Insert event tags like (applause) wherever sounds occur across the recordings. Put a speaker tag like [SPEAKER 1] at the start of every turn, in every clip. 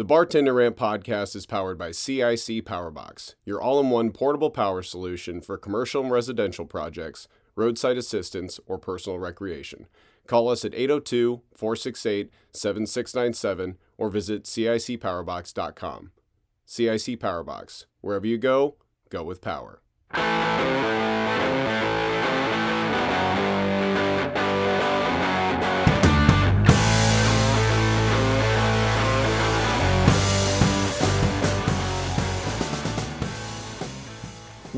[SPEAKER 1] The Bartender Rant podcast is powered by CIC Powerbox, your all in one portable power solution for commercial and residential projects, roadside assistance, or personal recreation. Call us at 802 468 7697 or visit CICPowerbox.com. CIC Powerbox. Wherever you go, go with power.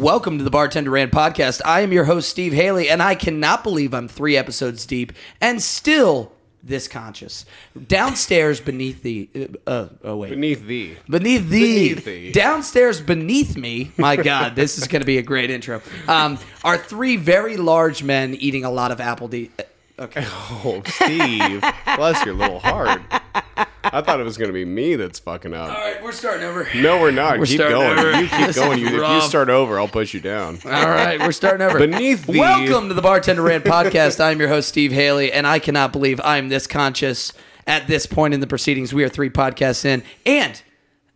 [SPEAKER 2] Welcome to the Bartender Rant podcast. I am your host, Steve Haley, and I cannot believe I'm three episodes deep and still this conscious. Downstairs beneath the. Uh, uh, oh, wait.
[SPEAKER 1] Beneath the,
[SPEAKER 2] Beneath the
[SPEAKER 1] Beneath
[SPEAKER 2] downstairs beneath me. My God, (laughs) this is going to be a great intro. Um, are three very large men eating a lot of apple. De- okay.
[SPEAKER 1] Oh, Steve. Bless your little heart. I thought it was going to be me that's fucking up.
[SPEAKER 2] All right, we're starting over.
[SPEAKER 1] No, we're not.
[SPEAKER 2] We're
[SPEAKER 1] keep
[SPEAKER 2] starting
[SPEAKER 1] going.
[SPEAKER 2] over.
[SPEAKER 1] You keep (laughs) going. You, if you
[SPEAKER 2] rough.
[SPEAKER 1] start over, I'll push you down.
[SPEAKER 2] All right, we're starting over.
[SPEAKER 1] Beneath the-
[SPEAKER 2] Welcome to the Bartender Rant podcast. I'm your host, Steve Haley, and I cannot believe I'm this conscious at this point in the proceedings. We are three podcasts in, and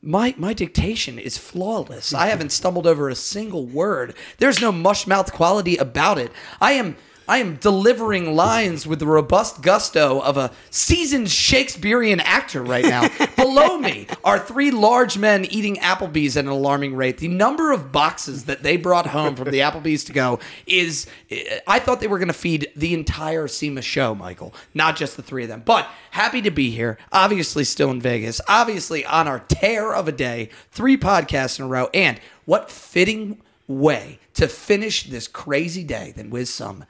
[SPEAKER 2] my my dictation is flawless. I haven't stumbled over a single word. There's no mush mouth quality about it. I am. I am delivering lines with the robust gusto of a seasoned Shakespearean actor right now. (laughs) Below me are three large men eating Applebee's at an alarming rate. The number of boxes that they brought home from the Applebee's to go is, eh, I thought they were going to feed the entire SEMA show, Michael, not just the three of them. But happy to be here. Obviously, still in Vegas. Obviously, on our tear of a day, three podcasts in a row. And what fitting way to finish this crazy day than with some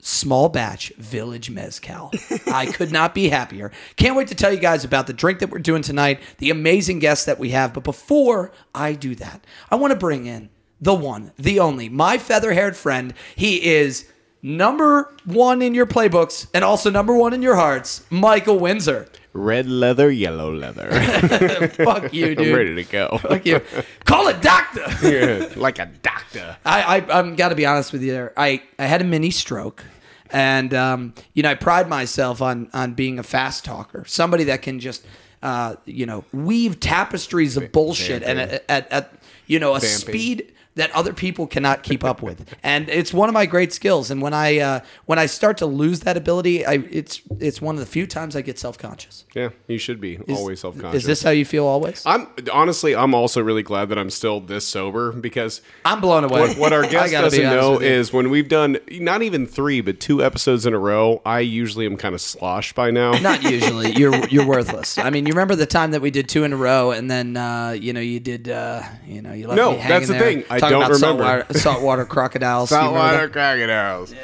[SPEAKER 2] small batch village mezcal. I could not be happier. Can't wait to tell you guys about the drink that we're doing tonight, the amazing guests that we have. But before I do that, I want to bring in the one, the only, my feather haired friend. He is number one in your playbooks and also number one in your hearts, Michael Windsor.
[SPEAKER 1] Red leather, yellow leather. (laughs)
[SPEAKER 2] Fuck you, dude.
[SPEAKER 1] I'm ready to go.
[SPEAKER 2] Fuck you. Call it doctor. (laughs)
[SPEAKER 1] Yeah, like a doctor.
[SPEAKER 2] I, I I'm got to be honest with you. There, I I had a mini stroke, and um, you know I pride myself on on being a fast talker, somebody that can just uh, you know weave tapestries of bullshit and at, at, at you know a
[SPEAKER 1] Vamping.
[SPEAKER 2] speed that other people cannot keep up with, and it's one of my great skills. And when I uh, when I start to lose that ability, I it's it's one of the few times I get self conscious.
[SPEAKER 1] Yeah, you should be always self conscious.
[SPEAKER 2] Is this how you feel always?
[SPEAKER 1] I'm honestly, I'm also really glad that I'm still this sober because
[SPEAKER 2] I'm blown away.
[SPEAKER 1] what, what our (laughs) guest doesn't know is when we've done not even three, but two episodes in a row, I usually am kind of sloshed by now. (laughs)
[SPEAKER 2] Not usually. You're you're worthless. I mean, you remember the time that we did two in a row, and then uh, you know you did uh, you know you left
[SPEAKER 1] No,
[SPEAKER 2] me hanging
[SPEAKER 1] that's the
[SPEAKER 2] there
[SPEAKER 1] thing. I
[SPEAKER 2] talking
[SPEAKER 1] don't
[SPEAKER 2] about
[SPEAKER 1] remember.
[SPEAKER 2] saltwater, (laughs) saltwater crocodiles.
[SPEAKER 1] Saltwater crocodiles. Yeah.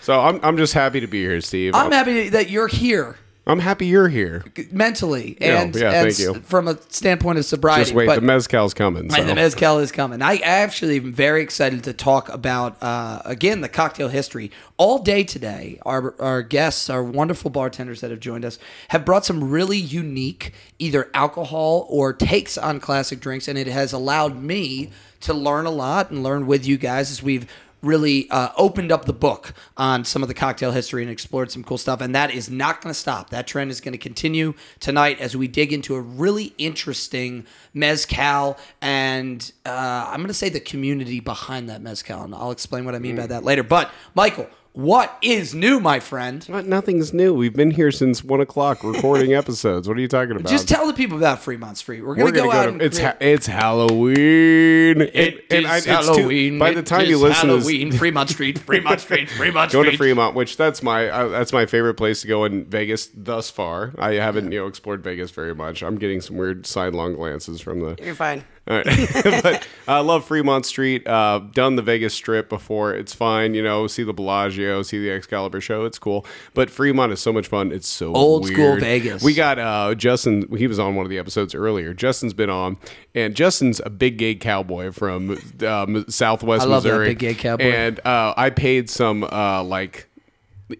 [SPEAKER 1] So I'm, I'm just happy to be here, Steve.
[SPEAKER 2] I'm happy that you're here
[SPEAKER 1] I'm happy you're here.
[SPEAKER 2] mentally
[SPEAKER 1] Yeah,
[SPEAKER 2] and,
[SPEAKER 1] yeah,
[SPEAKER 2] and
[SPEAKER 1] thank you.
[SPEAKER 2] s- from a standpoint of sobriety.
[SPEAKER 1] Just wait,
[SPEAKER 2] but-
[SPEAKER 1] the mezcal's coming. So.
[SPEAKER 2] And the mezcal is coming. I actually am very excited to talk about uh, again the cocktail history all day today. Our our guests, our wonderful bartenders that have joined us, have brought some really unique either alcohol or takes on classic drinks, and it has allowed me to learn a lot and learn with you guys as we've really uh, opened up the book on some of the cocktail history and explored some cool stuff. And that is not going to stop. That trend is going to continue tonight as we dig into a really interesting mezcal and uh, I'm going to say the community behind that mezcal. And I'll explain what I mean by that later. But Michael, what is new, my friend?
[SPEAKER 1] What? Nothing's new. We've been here since one o'clock recording (laughs) episodes. What are you talking about?
[SPEAKER 2] Just tell the people about Fremont Street. We're going
[SPEAKER 1] We're
[SPEAKER 2] to go
[SPEAKER 1] gonna
[SPEAKER 2] out
[SPEAKER 1] go
[SPEAKER 2] and
[SPEAKER 1] to. It's
[SPEAKER 2] create-
[SPEAKER 1] ha- it's Halloween.
[SPEAKER 2] It
[SPEAKER 1] And- and
[SPEAKER 2] is
[SPEAKER 1] I- it's too-
[SPEAKER 2] Halloween.
[SPEAKER 1] by the
[SPEAKER 2] It
[SPEAKER 1] time you
[SPEAKER 2] is
[SPEAKER 1] listen to this,
[SPEAKER 2] Halloween, Fremont Street, Fremont Street, Fremont (laughs) Street.
[SPEAKER 1] go to Fremont, which that's my uh, that's my favorite place to go in Vegas thus far. I haven't you know explored Vegas very much. I'm getting some weird sidelong glances from the.
[SPEAKER 3] You're fine.
[SPEAKER 1] All right. (laughs) but I love Fremont Street. Uh, done the Vegas Strip before. It's fine. You know, see the Bellagio, see the Excalibur show. It's cool. But Fremont is so much fun. It's so
[SPEAKER 2] Old
[SPEAKER 1] weird.
[SPEAKER 2] school Vegas.
[SPEAKER 1] We got uh, Justin. He was on one of the episodes earlier. Justin's been on, and Justin's a big gay cowboy from um, Southwest
[SPEAKER 2] I love that
[SPEAKER 1] Missouri.
[SPEAKER 2] big gay cowboy.
[SPEAKER 1] And uh, I paid some uh, like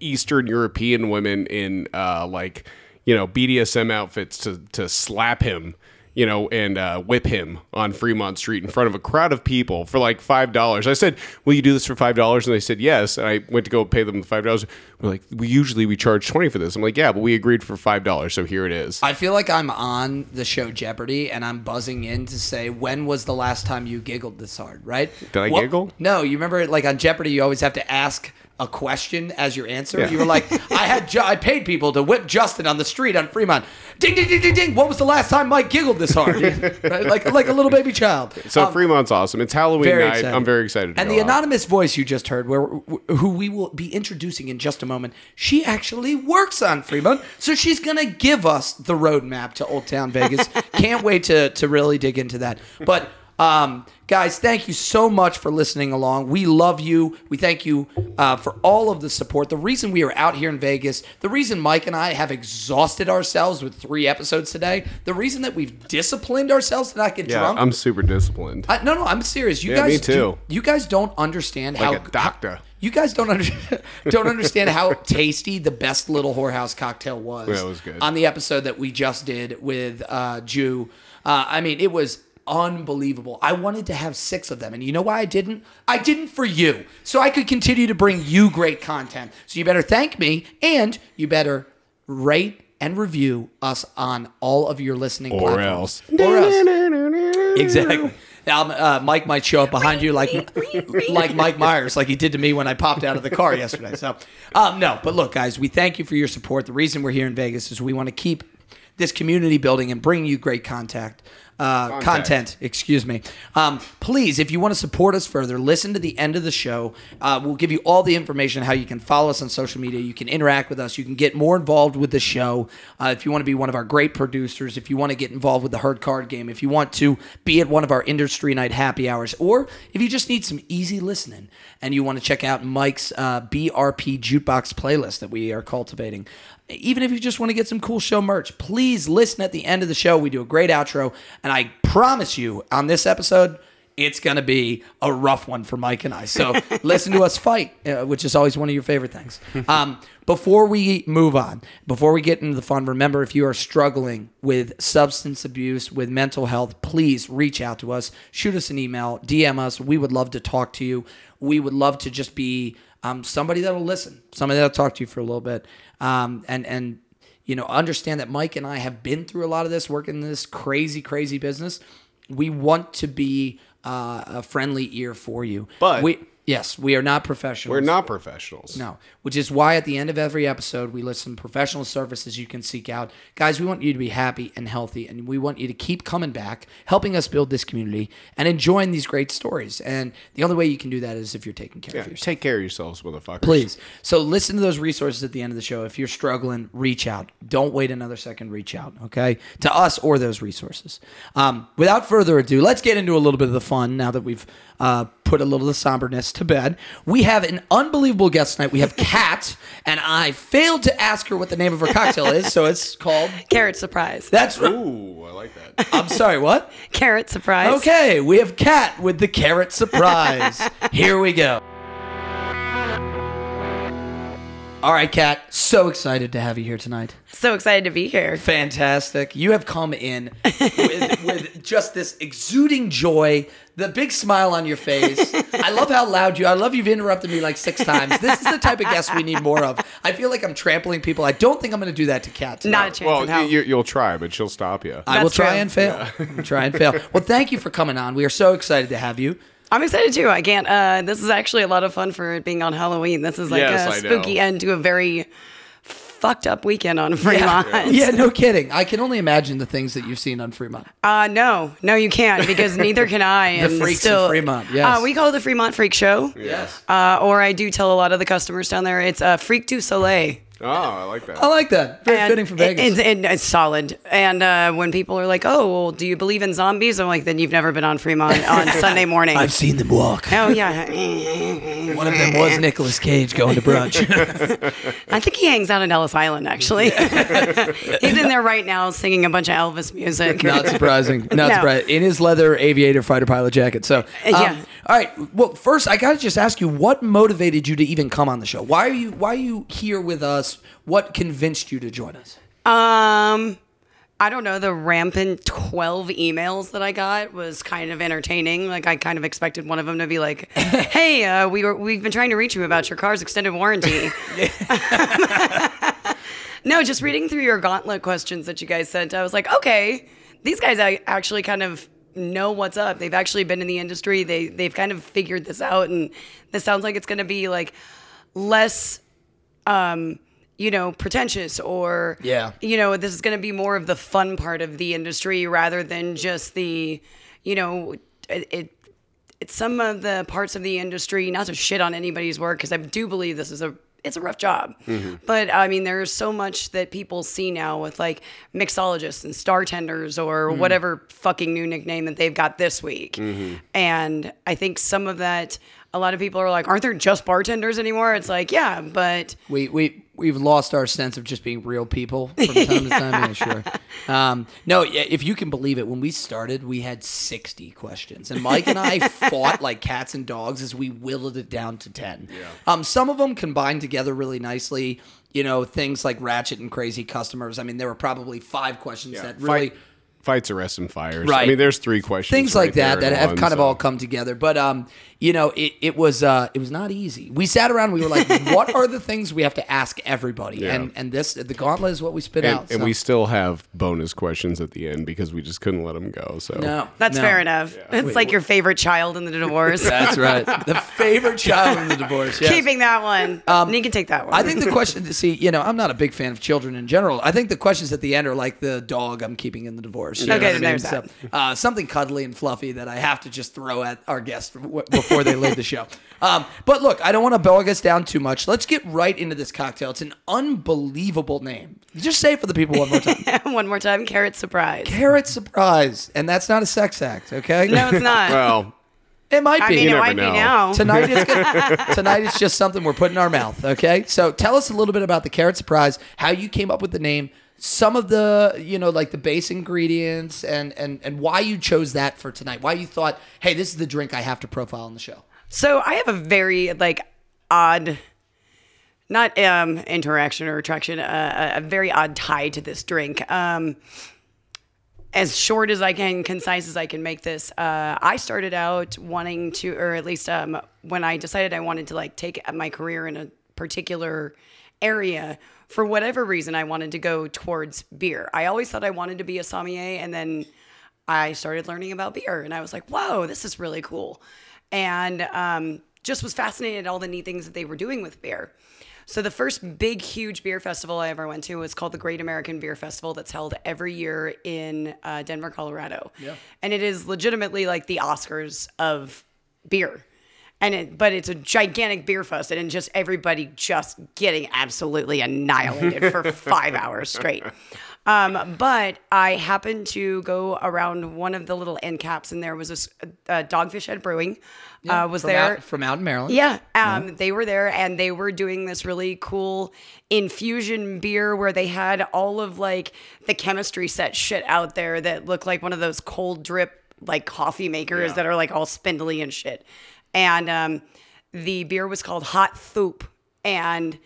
[SPEAKER 1] Eastern European women in uh, like you know BDSM outfits to to slap him you know, and uh, whip him on Fremont Street in front of a crowd of people for like five dollars. I said, "Will you do this for five dollars?" And they said yes. And I went to go pay them the five dollars. We're like, "We usually we charge twenty for this." I'm like, "Yeah, but we agreed for five dollars, so here it is."
[SPEAKER 2] I feel like I'm on the show Jeopardy and I'm buzzing in to say when was the last time you giggled this hard, right?
[SPEAKER 1] Did I
[SPEAKER 2] What-
[SPEAKER 1] giggle?
[SPEAKER 2] No, you remember like on Jeopardy you always have to ask a question as your answer.
[SPEAKER 1] Yeah.
[SPEAKER 2] You were like, I had ju- I paid people to whip Justin on the street on Fremont. Ding ding ding ding ding. What was the last time Mike giggled this hard? (laughs) right? Like like a little baby child.
[SPEAKER 1] so
[SPEAKER 2] Um,
[SPEAKER 1] Fremont's awesome. It's Halloween night.
[SPEAKER 2] excited.
[SPEAKER 1] I'm very excited.
[SPEAKER 2] And the
[SPEAKER 1] out.
[SPEAKER 2] anonymous voice you just heard, where who we will be introducing in just a moment, she actually works on Fremont, so she's gonna give us the roadmap to Old Town Vegas. (laughs) Can't wait to to really dig into that. But um, guys, thank you so much for listening along. We love you. We thank you uh, for all of the support. The reason we are out here in Vegas, the reason Mike and I have exhausted ourselves with three episodes today, the reason that we've disciplined ourselves to not get
[SPEAKER 1] yeah,
[SPEAKER 2] drunk.
[SPEAKER 1] I'm super disciplined.
[SPEAKER 2] I, no, no, I'm serious. You
[SPEAKER 1] Yeah,
[SPEAKER 2] guys,
[SPEAKER 1] me
[SPEAKER 2] do-
[SPEAKER 1] too.
[SPEAKER 2] you guys don't understand how
[SPEAKER 1] like a doctor.
[SPEAKER 2] you guys don't under, (laughs) don't understand how tasty the best little whorehouse cocktail was.
[SPEAKER 1] Yeah, it was good.
[SPEAKER 2] On the episode that we just did with uh, Jew, uh, I mean, it was unbelievable. I wanted to have six of them, and you know why I didn't? I didn't for you, so I could continue to bring you great content. So you better thank me, and you better rate and review us on all of your listening
[SPEAKER 1] Or
[SPEAKER 2] platforms.
[SPEAKER 1] else.
[SPEAKER 2] Or else. (laughs) Exactly. Um, uh, Mike might show up behind you like like Mike Myers, like he did to me when I popped out of the car yesterday. So, um, no, but look, guys, we thank you for your support. The reason we're here in Vegas is we want to keep this community building and bring you great contact. Uh, content, excuse me. Um, please, if you want to support us further, listen to the end of the show. Uh, we'll give you all the information how you can follow us on social media. You can interact with us. You can get more involved with the show. Uh, if you want to be one of our great producers, if you want to get involved with the herd card game, if you want to be at one of our industry night happy hours, or if you just need some easy listening and you want to check out Mike's uh, BRP jukebox playlist that we are cultivating. Even if you just want to get some cool show merch, please listen at the end of the show. We do a great outro, and I promise you on this episode, it's going to be a rough one for Mike and I. So (laughs) listen to us fight, uh, which is always one of your favorite things. Um, before we move on, before we get into the fun, remember if you are struggling with substance abuse, with mental health, please reach out to us. Shoot us an email, DM us. We would love to talk to you. We would love to just be um, somebody that'll listen, somebody that'll talk to you for a little bit, um, and and you know understand that Mike and I have been through a lot of this, working in this crazy, crazy business. We want to be uh, a friendly ear for you,
[SPEAKER 1] But-
[SPEAKER 2] we yes, we are not professionals.
[SPEAKER 1] We're not professionals.
[SPEAKER 2] No, which is why at the end of every episode we list some professional services you can seek out. Guys, we want you to be happy and healthy, and we want you to keep coming back, helping us build this community, and enjoying these great stories. And the only way you can do that is if you're taking care
[SPEAKER 1] Yeah,
[SPEAKER 2] of yourself.
[SPEAKER 1] take care of yourselves, motherfuckers.
[SPEAKER 2] Please. So listen to those resources at the end of the show. If you're struggling, reach out. Don't wait another second. Reach out, okay? To us or those resources. Um, without further ado, let's get into a little bit of the fun now that we've uh, put a little of the somberness to bed. We have an unbelievable guest tonight. We have (laughs) Kat, and I failed to ask her what the name of her cocktail is, so it's called. (laughs)
[SPEAKER 3] Carrot surprise.
[SPEAKER 2] That's right.
[SPEAKER 1] Ooh, I like that. (laughs)
[SPEAKER 2] I'm sorry, what?
[SPEAKER 3] Carrot surprise.
[SPEAKER 2] Okay, we have Kat with the carrot surprise. Here we go. All right, Kat, so excited to have you here tonight.
[SPEAKER 3] So excited to be here.
[SPEAKER 2] Fantastic. You have come in with, (laughs) with just this exuding joy, the big smile on your face. I love how loud you I love you've interrupted me like six times. This is the type of guest we need more of. I feel like I'm trampling people. I don't think I'm going to do that to Kat. tonight.
[SPEAKER 3] Not a chance
[SPEAKER 1] well,
[SPEAKER 3] hell.
[SPEAKER 1] you, you'll try, but she'll stop you.
[SPEAKER 2] I will try
[SPEAKER 3] true.
[SPEAKER 2] and fail. I'll try and fail. Well, thank you for coming on. We are so excited to have you.
[SPEAKER 3] I'm excited too. I can't. Uh, this is actually a lot of fun for it being on Halloween. This is like
[SPEAKER 1] Yes, I
[SPEAKER 3] a
[SPEAKER 1] know.
[SPEAKER 3] spooky end to a very fucked up weekend on Fremont.
[SPEAKER 2] Yeah. (laughs) yeah, no kidding. I can only imagine the things that you've seen on Fremont.
[SPEAKER 3] Uh, no, no, you can't because (laughs) neither can I.
[SPEAKER 2] The
[SPEAKER 3] and
[SPEAKER 2] freaks of Fremont, yes.
[SPEAKER 3] Uh, we call it the Fremont Freak Show.
[SPEAKER 2] Yes.
[SPEAKER 3] Uh, or I do tell a lot of the customers down there it's uh, Freak du Soleil.
[SPEAKER 1] Oh, I like that.
[SPEAKER 2] I like that. Very
[SPEAKER 3] And
[SPEAKER 2] fitting for Vegas.
[SPEAKER 3] it- it's, it- it's solid. And uh, when people are like, "Oh, well, do you believe in zombies?" I'm like, "Then you've never been on Fremont (laughs) on Sunday morning."
[SPEAKER 2] I've seen them walk.
[SPEAKER 3] oh yeah, (laughs)
[SPEAKER 2] One of them was Nicolas Cage going to brunch. (laughs)
[SPEAKER 3] I think he hangs out at Ellis Island. Actually, he's in there right now singing a bunch of Elvis music.
[SPEAKER 2] Not surprising. Not
[SPEAKER 3] No.
[SPEAKER 2] surprising. In his leather aviator fighter pilot jacket. So, um,
[SPEAKER 3] yeah.
[SPEAKER 2] All right. Well, first, I got to just ask you, what motivated you to even come on the show? Why are you Why are you here with us? What convinced you to join us?
[SPEAKER 3] Um, I don't know, the rampant 12 emails that I got was kind of entertaining. Like I kind of expected one of them to be like, (laughs) "Hey, uh, we were we've been trying to reach you about your car's extended warranty." (laughs) (laughs) no, just reading through your gauntlet questions that you guys sent, I was like, "Okay, these guys actually kind of know what's up. They've actually been in the industry. They they've kind of figured this out and this sounds like it's going to be like less um you know, pretentious or
[SPEAKER 2] Yeah.
[SPEAKER 3] you know, this is going to be more of the fun part of the industry rather than just the, you know, it, it it's some of the parts of the industry, not to shit on anybody's work, because I do believe this is a it's a rough job. Mm-hmm. But I mean, there's so much that people see now with like mixologists and startenders or mm-hmm. whatever fucking new nickname that they've got this week. Mm-hmm. And I think some of that, a lot of people are like, aren't there just bartenders anymore? It's like, yeah, but
[SPEAKER 2] We we we've lost our sense of just being real people from time to time. Yeah, (laughs) sure. Um, no, if you can believe it, when we started, we had sixty questions, and Mike and I (laughs) fought like cats and dogs as we whittled it down to ten. Yeah. Um, some of them combined together really nicely. You know, things like ratchet and crazy customers. I mean, there were probably five questions that really.
[SPEAKER 1] Fight, fights, arrests, and fires.
[SPEAKER 2] Right.
[SPEAKER 1] I mean, there's three questions.
[SPEAKER 2] things
[SPEAKER 1] right
[SPEAKER 2] like that that have
[SPEAKER 1] one,
[SPEAKER 2] kind of all come together. But um, you know, it, it was uh, it was not easy. We sat around. We were like, (laughs) what are the things we have to ask everybody?
[SPEAKER 1] Yeah.
[SPEAKER 2] And and this the gauntlet is what we spit
[SPEAKER 1] And,
[SPEAKER 2] out.
[SPEAKER 1] and
[SPEAKER 2] so-
[SPEAKER 1] we still have bonus questions at the end because we just couldn't let them go. So
[SPEAKER 2] no,
[SPEAKER 3] that's
[SPEAKER 2] no.
[SPEAKER 3] fair enough. It's like your favorite child in the divorce. (laughs)
[SPEAKER 2] That's right. The favorite child in the divorce. Yes.
[SPEAKER 3] Keeping that one. and you can take that one.
[SPEAKER 2] I think the question to (laughs) see, you know, I'm not a big fan of children in general. I think the questions at the end are like the dog I'm keeping in the divorce.
[SPEAKER 3] Okay,
[SPEAKER 2] what I mean?
[SPEAKER 3] there's
[SPEAKER 2] So,
[SPEAKER 3] that.
[SPEAKER 2] uh, something cuddly and fluffy that I have to just throw at our guests w- before they leave the show. Um, but look, I don't want to bog us down too much. Let's get right into this cocktail. It's an unbelievable name. Just say it for the people one more time. (laughs)
[SPEAKER 3] one more time, carrot surprise.
[SPEAKER 2] Carrot surprise, and that's not a sex act, okay?
[SPEAKER 3] No, it's not. (laughs)
[SPEAKER 1] well,
[SPEAKER 2] it might be.
[SPEAKER 3] I
[SPEAKER 2] be.
[SPEAKER 3] mean,
[SPEAKER 1] you
[SPEAKER 3] it
[SPEAKER 1] never
[SPEAKER 3] might
[SPEAKER 1] know.
[SPEAKER 3] be now.
[SPEAKER 2] Tonight is good. (laughs) tonight is just something we're putting in our mouth. Okay, so tell us a little bit about the carrot surprise, how you came up with the name, some of the you know like the base ingredients, and and and why you chose that for tonight. Why you thought, hey, this is the drink I have to profile on the show.
[SPEAKER 3] So I have a very like odd, not um interaction or attraction, uh, a very odd tie to this drink. Um, as short as I can, concise as I can make this. Uh, I started out wanting to, or at least um, when I decided I wanted to like take my career in a particular area. For whatever reason, I wanted to go towards beer. I always thought I wanted to be a sommelier, and then I started learning about beer, and I was like, "Whoa, this is really cool," and um, just was fascinated at all the neat things that they were doing with beer. So the first big, huge beer festival I ever went to was called the Great American Beer Festival. That's held every year in uh, Denver, Colorado. Yeah. And it is legitimately like the Oscars of beer. And it, but it's a gigantic beer fest, and just everybody just getting absolutely annihilated for (laughs) five hours straight. Um, but I happened to go around one of the little end caps, and there was a, uh, Dogfish Head Brewing uh, was
[SPEAKER 2] from
[SPEAKER 3] there.
[SPEAKER 2] out, from out in Maryland.
[SPEAKER 3] Yeah, um, they were there and they were doing this really cool infusion beer where they had all of like the chemistry set shit out there that looked like one of those cold drip like coffee makers that are like all spindly and shit. And um, the beer was called Hot Thoop, and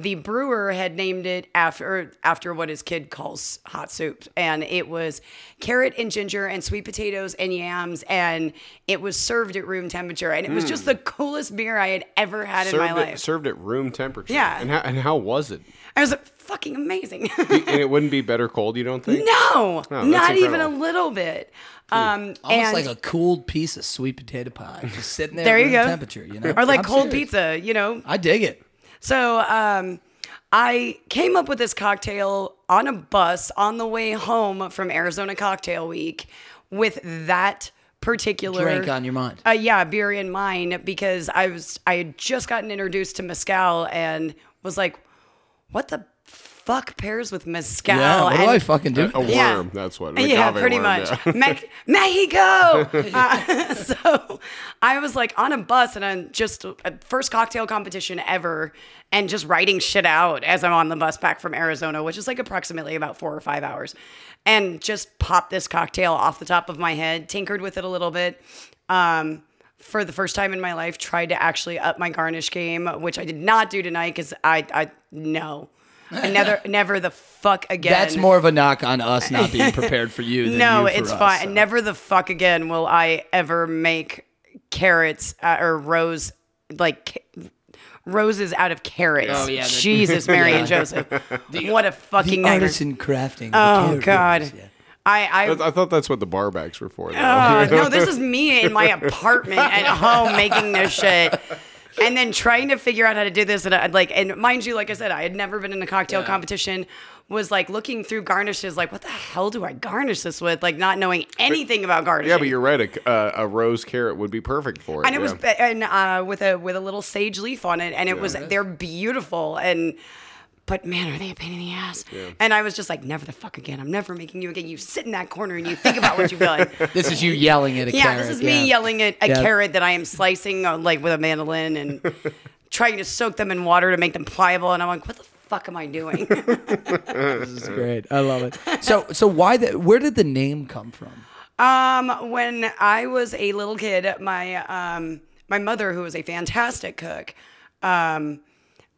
[SPEAKER 3] the brewer had named it after after what his kid calls hot soup and it was carrot and ginger and sweet potatoes and yams and it was served at room temperature and it was just the coolest beer i had ever had in my
[SPEAKER 1] Hmm.
[SPEAKER 3] life
[SPEAKER 1] served at room temperature.
[SPEAKER 3] Yeah.
[SPEAKER 1] And how, and how was it?
[SPEAKER 3] i was like fucking amazing (laughs)
[SPEAKER 1] and it wouldn't be better cold, you don't think?
[SPEAKER 3] no
[SPEAKER 1] that's
[SPEAKER 3] not even a little bit um
[SPEAKER 2] Almost
[SPEAKER 3] and
[SPEAKER 2] like a cooled piece of sweet potato pie, just sitting there. (laughs)
[SPEAKER 3] there you
[SPEAKER 2] room
[SPEAKER 3] go
[SPEAKER 2] Temperature, you know,
[SPEAKER 3] or like
[SPEAKER 2] I'm
[SPEAKER 3] cold
[SPEAKER 2] serious.
[SPEAKER 3] pizza you know
[SPEAKER 2] I dig it.
[SPEAKER 3] So um, I came up with this cocktail on a bus on the way home from Arizona Cocktail Week with that particular
[SPEAKER 2] Drink on your mind.
[SPEAKER 3] Uh, yeah, beer in mind because I was I had just gotten introduced to mezcal and was like, what the fuck pairs with mezcal?
[SPEAKER 2] Yeah, what do
[SPEAKER 3] And-
[SPEAKER 2] I fucking do?
[SPEAKER 1] A worm,
[SPEAKER 3] Yeah.
[SPEAKER 1] that's what.
[SPEAKER 3] yeah,
[SPEAKER 1] agave
[SPEAKER 3] pretty
[SPEAKER 1] worm,
[SPEAKER 3] much.
[SPEAKER 1] yeah.
[SPEAKER 3] Me- (laughs) Mexico. (laughs) Uh, (laughs) so I was like on a bus and on just a first cocktail competition ever, and just writing shit out as I'm on the bus back from Arizona, which is like approximately about four or five hours, and just popped this cocktail off the top of my head, tinkered with it a little bit. Um, for the first time in my life, tried to actually up my garnish game, which I did not do tonight because I, I no. And never, (laughs) never the fuck again.
[SPEAKER 2] That's more of a knock on us not being (laughs) prepared for you. Than
[SPEAKER 3] No,
[SPEAKER 2] you for
[SPEAKER 3] it's
[SPEAKER 2] us,
[SPEAKER 3] fine.
[SPEAKER 2] so.
[SPEAKER 3] Never the fuck again will I ever make carrots uh, or rose like ca- roses out of carrots.
[SPEAKER 2] Oh, yeah,
[SPEAKER 3] Jesus, (laughs) Mary and Joseph. what a fucking
[SPEAKER 2] The
[SPEAKER 3] nightmare.
[SPEAKER 2] artisan crafting.
[SPEAKER 3] Oh God. I, I
[SPEAKER 1] I thought that's what the barbacks were for. Though.
[SPEAKER 3] Uh, no, this is me in my apartment at home making this shit. And then trying to figure out how to do this, and I, like, and mind you, like I said, I had never been in a cocktail competition. Was like looking through garnishes, like, what the hell do I garnish this with? Like, not knowing anything about garnishing.
[SPEAKER 1] yeah, but you're right. A, uh, a rose carrot would be perfect for it.
[SPEAKER 3] and it was and uh, with a with a little sage leaf on it, and it was they're beautiful and. But man, are they a pain in the ass? And I was just like, never the fuck again. I'm never making you again. You sit in that corner and you think about what you've done. (laughs)
[SPEAKER 2] This is you yelling at a carrot.
[SPEAKER 3] Yeah,
[SPEAKER 2] carrot.
[SPEAKER 3] this is me yelling at a
[SPEAKER 2] Yeah.
[SPEAKER 3] carrot that I am slicing uh, like with a mandolin and (laughs) trying to soak them in water to make them pliable. And I'm like, what the fuck am I doing? (laughs)
[SPEAKER 2] This is great. I love it. So, so why the? Where did the name come from?
[SPEAKER 3] um, when I was a little kid, my um, my mother, who was a fantastic cook, um,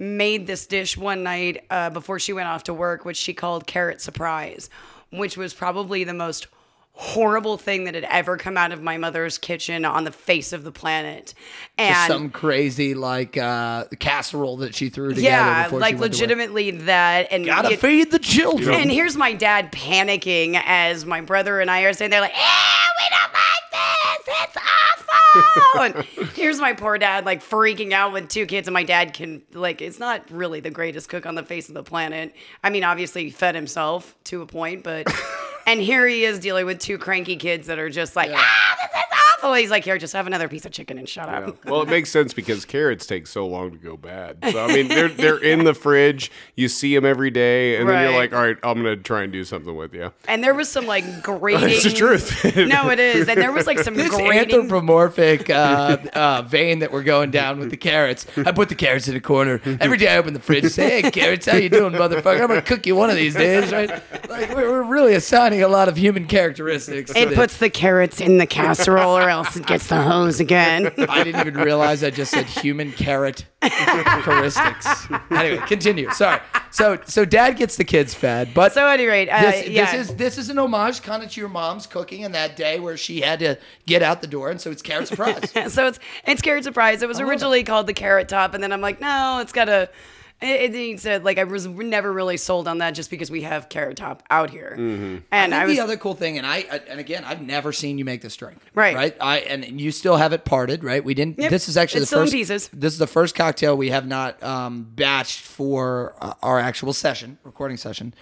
[SPEAKER 3] made this dish one night uh, before she went off to work, which she called carrot surprise, which was probably the most horrible thing that had ever come out of my mother's kitchen on the face of the planet. And
[SPEAKER 2] Some crazy like uh, casserole that she threw together.
[SPEAKER 3] Yeah,
[SPEAKER 2] before
[SPEAKER 3] like
[SPEAKER 2] she went to work.
[SPEAKER 3] legitimately that. And
[SPEAKER 2] Gotta
[SPEAKER 3] it-
[SPEAKER 2] feed the children.
[SPEAKER 3] And here's my dad panicking as my brother and I are saying, they're like, "Yeah, we don't like this. It's awful." and (laughs) here's my poor dad like freaking out with two kids, and my dad can like, it's not really the greatest cook on the face of the planet. I mean, obviously he fed himself to a point, but. (laughs) And here he is dealing with two cranky kids that are just like, ah, this is (laughs) awful. He's like, here, just have another piece of chicken and shut up. (laughs)
[SPEAKER 1] Well, it makes sense because carrots take so long to go bad. So I mean, they're they're in the fridge. You see them every day, and then you're like, all right, I'm gonna try and do something with you.
[SPEAKER 3] And there was some like grating. (laughs)
[SPEAKER 1] It's the truth.
[SPEAKER 3] no, it is. And there was like some
[SPEAKER 2] this
[SPEAKER 3] grating.
[SPEAKER 2] anthropomorphic uh, uh, vein that we're going down with the carrots. I put the carrots in a corner. Every day I open the fridge and say, hey, carrots, how you doing, motherfucker? I'm going to cook you one of these days, right? Like, we're, we're really assigning a lot of human characteristics. to
[SPEAKER 3] It
[SPEAKER 2] this.
[SPEAKER 3] puts the carrots in the casserole, or else it gets the hose again. (laughs)
[SPEAKER 2] I didn't even realize I just said human carrot characteristics. Anyway, continue. Sorry. So, so dad gets the kids fed, but
[SPEAKER 3] So, at any rate, uh,
[SPEAKER 2] this,
[SPEAKER 3] yeah.
[SPEAKER 2] this is this is an homage kind of to your mom's cooking in that day where she had to get out the door, and so it's carrot surprise. (laughs)
[SPEAKER 3] so it's it's carrot surprise. It was originally called the carrot top, and then I'm like, no, it's got a. It, it needs to like I was never really sold on that just because we have carrot top out here, and
[SPEAKER 2] I
[SPEAKER 3] I, was
[SPEAKER 2] the other cool thing, and I, I- and again, I've never seen you make this drink.
[SPEAKER 3] Right.
[SPEAKER 2] Right. I and you still have it parted, right? We didn't.
[SPEAKER 3] Yep.
[SPEAKER 2] This is actually
[SPEAKER 3] It's
[SPEAKER 2] the
[SPEAKER 3] still in
[SPEAKER 2] first.
[SPEAKER 3] pieces.
[SPEAKER 2] This is the first cocktail we have not um, batched for uh, our actual session, recording session.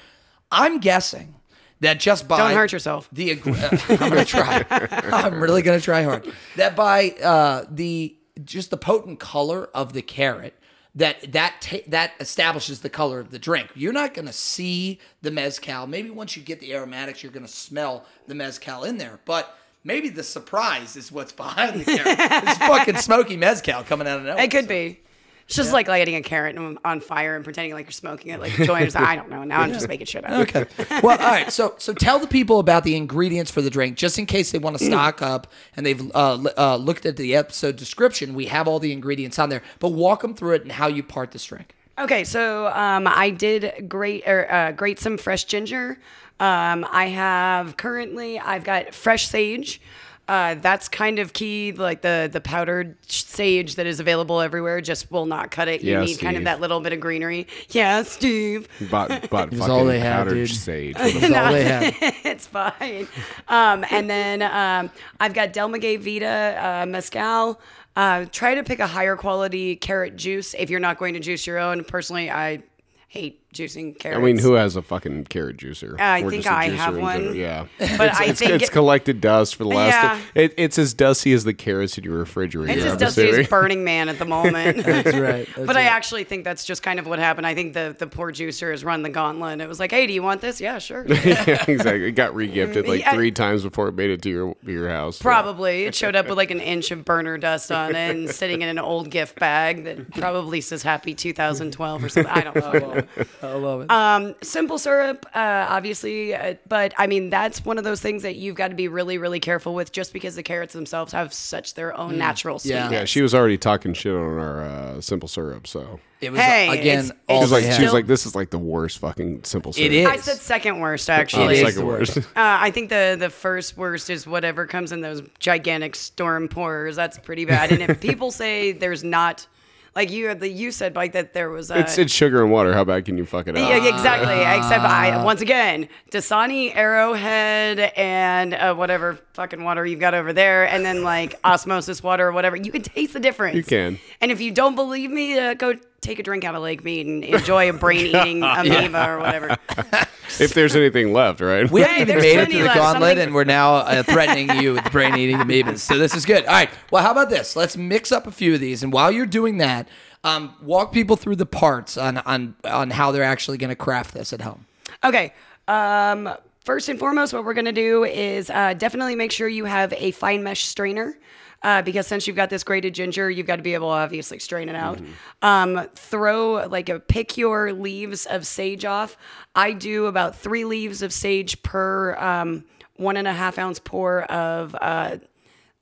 [SPEAKER 2] I'm guessing that just by
[SPEAKER 3] Don't hurt yourself.
[SPEAKER 2] The ag- uh, I'm gonna try. (laughs) I'm really gonna try hard. That by uh, the just the potent color of the carrot. That that ta- that establishes the color of the drink. You're not going to see the mezcal. Maybe once you get the aromatics, you're going to smell the mezcal in there. But maybe the surprise is what's (laughs) behind the carrot. it's fucking smoky mezcal coming out of nowhere.
[SPEAKER 3] it could be. It's just like lighting a carrot on- on fire and pretending like you're smoking it, like joiners. I don't know. Now I'm just making shit up.
[SPEAKER 2] Okay. Well, all right. So, so tell the people about the ingredients for the drink, just in case they want to stock up and they've uh, uh, looked at the episode description. We have all the ingredients on there, but walk them through it and how you part this drink.
[SPEAKER 3] Okay, so um, I did grate or uh, grate some fresh ginger. Um, I have currently I've got fresh sage. Uh, that's kind of key, like the the powdered sage that is available everywhere. Just will not cut it. You
[SPEAKER 1] Yeah,
[SPEAKER 3] need kind of that little bit of greenery. Yeah, Steve.
[SPEAKER 1] Bought, bought
[SPEAKER 2] was
[SPEAKER 1] fucking
[SPEAKER 2] all they had,
[SPEAKER 1] powdered
[SPEAKER 2] dude.
[SPEAKER 1] sage.
[SPEAKER 2] That's all they (laughs) had.
[SPEAKER 3] it's fine. Um, and then um, I've got Del Maguey Vida uh, Mezcal. Uh, try to pick a higher quality carrot juice if you're not going to juice your own. Personally, I hate juicing carrots.
[SPEAKER 1] I mean, who has a fucking carrot juicer?
[SPEAKER 3] I
[SPEAKER 1] Or
[SPEAKER 3] think
[SPEAKER 1] just a
[SPEAKER 3] I
[SPEAKER 1] juicer
[SPEAKER 3] have one.
[SPEAKER 1] Yeah,
[SPEAKER 3] But I
[SPEAKER 1] it's,
[SPEAKER 3] think
[SPEAKER 1] it's
[SPEAKER 3] it-
[SPEAKER 1] collected dust for the last.
[SPEAKER 3] Yeah.
[SPEAKER 1] It, it's as dusty as the carrots in your refrigerator.
[SPEAKER 3] It's as
[SPEAKER 1] I'm
[SPEAKER 3] dusty
[SPEAKER 1] assuming.
[SPEAKER 3] as (laughs) Burning Man at the moment. (laughs)
[SPEAKER 2] That's right.
[SPEAKER 3] but I actually think that's just kind of what happened. I think the the poor juicer has run the gauntlet. It was like, hey, do you want this? Yeah, sure. (laughs)
[SPEAKER 1] yeah, exactly. It got regifted mm, like
[SPEAKER 3] Yeah.
[SPEAKER 1] three times before it made it to your your house.
[SPEAKER 3] Probably. It showed up with like an inch of burner dust on it and sitting in an old gift bag that probably says happy 2012 or something. I don't know.
[SPEAKER 2] I love it.
[SPEAKER 3] Um, simple syrup, uh, obviously, uh, but I mean that's one of those things that you've got to be really, really careful with, just because the carrots themselves have such their own natural
[SPEAKER 2] Yeah.
[SPEAKER 3] sweetness.
[SPEAKER 1] Yeah, she was already talking shit on our uh, simple syrup, so
[SPEAKER 2] it was
[SPEAKER 3] Hey,
[SPEAKER 2] again
[SPEAKER 3] it's-
[SPEAKER 2] all
[SPEAKER 1] she was like, she was like, this is like the worst fucking simple syrup.
[SPEAKER 2] It is.
[SPEAKER 3] I said second worst
[SPEAKER 1] Oh,
[SPEAKER 3] actually.
[SPEAKER 2] It is
[SPEAKER 1] second
[SPEAKER 2] the
[SPEAKER 1] worst. (laughs)
[SPEAKER 3] Uh, I think the the first worst is whatever comes in those gigantic storm pourers. That's pretty bad. And if people say there's not, like you the you said like that there was a.
[SPEAKER 1] it's it's sugar and water. How bad can you fuck it up?
[SPEAKER 3] yeah, exactly. (sighs) Except I once again, Dasani, Arrowhead, and uh, whatever fucking water you've got over there, and then like (laughs) osmosis water or whatever. You can taste the difference.
[SPEAKER 1] You can.
[SPEAKER 3] And if you don't believe me, uh, go take a drink out of Lake Mead and enjoy a brain-eating (laughs) amoeba or whatever. (laughs)
[SPEAKER 1] If there's anything left, right?
[SPEAKER 2] We
[SPEAKER 3] Hey,
[SPEAKER 2] haven't even made it
[SPEAKER 3] plenty
[SPEAKER 2] to the
[SPEAKER 3] left.
[SPEAKER 2] gauntlet,
[SPEAKER 3] Somebody-
[SPEAKER 2] and we're now uh, threatening you with brain eating amoebas. So this is good. All right. Well, how about this? Let's mix up a few of these, and while you're doing that, um, walk people through the parts on on on how they're actually going to craft this at home.
[SPEAKER 3] Okay. Um, first and foremost, what we're going to do is uh, definitely make sure you have a fine mesh strainer. Uh, because since you've got this grated ginger, you've got to be able to obviously strain it out. Um, throw like a pick your leaves of sage off. I do about three leaves of sage per um, one and a half ounce pour of uh,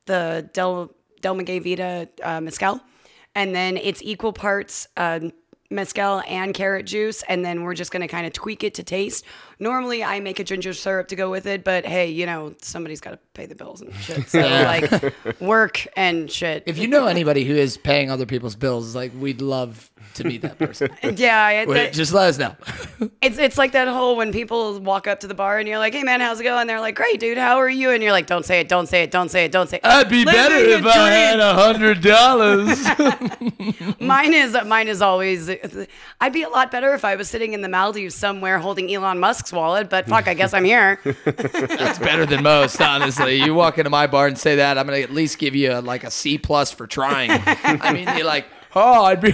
[SPEAKER 3] the Del Del Maguey Vida uh, mezcal, and then it's equal parts um, mezcal and carrot juice, and then we're just gonna kind of tweak it to taste. Normally, I make a ginger syrup to go with it, but hey, you know somebody's got to pay the bills and shit, so like work and shit.
[SPEAKER 2] If you know anybody who is paying other people's bills, like we'd love to meet that person. (laughs)
[SPEAKER 3] yeah, it,
[SPEAKER 2] Wait, just let us know. (laughs)
[SPEAKER 3] it's it's like that whole when people walk up to the bar and you're like, "Hey man, how's it going?" They're like, "Great, dude. How are you?" And you're like, "Don't say it. Don't say it. Don't say it. Don't say it."
[SPEAKER 2] I'd be better if I had a hundred dollars. (laughs)
[SPEAKER 3] Mine is mine is always. I'd be a lot better if I was sitting in the Maldives somewhere holding Elon Musk's wallet. But fuck, I guess I'm here.
[SPEAKER 2] That's better than most, honestly. You walk into my bar and say that, I'm gonna at least give you a, like a C plus for trying. I mean, you're like, oh, I'd be.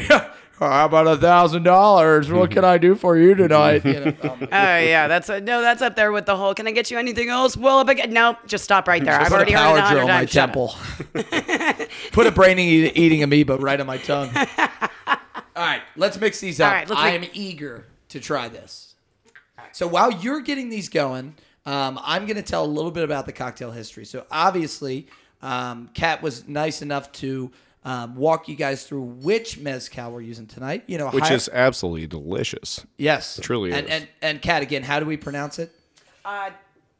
[SPEAKER 2] How about a thousand dollars? What can I do for you tonight? (laughs) You know, (laughs)
[SPEAKER 3] Oh yeah, that's a, no, that's up there with the whole. Can I get you anything else? Well, if I get nope, just stop right there. I've
[SPEAKER 2] put a
[SPEAKER 3] already heard
[SPEAKER 2] power
[SPEAKER 3] it a
[SPEAKER 2] drill in my
[SPEAKER 3] times. Shut up.
[SPEAKER 2] temple. (laughs) put a brain eat- eating amoeba right on my tongue. All right, let's mix these up.
[SPEAKER 3] All right,
[SPEAKER 2] I
[SPEAKER 3] make-
[SPEAKER 2] am eager to try this. So while you're getting these going, um, I'm going to tell a little bit about the cocktail history. So obviously, um, Kat was nice enough to um, walk you guys through which mezcal we're using tonight. You know,
[SPEAKER 1] Which
[SPEAKER 2] hi-
[SPEAKER 1] is absolutely delicious.
[SPEAKER 2] yes,
[SPEAKER 1] truly
[SPEAKER 2] And
[SPEAKER 1] is.
[SPEAKER 2] and and Kat again, how do we pronounce it?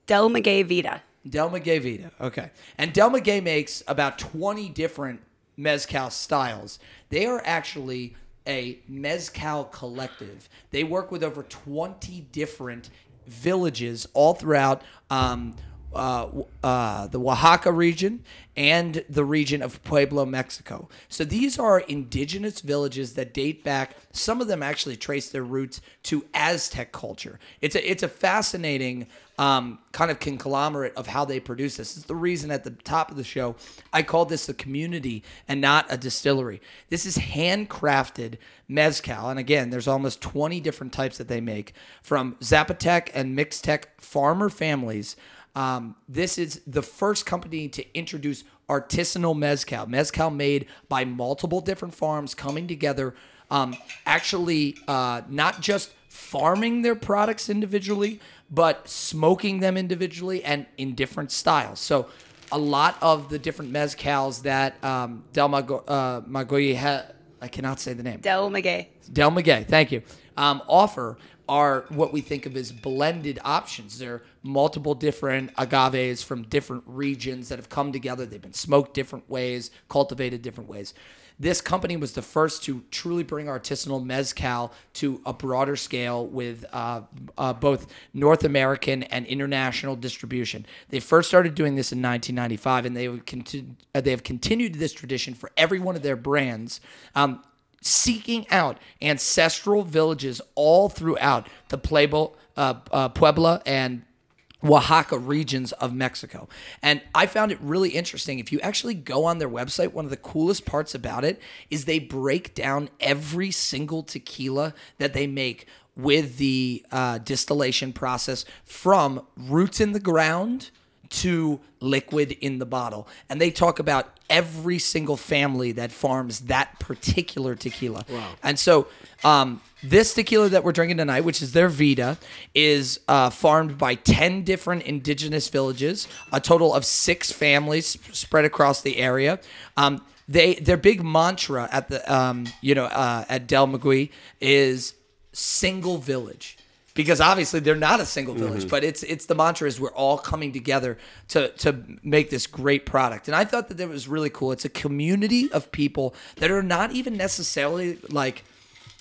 [SPEAKER 3] Del Maguey Vida.
[SPEAKER 2] Del Maguey Vida. Okay. And Del Maguey makes about 20 different mezcal styles. They are actually a mezcal collective. They work with over 20 different villages all throughout um, uh, uh, the Oaxaca region and the region of Pueblo, Mexico. So these are indigenous villages that date back. Some of them actually trace their roots to Aztec culture. It's a it's a fascinating um, kind of conglomerate of how they produce this. It's the reason at the top of the show I called this a community and not a distillery. This is handcrafted mezcal, and again, there's almost 20 different types that they make from Zapotec and Mixtec farmer families. Um, this is the first company to introduce artisanal mezcal, mezcal made by multiple different farms coming together, um, actually uh, not just farming their products individually, but smoking them individually and in different styles. So a lot of the different mezcals that um, Del Mago- uh, Magoy I cannot say the name.
[SPEAKER 3] Del Maguey.
[SPEAKER 2] Del Maguey, thank you. Um, offer are what we think of as blended options. They're multiple different agaves from different regions that have come together. They've been smoked different ways, cultivated different ways. This company was the first to truly bring artisanal mezcal to a broader scale with uh, uh, both North American and international distribution. They first started doing this in 1995, and they would continue, uh, they have continued this tradition for every one of their brands. Um, seeking out ancestral villages all throughout the Pueblo, uh, uh, Puebla and Oaxaca regions of Mexico. And I found it really interesting. If you actually go on their website, one of the coolest parts about it is they break down every single tequila that they make with the uh, distillation process from roots in the ground to liquid in the bottle. And they talk about every single family that farms that particular tequila. Wow. And so um, this tequila that we're drinking tonight, which is their Vida, is uh, farmed by 10 different indigenous villages, a total of six families spread across the area. Um, they their big mantra at the um, you know uh, at Del Maguey is single village because obviously they're not a single village,
[SPEAKER 1] Mm-hmm.
[SPEAKER 2] but it's it's the mantra is we're all coming together to to make this great product. And I thought that that was really cool. It's a community of people that are not even necessarily like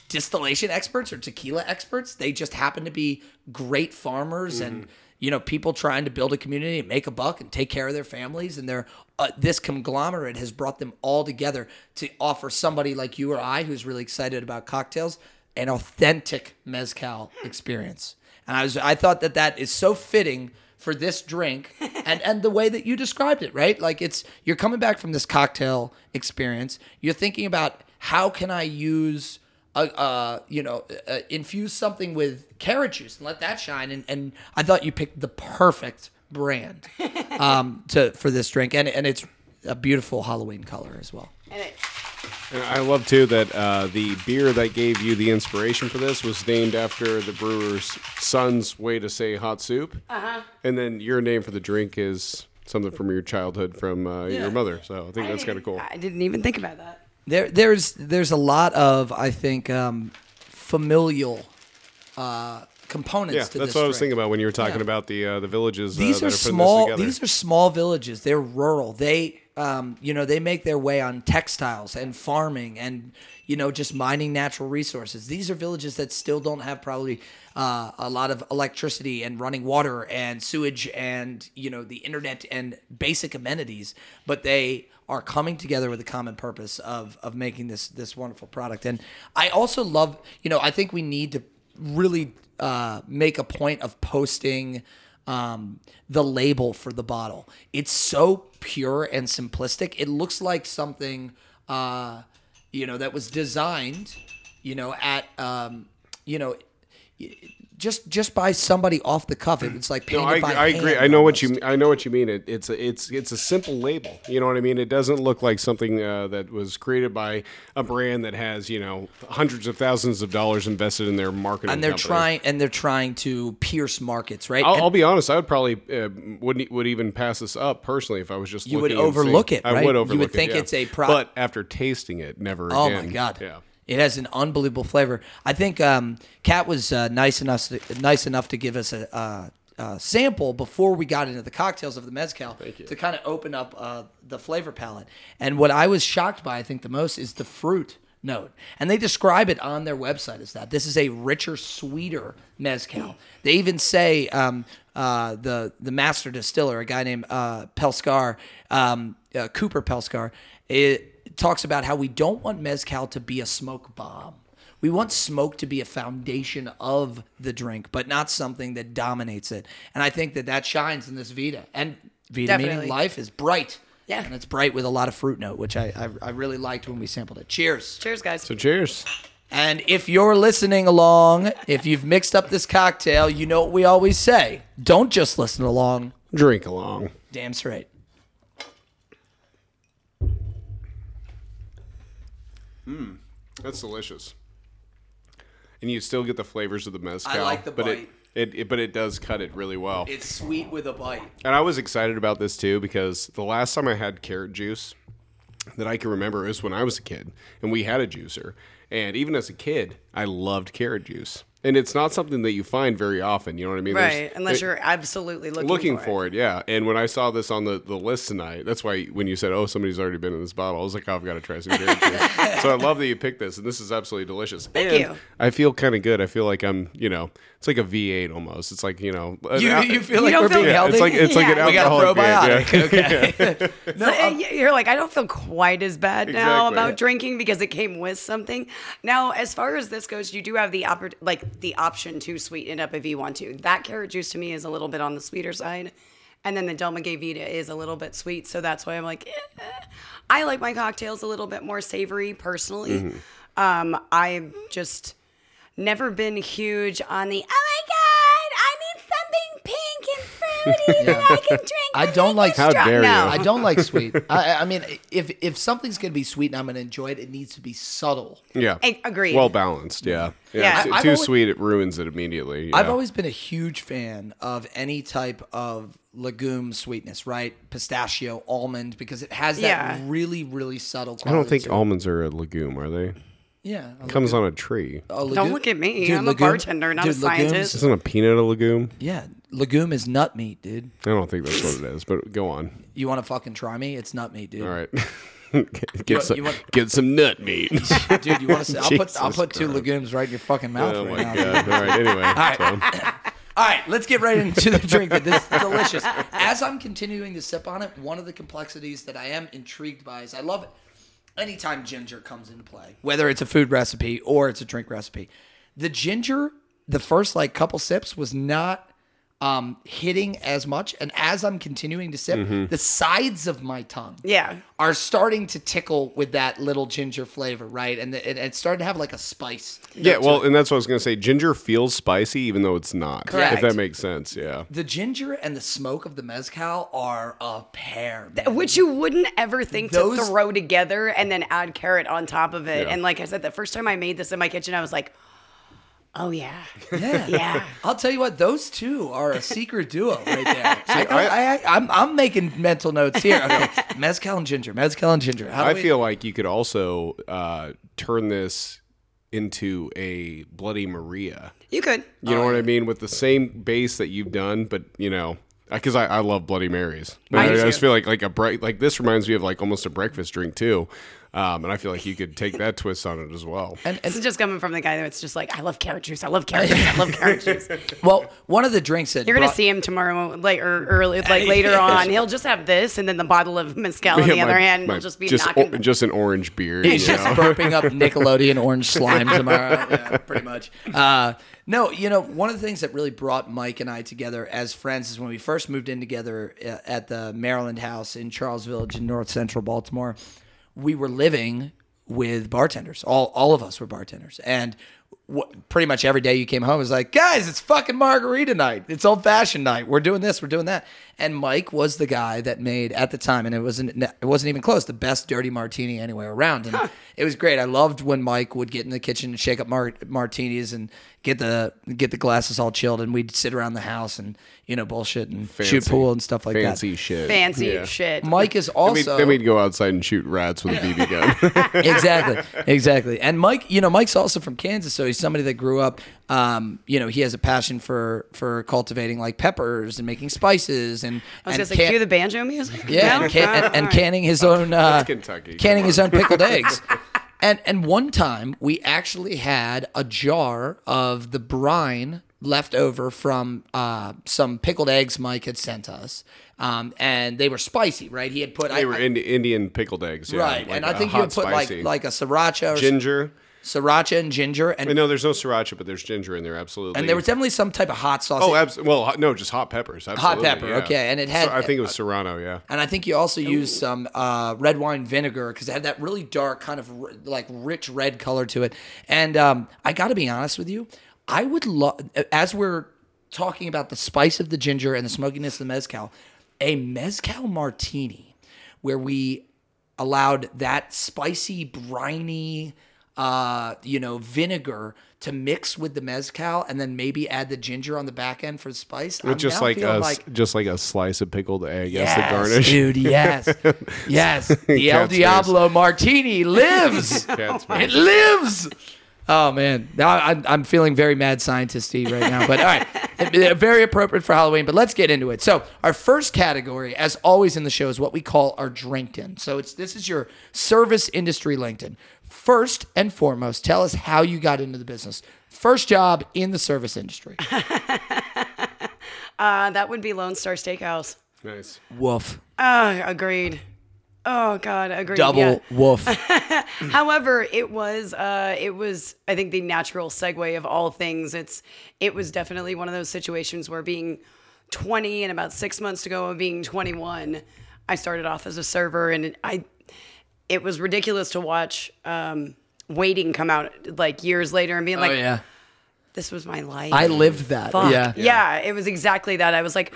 [SPEAKER 2] distillation experts or tequila experts. They just happen to be great farmers and you know people trying to build a community and make a buck and take care of their families. And they're uh, this conglomerate has brought them all together to offer somebody like you or I who's really excited about cocktails an authentic mezcal experience. And I was I thought that that is so fitting for this drink (laughs) and and the way that you described it, right? Like it's you're coming back from this cocktail experience, you're thinking about how can I use uh, uh, you know, uh, infuse something with carrot juice and let that shine. And, and I thought you picked the perfect brand (laughs) um, to for this drink, and and it's a beautiful Halloween color as well.
[SPEAKER 3] And
[SPEAKER 1] I love too that uh, the beer that gave you the inspiration for this was named after the brewer's son's way to say hot soup. Uh-huh. And then your name for the drink is something from your childhood from uh,
[SPEAKER 2] Yeah.
[SPEAKER 1] your mother. So I think that's kind of cool.
[SPEAKER 3] I didn't even think about that.
[SPEAKER 2] There there's there's a lot of I think um, familial uh, components
[SPEAKER 1] Yeah,
[SPEAKER 2] to
[SPEAKER 1] that's
[SPEAKER 2] this
[SPEAKER 1] what I was thinking about when you were talking
[SPEAKER 2] Yeah.
[SPEAKER 1] about the uh, the villages. uh,
[SPEAKER 2] these
[SPEAKER 1] that
[SPEAKER 2] are
[SPEAKER 1] are
[SPEAKER 2] small these are small villages they're rural they um, you know they make their way on textiles and farming and you know just mining natural resources. These are villages that still don't have probably uh, a lot of electricity and running water and sewage and you know the internet and basic amenities but they are coming together with a common purpose of of making this this wonderful product. And i also love you know i think we need to really uh, make a point of posting um, the label for the bottle. It's so pure and simplistic. It looks like something, uh, you know, that was designed, you know, at, um, you know, just just by somebody off the cuff. It's like
[SPEAKER 1] No,
[SPEAKER 2] painted
[SPEAKER 1] I,
[SPEAKER 2] by
[SPEAKER 1] I agree.
[SPEAKER 2] hand
[SPEAKER 1] I know what you. I know what you mean. It, it's a, it's it's a simple label. You know what I mean? It doesn't look like something uh, that was created by a brand that has you know hundreds of thousands of dollars invested in their marketing.
[SPEAKER 2] And they're
[SPEAKER 1] company.
[SPEAKER 2] trying and they're trying to pierce markets, right?
[SPEAKER 1] I'll,
[SPEAKER 2] And-
[SPEAKER 1] I'll be honest. I would probably uh, wouldn't would even pass this up personally if I was just
[SPEAKER 2] You would
[SPEAKER 1] looking and seeing-
[SPEAKER 2] overlook it,
[SPEAKER 1] I
[SPEAKER 2] right?
[SPEAKER 1] would
[SPEAKER 2] You
[SPEAKER 1] overlook
[SPEAKER 2] would
[SPEAKER 1] it,
[SPEAKER 2] think
[SPEAKER 1] yeah.
[SPEAKER 2] it's a pro-
[SPEAKER 1] But after tasting it, never.
[SPEAKER 2] Oh
[SPEAKER 1] again.
[SPEAKER 2] my god!
[SPEAKER 1] Yeah.
[SPEAKER 2] It has an unbelievable flavor. I think um, Kat was uh, nice enough to, nice enough to give us a, uh uh sample before we got into the cocktails of the mezcal to kind of open up uh, the flavor palette. And what I was shocked by, I think the most, is the fruit note. And they describe it on their website as that. This is a richer, sweeter mezcal. They even say um, uh, the the master distiller, a guy named uh, Pelskar, um, uh, Cooper Pelskar, it talks about how we don't want mezcal to be a smoke bomb. We want smoke to be a foundation of the drink, but not something that dominates it. And I think that that shines in this Vida. And Vida
[SPEAKER 3] Definitely.
[SPEAKER 2] meaning life is bright.
[SPEAKER 3] Yeah.
[SPEAKER 2] And it's bright with a lot of fruit note, which I, I, I really liked when we sampled it. Cheers.
[SPEAKER 3] Cheers, guys.
[SPEAKER 1] So cheers.
[SPEAKER 2] And if you're listening along, if you've mixed up this cocktail, you know what we always say. Don't just listen along.
[SPEAKER 1] Drink along.
[SPEAKER 2] Damn straight. Hmm.
[SPEAKER 1] That's delicious. And you still get the flavors of the mezcal.
[SPEAKER 2] I like the
[SPEAKER 1] but
[SPEAKER 2] bite.
[SPEAKER 1] It, it, it but it does cut it really well.
[SPEAKER 2] It's sweet with a bite.
[SPEAKER 1] And I was excited about this too because the last time I had carrot juice that I can remember is when I was a kid and we had a juicer. And even as a kid, I loved carrot juice. And it's not something that you find very often. You know what I mean? There's-
[SPEAKER 3] Right, unless
[SPEAKER 1] it-
[SPEAKER 3] you're absolutely looking,
[SPEAKER 1] looking
[SPEAKER 3] for,
[SPEAKER 1] for it. yeah. And when I saw this on the, the list tonight, that's why when you said, "Oh, somebody's already been in this bottle," I was like, "Oh, I've got to try some carrot juice." (laughs) so I love that you picked this, and this is absolutely delicious.
[SPEAKER 3] Thank
[SPEAKER 1] and
[SPEAKER 3] you.
[SPEAKER 1] I feel kind of good. I feel like I'm, you know, it's like a V8 almost. It's like you know,
[SPEAKER 2] You,
[SPEAKER 1] al-
[SPEAKER 2] you feel like
[SPEAKER 3] don't
[SPEAKER 2] we're
[SPEAKER 3] feel-
[SPEAKER 2] being
[SPEAKER 1] yeah,
[SPEAKER 2] healthy?
[SPEAKER 1] it's like it's like an
[SPEAKER 3] Yeah.
[SPEAKER 2] we got a probiotic.
[SPEAKER 1] V8, yeah.
[SPEAKER 2] Okay. (laughs) (laughs)
[SPEAKER 3] So, uh, y- you're like, I don't feel quite as bad now
[SPEAKER 1] Exactly.
[SPEAKER 3] about drinking because it came with something. Now, as far as this goes, you do have the oppor- like the option to sweeten it up if you want to. That carrot juice to me is a little bit on the sweeter side, and then the Del Maguey Vida is a little bit sweet. So that's why I'm like, eh. I like my cocktails a little bit more savory personally. Um, I've just never been huge on the oh my god, I need something pink and fruity (laughs) that I can drink.
[SPEAKER 2] I don't like.
[SPEAKER 1] How
[SPEAKER 3] extra."
[SPEAKER 1] dare
[SPEAKER 3] no.
[SPEAKER 1] you.
[SPEAKER 2] I don't like sweet. I, I mean, if if something's gonna be sweet and I'm gonna enjoy it, it needs to be subtle.
[SPEAKER 1] Yeah.
[SPEAKER 3] I- agreed.
[SPEAKER 1] Well balanced. Yeah. Yeah.
[SPEAKER 3] Yeah.
[SPEAKER 1] Too,
[SPEAKER 2] I-
[SPEAKER 1] too
[SPEAKER 2] always-
[SPEAKER 1] sweet, it ruins it immediately. Yeah.
[SPEAKER 2] I've always been a huge fan of any type of legume sweetness, right? Pistachio, almond, because it has that
[SPEAKER 3] Yeah.
[SPEAKER 2] really, really subtle.
[SPEAKER 1] I don't think
[SPEAKER 2] to
[SPEAKER 1] almonds are a legume, are they?
[SPEAKER 2] Yeah, a
[SPEAKER 1] Comes on a tree.
[SPEAKER 2] a legume-
[SPEAKER 3] Don't look at me.
[SPEAKER 2] Dude,
[SPEAKER 3] I'm a
[SPEAKER 2] legume-
[SPEAKER 3] bartender, not a
[SPEAKER 2] dude, legumes-
[SPEAKER 3] scientist.
[SPEAKER 1] Isn't a peanut a legume?
[SPEAKER 2] Yeah, legume is nut meat, dude.
[SPEAKER 1] I don't think that's what it is, but go on.
[SPEAKER 2] You want to fucking try me? It's nut meat, dude.
[SPEAKER 1] All right. (laughs) get,
[SPEAKER 2] want-
[SPEAKER 1] some,
[SPEAKER 2] you want-
[SPEAKER 1] get some nut meat. (laughs)
[SPEAKER 2] Dude, you want to? (laughs) I'll put I'll
[SPEAKER 1] Jesus
[SPEAKER 2] put two
[SPEAKER 1] Christ.
[SPEAKER 2] legumes right in your fucking mouth
[SPEAKER 1] oh
[SPEAKER 2] right
[SPEAKER 1] my
[SPEAKER 2] now.
[SPEAKER 1] god. All right. Anyway. so-
[SPEAKER 2] All right, let's get right into the drink. That this is delicious. As I'm continuing to sip on it, one of the complexities that I am intrigued by is I love it. Anytime ginger comes into play, whether it's a food recipe or it's a drink recipe, the ginger, the first like couple sips was not um, hitting as much, and as I'm continuing to sip,
[SPEAKER 1] Mm-hmm.
[SPEAKER 2] the sides of my tongue,
[SPEAKER 3] Yeah.
[SPEAKER 2] are starting to tickle with that little ginger flavor, right? And the, it, it's starting to have like a spice.
[SPEAKER 1] yeah. Well, and that's what I was gonna say. Ginger feels spicy, even though it's not.
[SPEAKER 2] Correct.
[SPEAKER 1] If that makes sense. Yeah.
[SPEAKER 2] The ginger and the smoke of the mezcal are a pair. man.
[SPEAKER 3] Which you wouldn't ever think
[SPEAKER 2] Those-
[SPEAKER 3] to throw together and then add carrot on top of it.
[SPEAKER 1] Yeah.
[SPEAKER 3] And like I said, the first time I made this in my kitchen, I was like, oh yeah.
[SPEAKER 2] Yeah.
[SPEAKER 3] Yeah.
[SPEAKER 2] I'll tell you what; those two are a secret duo right there. (laughs) I,
[SPEAKER 1] I-
[SPEAKER 2] I, am I'm making mental notes here. (laughs) Okay, mezcal and ginger, mezcal and ginger. How
[SPEAKER 1] I
[SPEAKER 2] we-
[SPEAKER 1] feel like you could also uh, turn this into a Bloody Maria.
[SPEAKER 3] You could.
[SPEAKER 1] You know what I mean? With the same base that you've done, but you know, because I, I love Bloody Marys.
[SPEAKER 3] I
[SPEAKER 1] I, I just feel like like a break like this reminds me of like almost a breakfast drink too, um, and I feel like you could take that twist on it as well.
[SPEAKER 2] And,
[SPEAKER 3] This
[SPEAKER 2] and
[SPEAKER 3] is just coming from the guy that's just like, I love carrot juice. I love carrot juice. I love carrot juice. (laughs)
[SPEAKER 2] well, one of the drinks that
[SPEAKER 3] You're gonna see him tomorrow, like or early, like later (laughs) on. He'll just have this, and then the bottle of mezcal on
[SPEAKER 1] Yeah,
[SPEAKER 3] the other hand
[SPEAKER 1] my-
[SPEAKER 3] will just be
[SPEAKER 1] just
[SPEAKER 3] knocking.
[SPEAKER 1] o- just an orange beer.
[SPEAKER 2] He's
[SPEAKER 1] you
[SPEAKER 2] just
[SPEAKER 1] know?
[SPEAKER 2] burping up (laughs) Nickelodeon orange slime tomorrow. Yeah, pretty much. Uh, no, you know, one of the things that really brought Mike and I together as friends is when we first moved in together uh, at the Maryland house in Charles Village in North Central Baltimore. We were living with bartenders. All all of us were bartenders, and wh- pretty much every day you came home it was like, guys, it's fucking margarita night. It's old fashioned night. We're doing this. We're doing that. And Mike was the guy that made at the time, and it wasn't it wasn't even close, the best dirty martini anywhere around. And it was great. I loved when Mike would get in the kitchen and shake up mar- martinis and get the get the glasses all chilled, and we'd sit around the house and you know bullshit and shoot pool and stuff like
[SPEAKER 1] fancy
[SPEAKER 2] that.
[SPEAKER 1] Fancy shit.
[SPEAKER 3] Fancy
[SPEAKER 1] Yeah.
[SPEAKER 3] shit.
[SPEAKER 2] Mike is
[SPEAKER 1] Then we'd,
[SPEAKER 2] also
[SPEAKER 1] then we'd go outside and shoot rats with a BB gun. (laughs)
[SPEAKER 2] exactly, exactly. And Mike, you know, Mike's also from Kansas, so he's somebody that grew up. Um, you know, he has a passion for for cultivating like peppers and making spices and
[SPEAKER 3] I was
[SPEAKER 2] and
[SPEAKER 3] gonna say,
[SPEAKER 2] can-
[SPEAKER 3] cue the banjo music.
[SPEAKER 2] yeah,
[SPEAKER 3] No?
[SPEAKER 2] and, can, and, and canning his own uh,
[SPEAKER 1] Kentucky.
[SPEAKER 2] canning his own pickled eggs. (laughs) And and one time we actually had a jar of the brine left over from uh, some pickled eggs Mike had sent us, um, and they were spicy. Right, he had put
[SPEAKER 1] they
[SPEAKER 2] I-
[SPEAKER 1] were
[SPEAKER 2] I-
[SPEAKER 1] Indian pickled eggs. Yeah,
[SPEAKER 2] right,
[SPEAKER 1] like
[SPEAKER 2] and I
[SPEAKER 1] a
[SPEAKER 2] think you
[SPEAKER 1] hot
[SPEAKER 2] had put
[SPEAKER 1] spicy.
[SPEAKER 2] like like a sriracha or
[SPEAKER 1] ginger.
[SPEAKER 2] Sriracha and ginger, and
[SPEAKER 1] no, there's no sriracha, but there's ginger in there. Absolutely.
[SPEAKER 2] and there was definitely some type of hot sauce.
[SPEAKER 1] Oh, abs- well, no, just hot peppers. Absolutely,
[SPEAKER 2] pepper,
[SPEAKER 1] yeah.
[SPEAKER 2] okay, and it had-
[SPEAKER 1] So I think it was Serrano. Yeah.
[SPEAKER 2] And I think you also used some uh, red wine vinegar because it had that really dark, kind of r- like rich red color to it. And um, I got to be honest with you, I would love, as we're talking about the spice of the ginger and the smokiness of the mezcal, a mezcal martini where we allowed that spicy, briny, uh, you know, vinegar to mix with the mezcal, and then maybe add the ginger on the back end for the spice. I'm
[SPEAKER 1] just like a s- just like a slice of pickled egg as
[SPEAKER 2] Yes,
[SPEAKER 1] the garnish.
[SPEAKER 2] dude. Yes, (laughs) yes. The El
[SPEAKER 1] face.
[SPEAKER 2] Diablo Martini lives. (laughs) It lives. Oh man, now I'm, I'm feeling very mad scientisty right now. But all right, (laughs) very appropriate for Halloween. But let's get into it. So our first category, as always in the show, is what we call our drinked-in. So it's this is your service industry LinkedIn. First and foremost, tell us how you got into the business. First job in the service industry. (laughs)
[SPEAKER 3] Uh, that would be Lone Star Steakhouse.
[SPEAKER 1] Nice.
[SPEAKER 2] Woof.
[SPEAKER 3] Oh, agreed. Oh God, agreed.
[SPEAKER 2] Double
[SPEAKER 3] yeah.
[SPEAKER 2] woof. (laughs)
[SPEAKER 3] However, it was uh, it was I think the natural segue of all things. It's it was definitely one of those situations where being 20 and about six months to go of being 21, I started off as a server, and I it was ridiculous to watch um, waiting come out like years later and being like,
[SPEAKER 2] oh yeah.
[SPEAKER 3] this was my life.
[SPEAKER 2] I lived that.
[SPEAKER 3] Fuck.
[SPEAKER 2] Yeah.
[SPEAKER 3] yeah. it was exactly that. I was like,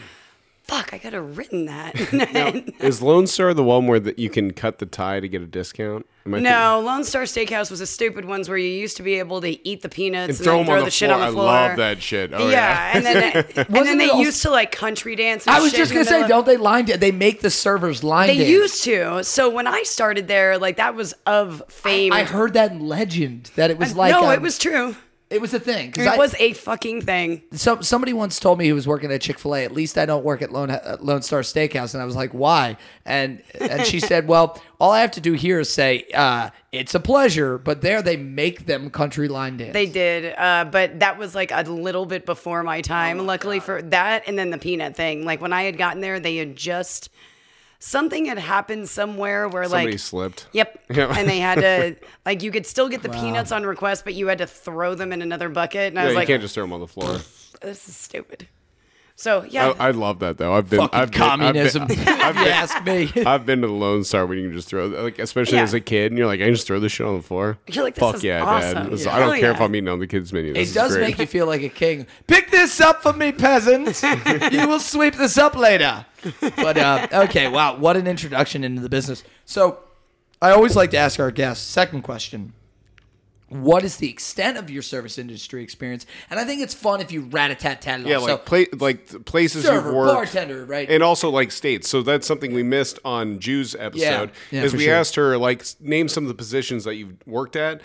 [SPEAKER 3] fuck, I could have written that. (laughs) (laughs)
[SPEAKER 1] Is Lone Star the one where that you can cut the tie to get a discount? Am I
[SPEAKER 3] no, Lone Star Steakhouse was a stupid ones where you used to be able to eat the peanuts and,
[SPEAKER 1] throw
[SPEAKER 3] then
[SPEAKER 1] them
[SPEAKER 3] throw
[SPEAKER 1] on
[SPEAKER 3] the,
[SPEAKER 1] the
[SPEAKER 3] shit on the floor.
[SPEAKER 1] I love that shit. Oh,
[SPEAKER 3] yeah,
[SPEAKER 1] yeah.
[SPEAKER 3] and then (laughs) and then they
[SPEAKER 2] it also-
[SPEAKER 3] used to like country dance. And
[SPEAKER 2] I was
[SPEAKER 3] shit
[SPEAKER 2] just gonna say, don't they line? They make the servers line
[SPEAKER 3] They
[SPEAKER 2] dance.
[SPEAKER 3] used to. So when I started there, like that was of fame.
[SPEAKER 2] I heard that in legend that it was like
[SPEAKER 3] no,
[SPEAKER 2] um,
[SPEAKER 3] it was true.
[SPEAKER 2] It was a thing.
[SPEAKER 3] It
[SPEAKER 2] I-
[SPEAKER 3] was a fucking thing.
[SPEAKER 2] So somebody once told me he was working at Chick Fil A. At least I don't work at Lone, uh, Lone Star Steakhouse, and I was like, "Why?" And and she said, (laughs) "Well, all I have to do here is say uh, it's a pleasure, but there they make them country line dance."
[SPEAKER 3] They did, uh, but that was like a little bit before my time. Luckily for that, and then the peanut thing. Like when I had gotten there, they had just something had happened somewhere where
[SPEAKER 1] Somebody
[SPEAKER 3] like
[SPEAKER 1] slipped.
[SPEAKER 3] Yep. (laughs)
[SPEAKER 1] Yeah.
[SPEAKER 3] And they had to like you could still get the peanuts on request, but you had to throw them in another bucket. And I
[SPEAKER 1] Yeah,
[SPEAKER 3] was
[SPEAKER 1] you
[SPEAKER 3] like,
[SPEAKER 1] can't just throw them on the floor.
[SPEAKER 3] this is stupid. So yeah,
[SPEAKER 1] I, I love that though. I've been
[SPEAKER 2] Fucking
[SPEAKER 1] I've been,
[SPEAKER 2] communism.
[SPEAKER 1] I've (laughs) been,
[SPEAKER 2] if you ask me. (laughs)
[SPEAKER 1] I've been to the Lone Star when you can just throw like especially
[SPEAKER 3] Yeah.
[SPEAKER 1] as a kid and you're like I can just throw this shit on the floor.
[SPEAKER 3] You're like,
[SPEAKER 1] fuck
[SPEAKER 3] is
[SPEAKER 1] yeah,
[SPEAKER 3] awesome.
[SPEAKER 1] dad.
[SPEAKER 3] Yeah.
[SPEAKER 1] I don't
[SPEAKER 3] Hell
[SPEAKER 1] care if. I'm eating on the kids menu. This
[SPEAKER 2] It
[SPEAKER 1] is
[SPEAKER 2] does
[SPEAKER 1] great.
[SPEAKER 2] make you feel like a king. Pick this up for me, peasant. you will sweep this up later. But uh, okay, wow, what an introduction into the business. So, I always like to ask our guests. Second question: What is the extent of your service industry experience? And I think it's fun if you rat a tat tat
[SPEAKER 1] Yeah,
[SPEAKER 2] off.
[SPEAKER 1] like
[SPEAKER 2] so,
[SPEAKER 1] pla- like places
[SPEAKER 2] server,
[SPEAKER 1] you've worked,
[SPEAKER 2] bartender, right?
[SPEAKER 1] and also like states. So that's something we missed on Jew's episode.
[SPEAKER 2] Yeah,
[SPEAKER 1] is
[SPEAKER 2] for
[SPEAKER 1] we
[SPEAKER 2] sure.
[SPEAKER 1] asked her like name some of the positions that you've worked at.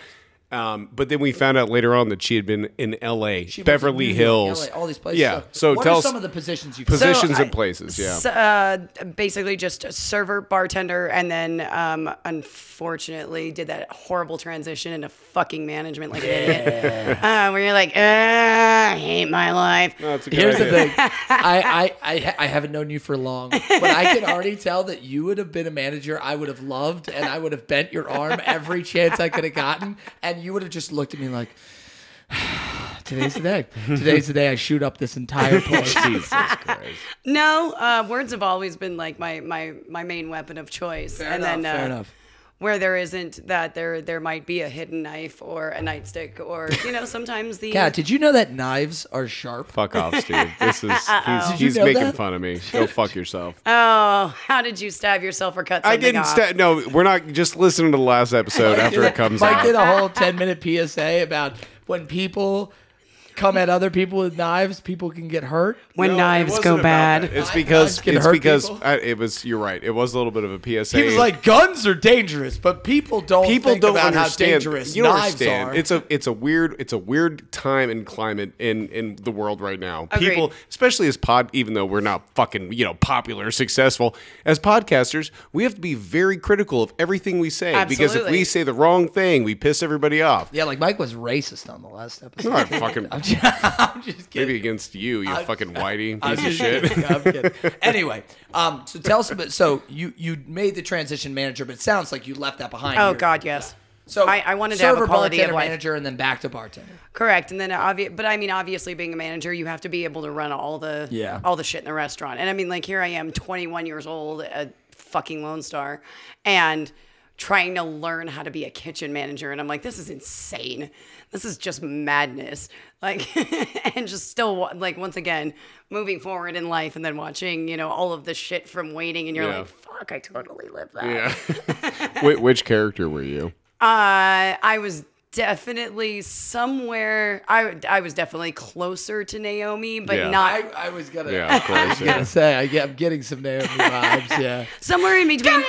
[SPEAKER 1] Um, but then we found out later on that she had been in L.A.,
[SPEAKER 2] She works in
[SPEAKER 1] Beverly
[SPEAKER 2] New York,
[SPEAKER 1] Hills,
[SPEAKER 2] LA, all these places.
[SPEAKER 1] Yeah. So
[SPEAKER 2] what
[SPEAKER 1] tell
[SPEAKER 2] are
[SPEAKER 1] us
[SPEAKER 2] some of the positions you've
[SPEAKER 1] Posi- Positions
[SPEAKER 3] So
[SPEAKER 1] and
[SPEAKER 3] I-
[SPEAKER 1] places, yeah.
[SPEAKER 3] s- uh, basically just a server, bartender, and then um, unfortunately did that horrible transition into fucking management like an idiot. (laughs) Uh, where you're like, uh, I hate my life.
[SPEAKER 1] No, it's a good
[SPEAKER 2] Here's the
[SPEAKER 1] idea.
[SPEAKER 2] thing. (laughs) I, I, I, ha- I haven't known you for long, but I can already tell that you would have been a manager I would have loved, and I would have bent your arm every chance I could have gotten, and you would have just looked at me like, (sighs) "Today's the day. Today's the day I shoot up this entire (laughs) place."
[SPEAKER 1] Jesus Christ.
[SPEAKER 3] No, uh, words have always been like my my my main weapon of choice.
[SPEAKER 2] Fair
[SPEAKER 3] and
[SPEAKER 2] enough,
[SPEAKER 3] then uh,
[SPEAKER 2] fair enough.
[SPEAKER 3] Where there isn't that, there there might be a hidden knife or a nightstick or you know sometimes the (laughs)
[SPEAKER 2] Kat, did you know that knives are sharp?
[SPEAKER 1] Fuck off, Steve. This is (laughs) he's,
[SPEAKER 2] Did you
[SPEAKER 1] he's
[SPEAKER 2] know
[SPEAKER 1] making
[SPEAKER 2] that?
[SPEAKER 1] fun of me. Go (laughs) fuck yourself.
[SPEAKER 3] oh how did you stab yourself or cut
[SPEAKER 1] yourself?
[SPEAKER 3] I
[SPEAKER 1] didn't. stab. No, we're not. Just listening to the last episode after it comes
[SPEAKER 2] Mike
[SPEAKER 1] out.
[SPEAKER 2] did a whole 10 minute PSA about when people come at other people with knives, people can get hurt.
[SPEAKER 3] when
[SPEAKER 1] No, it
[SPEAKER 3] knives
[SPEAKER 1] wasn't
[SPEAKER 3] go
[SPEAKER 1] about
[SPEAKER 3] bad.
[SPEAKER 1] that. It's
[SPEAKER 2] Knives
[SPEAKER 1] because
[SPEAKER 2] can
[SPEAKER 1] it's
[SPEAKER 2] hurt
[SPEAKER 1] because
[SPEAKER 2] people?
[SPEAKER 1] I, it was. You're right. It was a little bit of a PSA.
[SPEAKER 2] He was like, guns are dangerous, but people don't
[SPEAKER 1] people
[SPEAKER 2] think
[SPEAKER 1] don't
[SPEAKER 2] about
[SPEAKER 1] understand.
[SPEAKER 2] how dangerous
[SPEAKER 1] you don't
[SPEAKER 2] knives
[SPEAKER 1] understand.
[SPEAKER 2] are.
[SPEAKER 1] It's a it's a weird it's a weird time and climate in in the world right now.
[SPEAKER 3] Agreed.
[SPEAKER 1] People, especially as pod, even though we're not fucking you know popular or successful as podcasters, we have to be very critical of everything we say because if
[SPEAKER 3] Absolutely.
[SPEAKER 1] we say the wrong thing, we piss everybody off.
[SPEAKER 2] yeah, like Mike was racist on the last episode.
[SPEAKER 1] No, I fucking (laughs) (laughs)
[SPEAKER 2] I'm just, I'm just kidding.
[SPEAKER 1] maybe against you, you fucking (laughs) whitey
[SPEAKER 2] I'm
[SPEAKER 1] piece of shit.
[SPEAKER 2] kidding. I'm kidding. (laughs) Anyway, um, so tell us about. So you you made the transition manager, but it sounds like you left that behind.
[SPEAKER 3] Oh
[SPEAKER 2] You're-
[SPEAKER 3] God, yes.
[SPEAKER 2] So
[SPEAKER 3] I, I wanted to have a quality of
[SPEAKER 2] bartender,
[SPEAKER 3] life.
[SPEAKER 2] manager, and then back to bartender.
[SPEAKER 3] Correct, and then obvious, but I mean, obviously, being a manager, you have to be able to run all the
[SPEAKER 2] Yeah.
[SPEAKER 3] all the shit in the restaurant. And I mean, like here I am, 21 years old, a fucking Lone Star, and trying to learn how to be a kitchen manager. And I'm like, this is insane. This is just madness. Like, (laughs) and just still like once again moving forward in life, and then watching you know all of the shit from waiting, and you're
[SPEAKER 1] Yeah.
[SPEAKER 3] like, fuck, I totally live that.
[SPEAKER 1] Yeah. (laughs) Wh- which character were you?
[SPEAKER 3] Uh, I was definitely somewhere. I I was definitely closer to Naomi, but
[SPEAKER 1] Yeah.
[SPEAKER 3] not
[SPEAKER 2] I, I was gonna.
[SPEAKER 1] Yeah, of (laughs) course.
[SPEAKER 2] gonna
[SPEAKER 1] Yeah.
[SPEAKER 2] say I get, I'm getting some Naomi vibes. Yeah.
[SPEAKER 3] somewhere in between.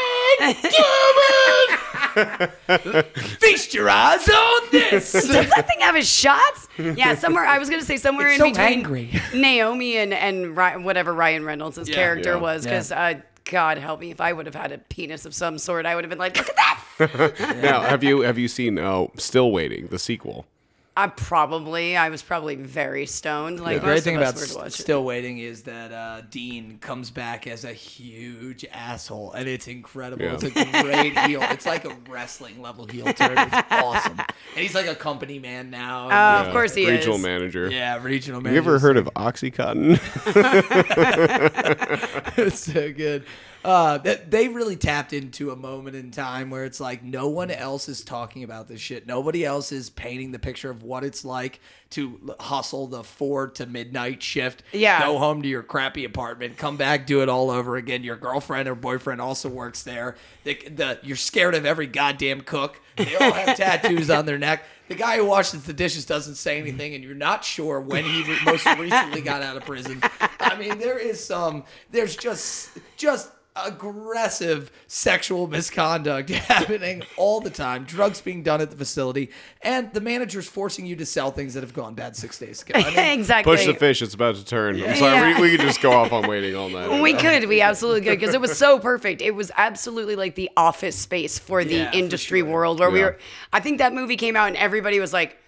[SPEAKER 2] Feast your eyes on this. (laughs)
[SPEAKER 3] Does that thing have his shots? Yeah, (laughs) somewhere. I was gonna say somewhere
[SPEAKER 2] It's
[SPEAKER 3] in
[SPEAKER 2] so
[SPEAKER 3] between
[SPEAKER 2] angry. (laughs)
[SPEAKER 3] Naomi and and Ry- whatever Ryan Reynolds' character
[SPEAKER 1] Yeah.
[SPEAKER 3] was,
[SPEAKER 2] Yeah.
[SPEAKER 3] because uh, God help me, if I would have had a penis of some sort, I would have been like, look at that.
[SPEAKER 1] Now, have you have you seen oh, Still Waiting, the sequel?
[SPEAKER 3] I probably, I was probably very stoned. Like
[SPEAKER 2] The great
[SPEAKER 3] most
[SPEAKER 2] thing about
[SPEAKER 3] us were to watch
[SPEAKER 2] S- Still Waiting is that uh, Dean comes back as a huge asshole, and it's incredible.
[SPEAKER 1] Yeah.
[SPEAKER 2] It's a great heel. It's like a wrestling level heel turn. It's awesome, and he's like a company man now. and-
[SPEAKER 3] Uh, Of course he is.
[SPEAKER 1] Regional
[SPEAKER 3] is.
[SPEAKER 1] manager.
[SPEAKER 2] yeah, regional.
[SPEAKER 1] manager. you ever heard of OxyContin? (laughs)
[SPEAKER 2] it's so good. Uh, that they really tapped into a moment in time where it's like no one else is talking about this shit. Nobody else is painting the picture of what it's like to hustle the four to midnight shift.
[SPEAKER 3] Yeah.
[SPEAKER 2] Go home to your crappy apartment, come back, do it all over again. Your girlfriend or boyfriend also works there. The, the you're scared of every goddamn cook. They all have (laughs) tattoos on their neck. The guy who washes the dishes doesn't say anything, and you're not sure when he re- most recently got out of prison. I mean, there is some. There's just just aggressive sexual misconduct (laughs) happening all the time. Drugs being done at the facility, and the manager's forcing you to sell things that have gone bad six days ago. I (laughs) mean,
[SPEAKER 3] exactly.
[SPEAKER 1] Push the fish. It's about to turn. I'm sorry.
[SPEAKER 3] Yeah.
[SPEAKER 1] We, we could just go off on waiting all night.
[SPEAKER 3] We could. We absolutely could because it was so perfect. It was absolutely like the office space for the
[SPEAKER 2] Yeah, for
[SPEAKER 3] industry
[SPEAKER 2] sure.
[SPEAKER 3] world where we
[SPEAKER 1] Yeah.
[SPEAKER 3] were. I think that movie came out and everybody was like,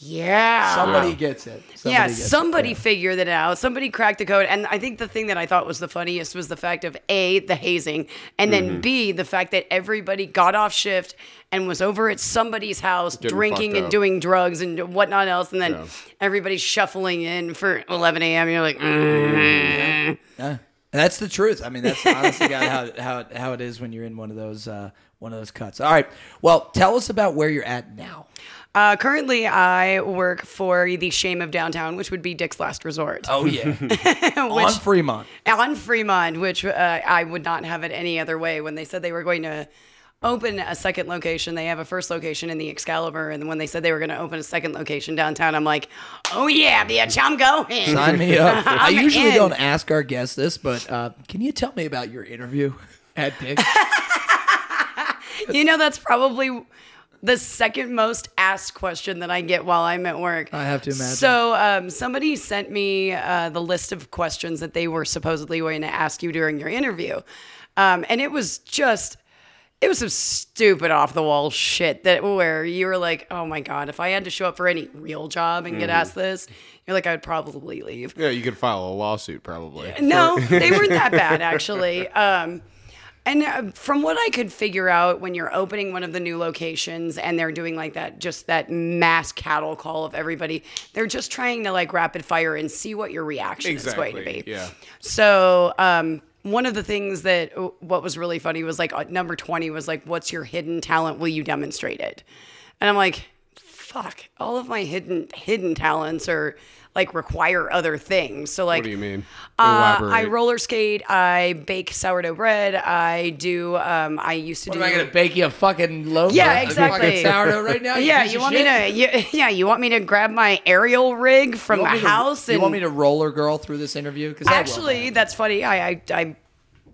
[SPEAKER 3] "Yeah,
[SPEAKER 2] somebody
[SPEAKER 1] Yeah.
[SPEAKER 2] gets it. Somebody
[SPEAKER 3] yeah."
[SPEAKER 2] gets it.
[SPEAKER 3] Somebody
[SPEAKER 2] Yeah.
[SPEAKER 3] figured it out. Somebody cracked the code. And I think the thing that I thought was the funniest was the fact of a the hazing, and then
[SPEAKER 1] Mm-hmm.
[SPEAKER 3] b the fact that everybody got off shift and was over at somebody's house
[SPEAKER 1] Getting
[SPEAKER 3] drinking and
[SPEAKER 1] up.
[SPEAKER 3] doing drugs and whatnot else, and then
[SPEAKER 1] Yeah.
[SPEAKER 3] everybody's shuffling in for 11 a.m. You're like. "Mm."
[SPEAKER 2] Yeah. And that's the truth. I mean, that's honestly how, how, how it is when you're in one of those uh, one of those cuts. All right. Well, tell us about where you're at now.
[SPEAKER 3] Uh, currently, I work for the Shame of Downtown, which would be Dick's Last Resort.
[SPEAKER 2] Oh yeah, (laughs) (laughs) on
[SPEAKER 3] which,
[SPEAKER 2] Fremont.
[SPEAKER 3] on Fremont, which uh, I would not have it any other way. When they said they were going to open a second location, they have a first location in the Excalibur, and when they said they were going to open a second location downtown, I'm like, oh yeah, bitch, I'm going.
[SPEAKER 2] Sign me up. (laughs) I usually
[SPEAKER 3] in.
[SPEAKER 2] don't ask our guests this, but uh, can you tell me about your interview at Dick?
[SPEAKER 3] You know, that's probably the second most asked question that I get while I'm at work.
[SPEAKER 2] I have to imagine.
[SPEAKER 3] So, um, somebody sent me uh, the list of questions that they were supposedly going to ask you during your interview. Um, and it was just, it was some stupid off the wall shit that where you were like, oh my God, if I had to show up for any real job and get asked this, you're like, I would probably leave.
[SPEAKER 1] Yeah, you could file a lawsuit probably.
[SPEAKER 3] No, they weren't that bad (laughs) actually. Um, and uh, from what I could figure out, when you're opening one of the new locations and they're doing like that, just that mass cattle call of everybody, they're just trying to like rapid fire and see what your reaction is going to
[SPEAKER 1] Exactly,
[SPEAKER 3] be.
[SPEAKER 1] yeah.
[SPEAKER 3] So, um, one of the things that uh, what was really funny was like uh, number 20 was like, What's your hidden talent? Will you demonstrate it? And I'm like, Fuck, all of my hidden hidden talents are like require other things. So like
[SPEAKER 1] What do you mean?
[SPEAKER 3] uh,
[SPEAKER 1] Elaborate.
[SPEAKER 3] I roller skate. I bake sourdough bread. I do. Um, I used to
[SPEAKER 2] What
[SPEAKER 3] do.
[SPEAKER 2] am I gonna bake you a fucking loaf?
[SPEAKER 3] Yeah,
[SPEAKER 2] of
[SPEAKER 3] exactly.
[SPEAKER 2] Fucking sourdough right now.
[SPEAKER 3] yeah, you want
[SPEAKER 2] shit?
[SPEAKER 3] me to? You, yeah, you want me to grab my aerial rig from
[SPEAKER 2] You
[SPEAKER 3] the
[SPEAKER 2] want me to-
[SPEAKER 3] house?
[SPEAKER 2] You want me to roller girl through this interview? Because
[SPEAKER 3] actually, that's funny. I, I I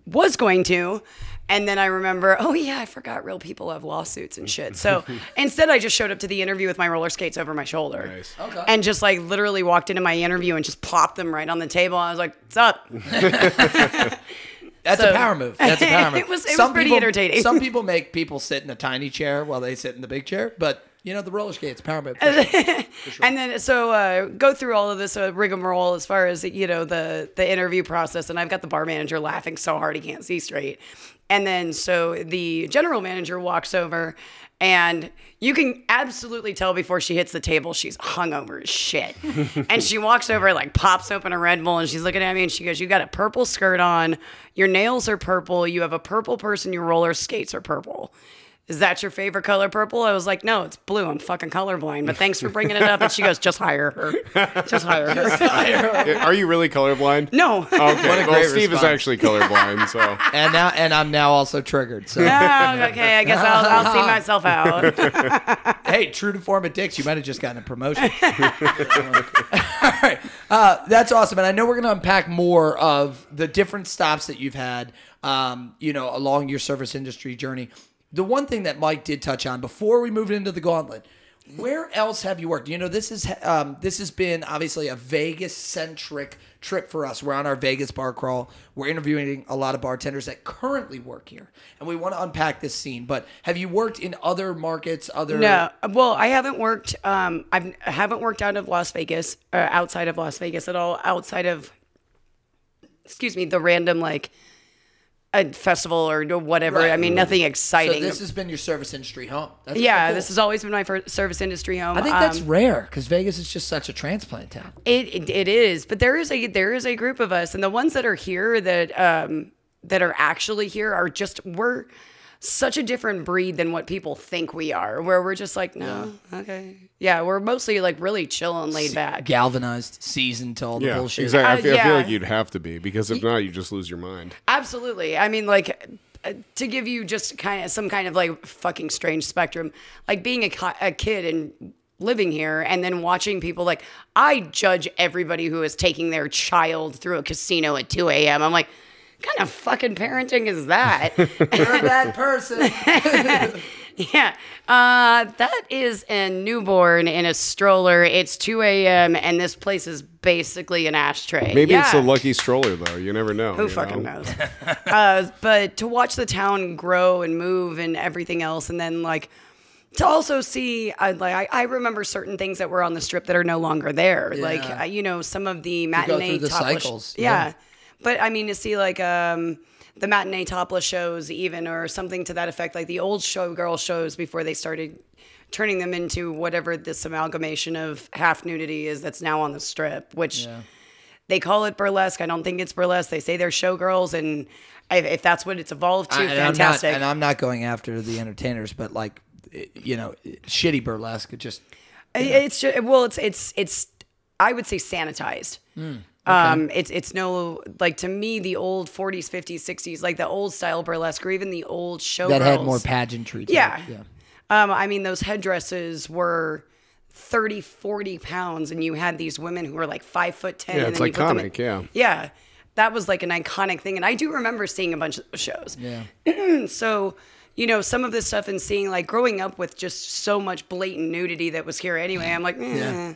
[SPEAKER 3] was going to. And then I remember, (laughs) oh yeah, I forgot real people have lawsuits and shit. So (laughs) instead, I just showed up to the interview with my roller skates over my shoulder,
[SPEAKER 1] Nice.
[SPEAKER 2] Okay.
[SPEAKER 3] and just like literally walked into my interview and just plopped them right on the table. I was like, "What's up?" (laughs)
[SPEAKER 2] That's
[SPEAKER 3] So-
[SPEAKER 2] a power move. That's a power move.
[SPEAKER 3] It was- it was pretty
[SPEAKER 2] people,
[SPEAKER 3] entertaining.
[SPEAKER 2] Some people make people sit in a tiny chair while they sit in the big chair, but you know the roller skates power move.
[SPEAKER 3] And then so uh, go through all of this uh, rigmarole as far as you know the the interview process, and I've got the bar manager laughing so hard he can't see straight. And then so the general manager walks over, and you can absolutely tell before she hits the table she's hungover as shit. (laughs) and she walks over, like pops open a Red Bull, and she's looking at me, and she goes, "You got a purple skirt on, your nails are purple, you have a purple purse, and your roller skates are purple." Is that your favorite color purple? I was like, no, it's blue. I'm fucking colorblind, but thanks for bringing it up. And she goes, just hire her. Just hire her.
[SPEAKER 1] Yeah, (laughs) Are you really colorblind?
[SPEAKER 3] No.
[SPEAKER 1] Okay.
[SPEAKER 2] What a
[SPEAKER 1] well,
[SPEAKER 2] great
[SPEAKER 1] Steve
[SPEAKER 2] response.
[SPEAKER 1] is actually colorblind, so (laughs)
[SPEAKER 2] and now, and I'm now also triggered. So,
[SPEAKER 3] Oh, okay, I guess I'll, I'll see myself out. (laughs)
[SPEAKER 2] hey, true to form at Dick's, you might have just gotten a promotion. All right, uh, that's awesome, and I know we're going to unpack more of the different stops that you've had, um, you know, along your service industry journey. The one thing that Mike did touch on before we moved into the gauntlet. Where else have you worked? You know, this is um, this has been obviously a Vegas centric trip for us. We're on our Vegas bar crawl. We're interviewing a lot of bartenders that currently work here, and we want to unpack this scene. But have you worked in other markets? Other
[SPEAKER 3] No, well, I haven't worked. Um, I've, I haven't worked out of Las Vegas, uh, outside of Las Vegas at all. Outside of, excuse me, the random like, a festival or whatever.
[SPEAKER 2] Right.
[SPEAKER 3] I mean, nothing exciting.
[SPEAKER 2] So this has been your service industry home. That's
[SPEAKER 3] yeah,
[SPEAKER 2] cool.
[SPEAKER 3] this has always been my first service industry home.
[SPEAKER 2] I think that's
[SPEAKER 3] Um,
[SPEAKER 2] rare because Vegas is just such a transplant town.
[SPEAKER 3] It, it it is, but there is a there is a group of us, and the ones that are here that um that are actually here are just we're such a different breed than what people think we are. Where we're just like, no, okay, yeah, we're mostly like really chill and laid back.
[SPEAKER 2] Galvanized, seasoned to all the
[SPEAKER 1] Yeah,
[SPEAKER 2] bullshit.
[SPEAKER 1] exactly. I
[SPEAKER 3] Uh,
[SPEAKER 1] feel, I feel
[SPEAKER 3] yeah.
[SPEAKER 1] like you'd have to be because if not, you just lose your mind.
[SPEAKER 3] Absolutely. I mean, like, uh, to give you just kind of some kind of like fucking strange spectrum, like being a, ki- a kid and living here and then watching people like, I judge everybody who is taking their child through a casino at 2 a.m. I'm like, kind of fucking parenting is that? (laughs)
[SPEAKER 2] You're a bad person. (laughs)
[SPEAKER 3] yeah. Uh, that is a newborn in a stroller. It's 2 a.m. and this place is basically an ashtray.
[SPEAKER 1] Maybe it's a lucky stroller though. You never know.
[SPEAKER 3] Who fucking
[SPEAKER 1] know?
[SPEAKER 3] knows? (laughs) uh, but to watch the town grow and move and everything else, and then like to also see, uh, like I, I remember certain things that were on the strip that are no longer there. Like
[SPEAKER 2] Yeah.
[SPEAKER 3] uh, you know, some of the
[SPEAKER 2] go
[SPEAKER 3] matinee
[SPEAKER 2] through the
[SPEAKER 3] topless.
[SPEAKER 2] cycles,
[SPEAKER 3] Yeah.
[SPEAKER 2] yeah.
[SPEAKER 3] But I mean to see like um the matinee topless shows even or something to that effect, like the old showgirl shows before they started turning them into whatever this amalgamation of half nudity is that's now on the strip, which they call it burlesque. I don't think it's burlesque. They say they're showgirls, and if, if that's what it's evolved to,
[SPEAKER 2] I- and I'm not,
[SPEAKER 3] fantastic.
[SPEAKER 2] and I'm not going after the entertainers, but like, you know, shitty burlesque. It just
[SPEAKER 3] It's just, well, it's it's it's I would say sanitized.
[SPEAKER 2] Hmm,
[SPEAKER 3] Um, it's it's no like to me the old 40s, 50s, 60s, like the old style burlesque, or even the old show
[SPEAKER 2] that had more pageantry. To
[SPEAKER 3] Yeah.
[SPEAKER 2] It. Yeah.
[SPEAKER 3] Um, I mean, those headdresses were 30, 40 pounds, and you had these women who were like five foot 10.
[SPEAKER 1] Yeah,
[SPEAKER 3] and
[SPEAKER 1] it's
[SPEAKER 3] then you put them in-
[SPEAKER 1] iconic, yeah.
[SPEAKER 3] Yeah. That was like an iconic thing. And I do remember seeing a bunch of those shows.
[SPEAKER 2] Yeah. (clears throat)
[SPEAKER 3] So, you know, some of this stuff and seeing like growing up with just so much blatant nudity that was here anyway, I'm like, eh.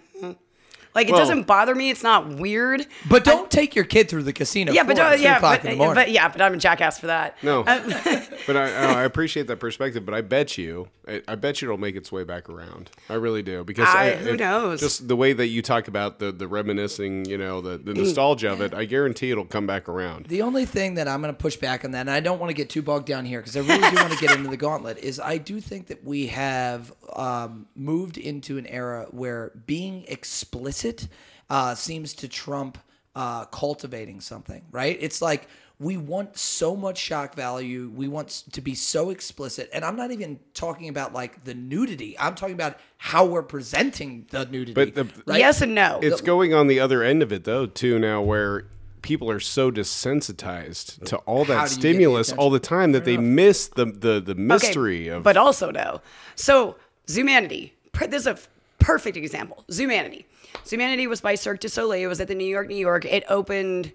[SPEAKER 3] Like it
[SPEAKER 1] Well-
[SPEAKER 3] doesn't bother me. It's not weird.
[SPEAKER 2] But don't take your kid through the casino.
[SPEAKER 3] Yeah, but
[SPEAKER 2] floor at
[SPEAKER 3] don't,
[SPEAKER 2] two
[SPEAKER 3] yeah, but,
[SPEAKER 2] in the morning.
[SPEAKER 3] but yeah, but I'm a jackass for that.
[SPEAKER 1] No,
[SPEAKER 3] Uh, (laughs)
[SPEAKER 1] but I, I appreciate that perspective. But I bet you, I, I bet you it'll make its way back around. I really do because
[SPEAKER 3] I-
[SPEAKER 1] I,
[SPEAKER 3] who
[SPEAKER 1] if-
[SPEAKER 3] knows?
[SPEAKER 1] Just the way that you talk about the the reminiscing, you know, the, the nostalgia of it. I guarantee it'll come back around.
[SPEAKER 2] The only thing that I'm going to push back on that, and I don't want to get too bogged down here because I really do want to get into the gauntlet, is I do think that we have um, moved into an era where being explicit uh, seems to trump uh, cultivating something, right? It's like we want so much shock value. We want to be so explicit. And I'm not even talking about like the nudity, I'm talking about how we're presenting the nudity.
[SPEAKER 1] But the-
[SPEAKER 2] right?
[SPEAKER 3] Yes and no.
[SPEAKER 1] It's going on the other end of it though too now where people are so desensitized to all that
[SPEAKER 2] do you get the
[SPEAKER 1] stimulus all the time that they miss the the, the mystery of
[SPEAKER 3] But also no. So Zumanity. per- This is a f- perfect example. Zumanity. Zumanity was by Cirque du Soleil. It was at the New York, New York. It opened,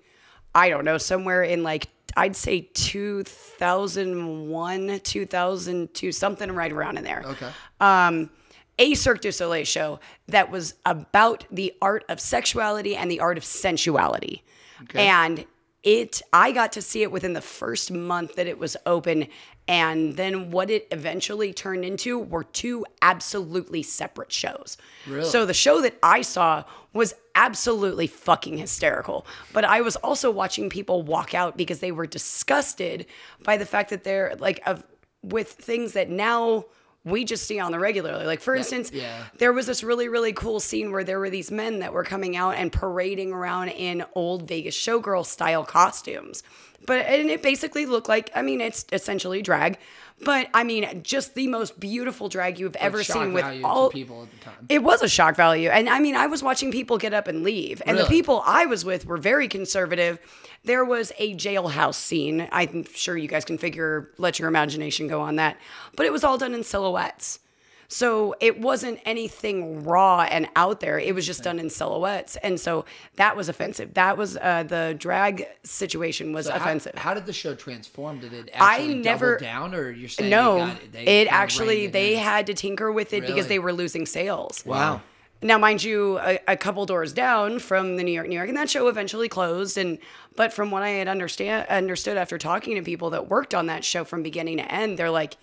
[SPEAKER 3] I don't know, somewhere in like I'd say 2001, 2002, something right around in there.
[SPEAKER 2] Okay.
[SPEAKER 3] Um, a Cirque du Soleil show that was about the art of sexuality and the art of sensuality. Okay. And it I got to see it within the first month that it was open and then what it eventually turned into were two absolutely separate shows. Really? So the show that I saw was absolutely fucking hysterical. But I was also watching people walk out because they were disgusted by the fact that they're like of with things that now we just see on the regularly. Like for instance,
[SPEAKER 2] yeah.
[SPEAKER 3] there was this really really cool scene where there were these men that were coming out and parading around in old Vegas showgirl style costumes. But and it basically looked like I mean it's essentially drag, but I mean just the most beautiful drag you've ever
[SPEAKER 2] shock
[SPEAKER 3] seen with all
[SPEAKER 2] people at the time.
[SPEAKER 3] It was a shock value. And I mean I was watching people get up and leave. And the people I was with were very conservative. There was a jailhouse scene. I'm sure you guys can figure let your imagination go on that. But it was all done in silhouettes. So it wasn't anything raw and out there. It was just done in silhouettes, and so that was offensive. That was uh, the drag situation was
[SPEAKER 2] How-
[SPEAKER 3] offensive.
[SPEAKER 2] How, did the show transform? Did it
[SPEAKER 3] I never-
[SPEAKER 2] double down, or you're saying
[SPEAKER 3] no,
[SPEAKER 2] it, got, they
[SPEAKER 3] it actually
[SPEAKER 2] it
[SPEAKER 3] they
[SPEAKER 2] in?
[SPEAKER 3] had to tinker with it because they were losing sales.
[SPEAKER 2] Wow.
[SPEAKER 3] Now, mind you, a, a couple doors down from the New York, New York, and that show eventually closed. And but from what I had understand understood after talking to people that worked on that show from beginning to end, they're like,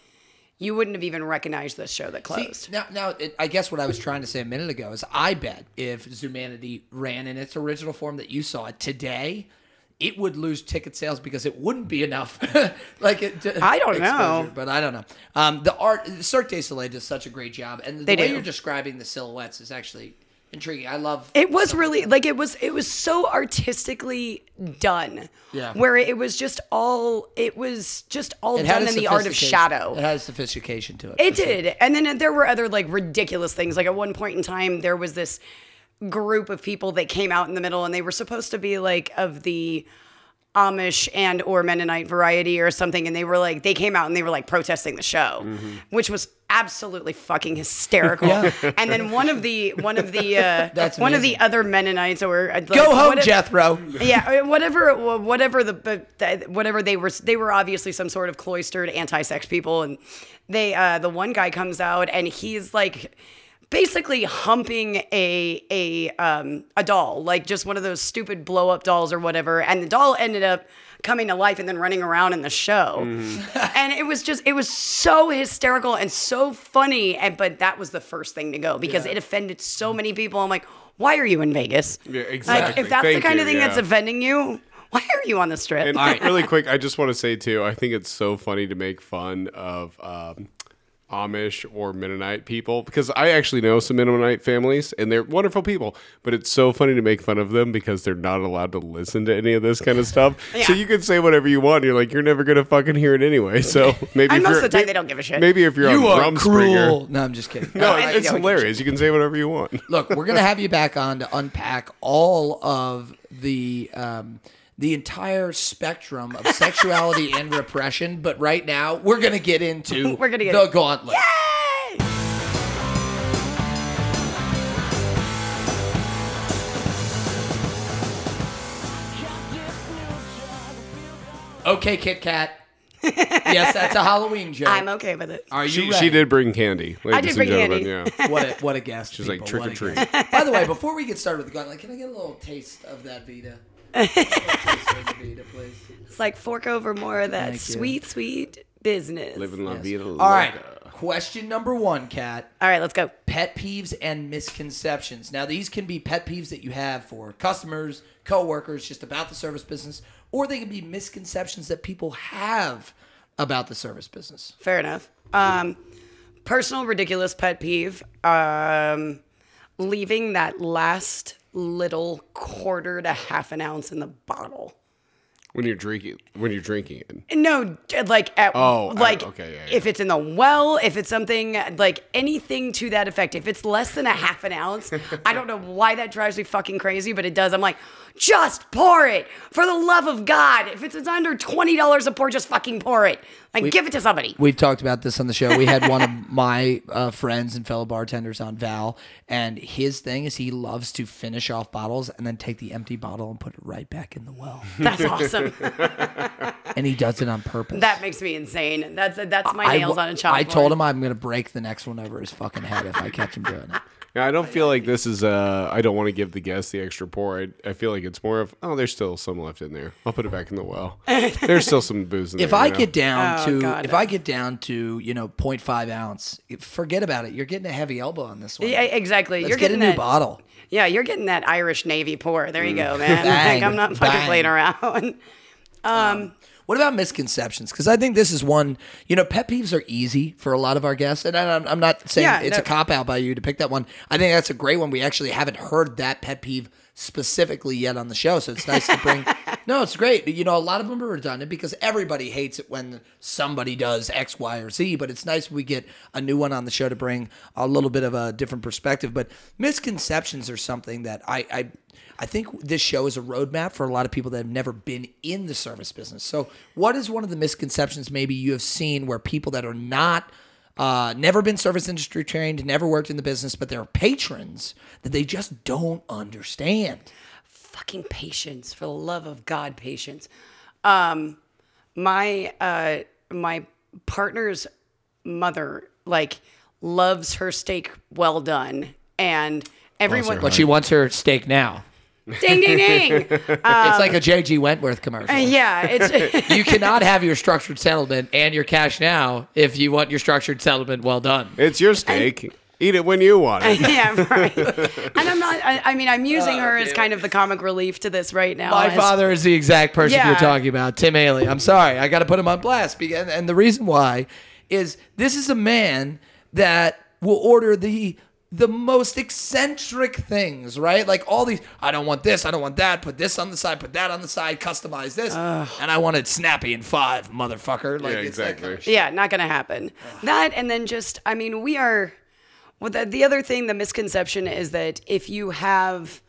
[SPEAKER 3] you wouldn't have even recognized this show that
[SPEAKER 2] See,
[SPEAKER 3] closed.
[SPEAKER 2] now, now it, I guess what I was trying to say a minute ago is I bet if Zumanity ran in its original form that you saw it today, it would lose ticket sales because it wouldn't be enough. (laughs) like it,
[SPEAKER 3] I don't know.
[SPEAKER 2] but I don't know. Um, the art Cirque du Soleil does such a great job, and the
[SPEAKER 3] They
[SPEAKER 2] way
[SPEAKER 3] do.
[SPEAKER 2] you're describing the silhouettes is actually intriguing. I love.
[SPEAKER 3] It was really like it was it was so artistically done.
[SPEAKER 2] Yeah.
[SPEAKER 3] Where it was just all it was just all
[SPEAKER 2] It
[SPEAKER 3] done in the art of shadow.
[SPEAKER 2] It had sophistication to it.
[SPEAKER 3] It
[SPEAKER 2] for sure.
[SPEAKER 3] did. And then there were other like ridiculous things. Like at one point in time, there was this group of people that came out in the middle and they were supposed to be like of the Amish and or Mennonite variety or something. And they were like, they came out and they were like protesting the show, which was absolutely fucking hysterical. And then one of the, one of the, uh, (laughs)
[SPEAKER 2] That's
[SPEAKER 3] one of the other Mennonites or uh, like,
[SPEAKER 2] Go home,
[SPEAKER 3] whatever-
[SPEAKER 2] Jethro.
[SPEAKER 3] yeah, uh, whatever, whatever the, whatever they were, they were obviously some sort of cloistered anti-sex people, and they, uh, the one guy comes out and he's like, basically humping a a um a doll, like just one of those stupid blow up dolls or whatever, and the doll ended up coming to life and then running around in the show, and it was just, it was so hysterical and so funny, and but that was the first thing to go because it offended so many people. I'm like. Why are you in Vegas?
[SPEAKER 1] Yeah,
[SPEAKER 3] Like,
[SPEAKER 1] exactly.
[SPEAKER 3] if that's the kind
[SPEAKER 1] you,
[SPEAKER 3] of thing that's offending you, why are you on the strip?
[SPEAKER 1] And (laughs) really quick, I just want to say too, I think it's so funny to make fun of um, Amish or Mennonite people because I actually know some Mennonite families and they're wonderful people, but it's so funny to make fun of them because they're not allowed to listen to any of this kind of stuff. (laughs) So you can say whatever you want. You're like, you're never gonna fucking hear it anyway. (laughs) So maybe
[SPEAKER 3] And
[SPEAKER 1] if
[SPEAKER 3] most of the time
[SPEAKER 1] may-
[SPEAKER 3] they don't give a shit.
[SPEAKER 1] Maybe if you're
[SPEAKER 2] You
[SPEAKER 1] on
[SPEAKER 2] are
[SPEAKER 1] Rumspringa.
[SPEAKER 2] cruel. No, I'm just kidding. (laughs)
[SPEAKER 1] No,
[SPEAKER 3] I-
[SPEAKER 1] it's
[SPEAKER 3] I-
[SPEAKER 1] hilarious. You can say whatever you want.
[SPEAKER 2] Look, we're gonna have you back on to unpack all of the um, the entire spectrum of sexuality and (laughs) repression. But right now, we're gonna get into (laughs)
[SPEAKER 3] We're gonna get
[SPEAKER 2] the
[SPEAKER 3] it.
[SPEAKER 2] gauntlet.
[SPEAKER 3] Yay!
[SPEAKER 2] Okay, Kit Kat. yes, that's a Halloween (laughs) joke.
[SPEAKER 3] I'm okay with it.
[SPEAKER 2] Are you
[SPEAKER 1] She,
[SPEAKER 2] ready?
[SPEAKER 1] she did bring candy. Ladies
[SPEAKER 3] did bring
[SPEAKER 1] and gentlemen,
[SPEAKER 3] candy.
[SPEAKER 1] Yeah.
[SPEAKER 2] What a what a guest.
[SPEAKER 1] She's like, "Trick or
[SPEAKER 2] what a
[SPEAKER 1] treat."
[SPEAKER 2] By the way, before we get started with the gauntlet, can I get a little taste of that Vida? A little taste of the Vida, please.
[SPEAKER 3] It's like fork over more of that
[SPEAKER 2] Thank you.
[SPEAKER 3] sweet, sweet business.
[SPEAKER 1] Living la vida
[SPEAKER 2] All right. Question number one, Kat.
[SPEAKER 3] All right, let's go.
[SPEAKER 2] pet peeves and misconceptions. Now, these can be pet peeves that you have for customers, coworkers, just about the service business, or they can be misconceptions that people have about the service business.
[SPEAKER 3] Fair enough. Um, personal ridiculous pet peeve. Um, leaving that last little quarter to half an ounce in the bottle.
[SPEAKER 1] When you're drinking, when you're drinking it.
[SPEAKER 3] No, like at
[SPEAKER 1] Oh,
[SPEAKER 3] like
[SPEAKER 1] okay, yeah, yeah.
[SPEAKER 3] if it's in the well, if it's something like anything to that effect. If it's less than a half an ounce, (laughs) I don't know why that drives me fucking crazy, but it does. I'm like, just pour it for the love of God. If it's, it's under twenty dollars a pour, just fucking pour it. Like give it to somebody.
[SPEAKER 2] We've talked about this on the show. We had one of (laughs) my uh, friends and fellow bartenders on Val, and his thing is he loves to finish off bottles and then take the empty bottle and put it right back in the well.
[SPEAKER 3] That's awesome. (laughs)
[SPEAKER 2] And he does it on purpose.
[SPEAKER 3] that makes me insane. That's that's my
[SPEAKER 2] I
[SPEAKER 3] nails
[SPEAKER 2] w-
[SPEAKER 3] on a chalkboard.
[SPEAKER 2] I told him I'm going to break the next one over his fucking head if I catch him doing it.
[SPEAKER 1] Yeah, I don't feel like this is. Uh, I don't want to give the guests the extra pour. I, I feel like it's more of, oh, there's still some left in there. I'll put it back in the well. (laughs) There's still some booze in
[SPEAKER 2] if
[SPEAKER 1] there.
[SPEAKER 2] I
[SPEAKER 1] you know?
[SPEAKER 2] get down
[SPEAKER 3] Oh,
[SPEAKER 2] to
[SPEAKER 3] God.
[SPEAKER 2] if I get down to you know 0.5 ounce, forget about it. You're getting a heavy elbow on this one.
[SPEAKER 3] Yeah, exactly.
[SPEAKER 2] Let's
[SPEAKER 3] You're
[SPEAKER 2] get a
[SPEAKER 3] getting
[SPEAKER 2] new
[SPEAKER 3] that,
[SPEAKER 2] bottle.
[SPEAKER 3] Yeah, you're getting that Irish Navy pour. There you go, man.
[SPEAKER 2] Bang, (laughs)
[SPEAKER 3] like, I'm not fucking
[SPEAKER 2] bang.
[SPEAKER 3] playing around. (laughs)
[SPEAKER 2] What about misconceptions? Because I think this is one. You know, pet peeves are easy for a lot of our guests, and I'm, I'm not saying
[SPEAKER 3] Yeah,
[SPEAKER 2] it's
[SPEAKER 3] no.
[SPEAKER 2] a cop out by you to pick that one. I think that's a great one. We actually haven't heard that pet peeve specifically yet on the show, so it's nice to bring. (laughs) no, it's great. You know, a lot of them are redundant because everybody hates it when somebody does X, Y, or Z. But it's nice we get a new one on the show to bring a little bit of a different perspective. But misconceptions are something that I. I I think this show is a roadmap for a lot of people that have never been in the service business. So, what is one of the misconceptions maybe you have seen where people that are not, uh, never been service industry trained, never worked in the business, but they're patrons that they just don't understand?
[SPEAKER 3] fucking patience for the love of god patience um my uh my partner's mother like loves her steak well done and everyone
[SPEAKER 2] But she wants her steak now.
[SPEAKER 3] Ding ding ding (laughs)
[SPEAKER 2] it's like a JG Wentworth commercial.
[SPEAKER 3] Uh, yeah it's (laughs)
[SPEAKER 2] you cannot have your structured settlement and your cash now if you want your structured settlement well done.
[SPEAKER 1] it's your steak. Eat it when you want it. (laughs)
[SPEAKER 3] yeah right and i'm not i, I mean i'm using ah, her as kind of the comic relief to this right now
[SPEAKER 2] My
[SPEAKER 3] as-
[SPEAKER 2] father is the exact person
[SPEAKER 3] Yeah.
[SPEAKER 2] you're talking about, Tim Haley. I'm sorry, I got to put him on blast. And, and the reason why is this is a man that will order the the most eccentric things, right? Like all these, I don't want this, I don't want that, put this on the side, put that on the side, customize this, and I want it snappy in five, motherfucker. Like
[SPEAKER 1] Yeah, exactly.
[SPEAKER 2] kind (laughs) of.
[SPEAKER 3] Yeah, not gonna happen. That and then just, I mean, we are. Well, the, the other thing, the misconception is that if you have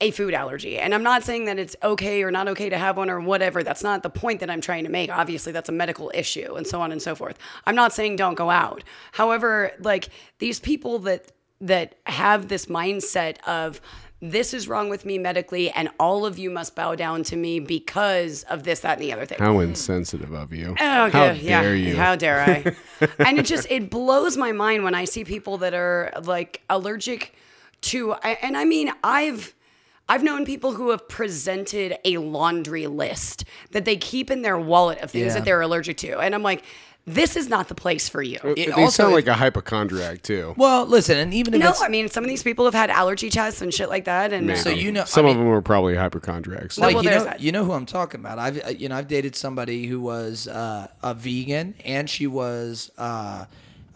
[SPEAKER 3] a food allergy, and I'm not saying that it's okay or not okay to have one or whatever. That's not the point that I'm trying to make. Obviously, that's a medical issue and so on and so forth. I'm not saying don't go out. However, like these people that that have this mindset of this is wrong with me medically, and all of you must bow down to me because of this, that, and the other thing.
[SPEAKER 1] How insensitive of you.
[SPEAKER 3] Oh,
[SPEAKER 1] How
[SPEAKER 3] yeah.
[SPEAKER 1] dare you?
[SPEAKER 3] How dare I? (laughs) and it just it blows my mind when I see people that are like allergic to and I mean I've I've known people who have presented a laundry list that they keep in their wallet of things
[SPEAKER 2] Yeah.
[SPEAKER 3] that they're allergic to. And I'm like, this is not the place for you.
[SPEAKER 2] It
[SPEAKER 1] they
[SPEAKER 2] also-
[SPEAKER 1] sound like a hypochondriac too.
[SPEAKER 2] Well, listen, and even if
[SPEAKER 3] no,
[SPEAKER 2] it's,
[SPEAKER 3] I mean some of these people have had allergy tests and shit like that and
[SPEAKER 2] So you know-
[SPEAKER 1] some
[SPEAKER 2] I
[SPEAKER 1] of
[SPEAKER 2] mean-
[SPEAKER 1] them are probably hypochondriacs.
[SPEAKER 3] No,
[SPEAKER 2] like
[SPEAKER 3] well,
[SPEAKER 2] you know,
[SPEAKER 3] that.
[SPEAKER 2] you know who I'm talking about. I've uh, you know I've dated somebody who was uh, a vegan and she was uh,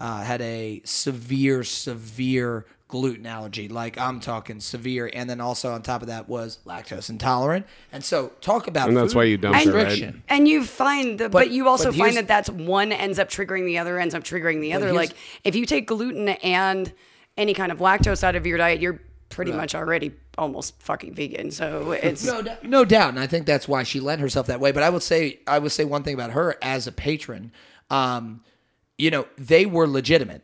[SPEAKER 2] uh, had a severe severe gluten allergy. Like I'm talking severe, and then also on top of that was lactose intolerant. And so talk about
[SPEAKER 1] And that's
[SPEAKER 2] food
[SPEAKER 1] why you dumped
[SPEAKER 3] it, right?
[SPEAKER 2] restriction.
[SPEAKER 3] And you find the, but,
[SPEAKER 2] But-
[SPEAKER 3] you also
[SPEAKER 2] but
[SPEAKER 3] find that that's one ends up triggering the other, ends up triggering the other. Like if you take gluten and any kind of lactose out of your diet, you're pretty much already almost fucking vegan. So it's
[SPEAKER 2] No, d- no doubt, and I think that's why she lent herself that way. But I would say, I would say one thing about her as a patron. Um, you know, they were legitimate.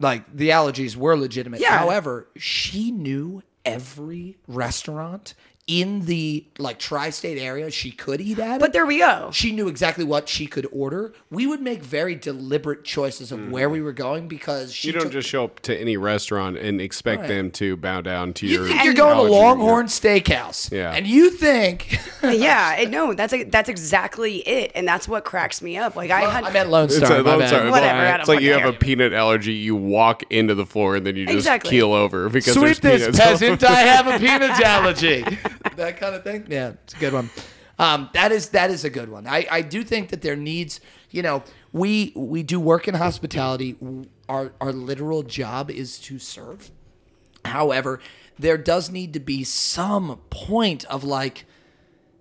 [SPEAKER 2] Like the allergies were legitimate.
[SPEAKER 3] Yeah.
[SPEAKER 2] However, she knew every restaurant in the like tri-state area she could eat at.
[SPEAKER 3] But there we go.
[SPEAKER 2] She knew exactly what she could order. We would make very deliberate choices of where mm. we were going because she
[SPEAKER 1] you don't
[SPEAKER 2] took-
[SPEAKER 1] just show up to any restaurant and expect
[SPEAKER 2] Right.
[SPEAKER 1] them to bow down to
[SPEAKER 2] you
[SPEAKER 1] your.
[SPEAKER 2] think you're going to
[SPEAKER 1] allergy.
[SPEAKER 2] Longhorn Steakhouse,
[SPEAKER 1] Yeah.
[SPEAKER 2] and you think (laughs)
[SPEAKER 3] yeah, it, no, that's a, that's exactly it, and that's what cracks me up. Like I had,
[SPEAKER 2] I meant Lone
[SPEAKER 1] It's,
[SPEAKER 2] Star.
[SPEAKER 1] a,
[SPEAKER 2] my
[SPEAKER 1] I'm
[SPEAKER 2] bad.
[SPEAKER 1] sorry, it's
[SPEAKER 3] Whatever,
[SPEAKER 1] like-
[SPEAKER 3] don't
[SPEAKER 1] it's like you
[SPEAKER 3] fucking
[SPEAKER 1] have a
[SPEAKER 3] care.
[SPEAKER 1] peanut allergy. You walk into the floor and then you just
[SPEAKER 3] Exactly.
[SPEAKER 1] keel over because
[SPEAKER 2] Sweep
[SPEAKER 1] there's
[SPEAKER 2] this
[SPEAKER 1] peanuts all
[SPEAKER 2] peasant, I have a peanut allergy. (laughs) that kind of thing. Yeah, it's a good one. Um, that is that is a good one. I, I do think that there needs, you know, we we do work in hospitality. Our our literal job is to serve. However, there does need to be some point of like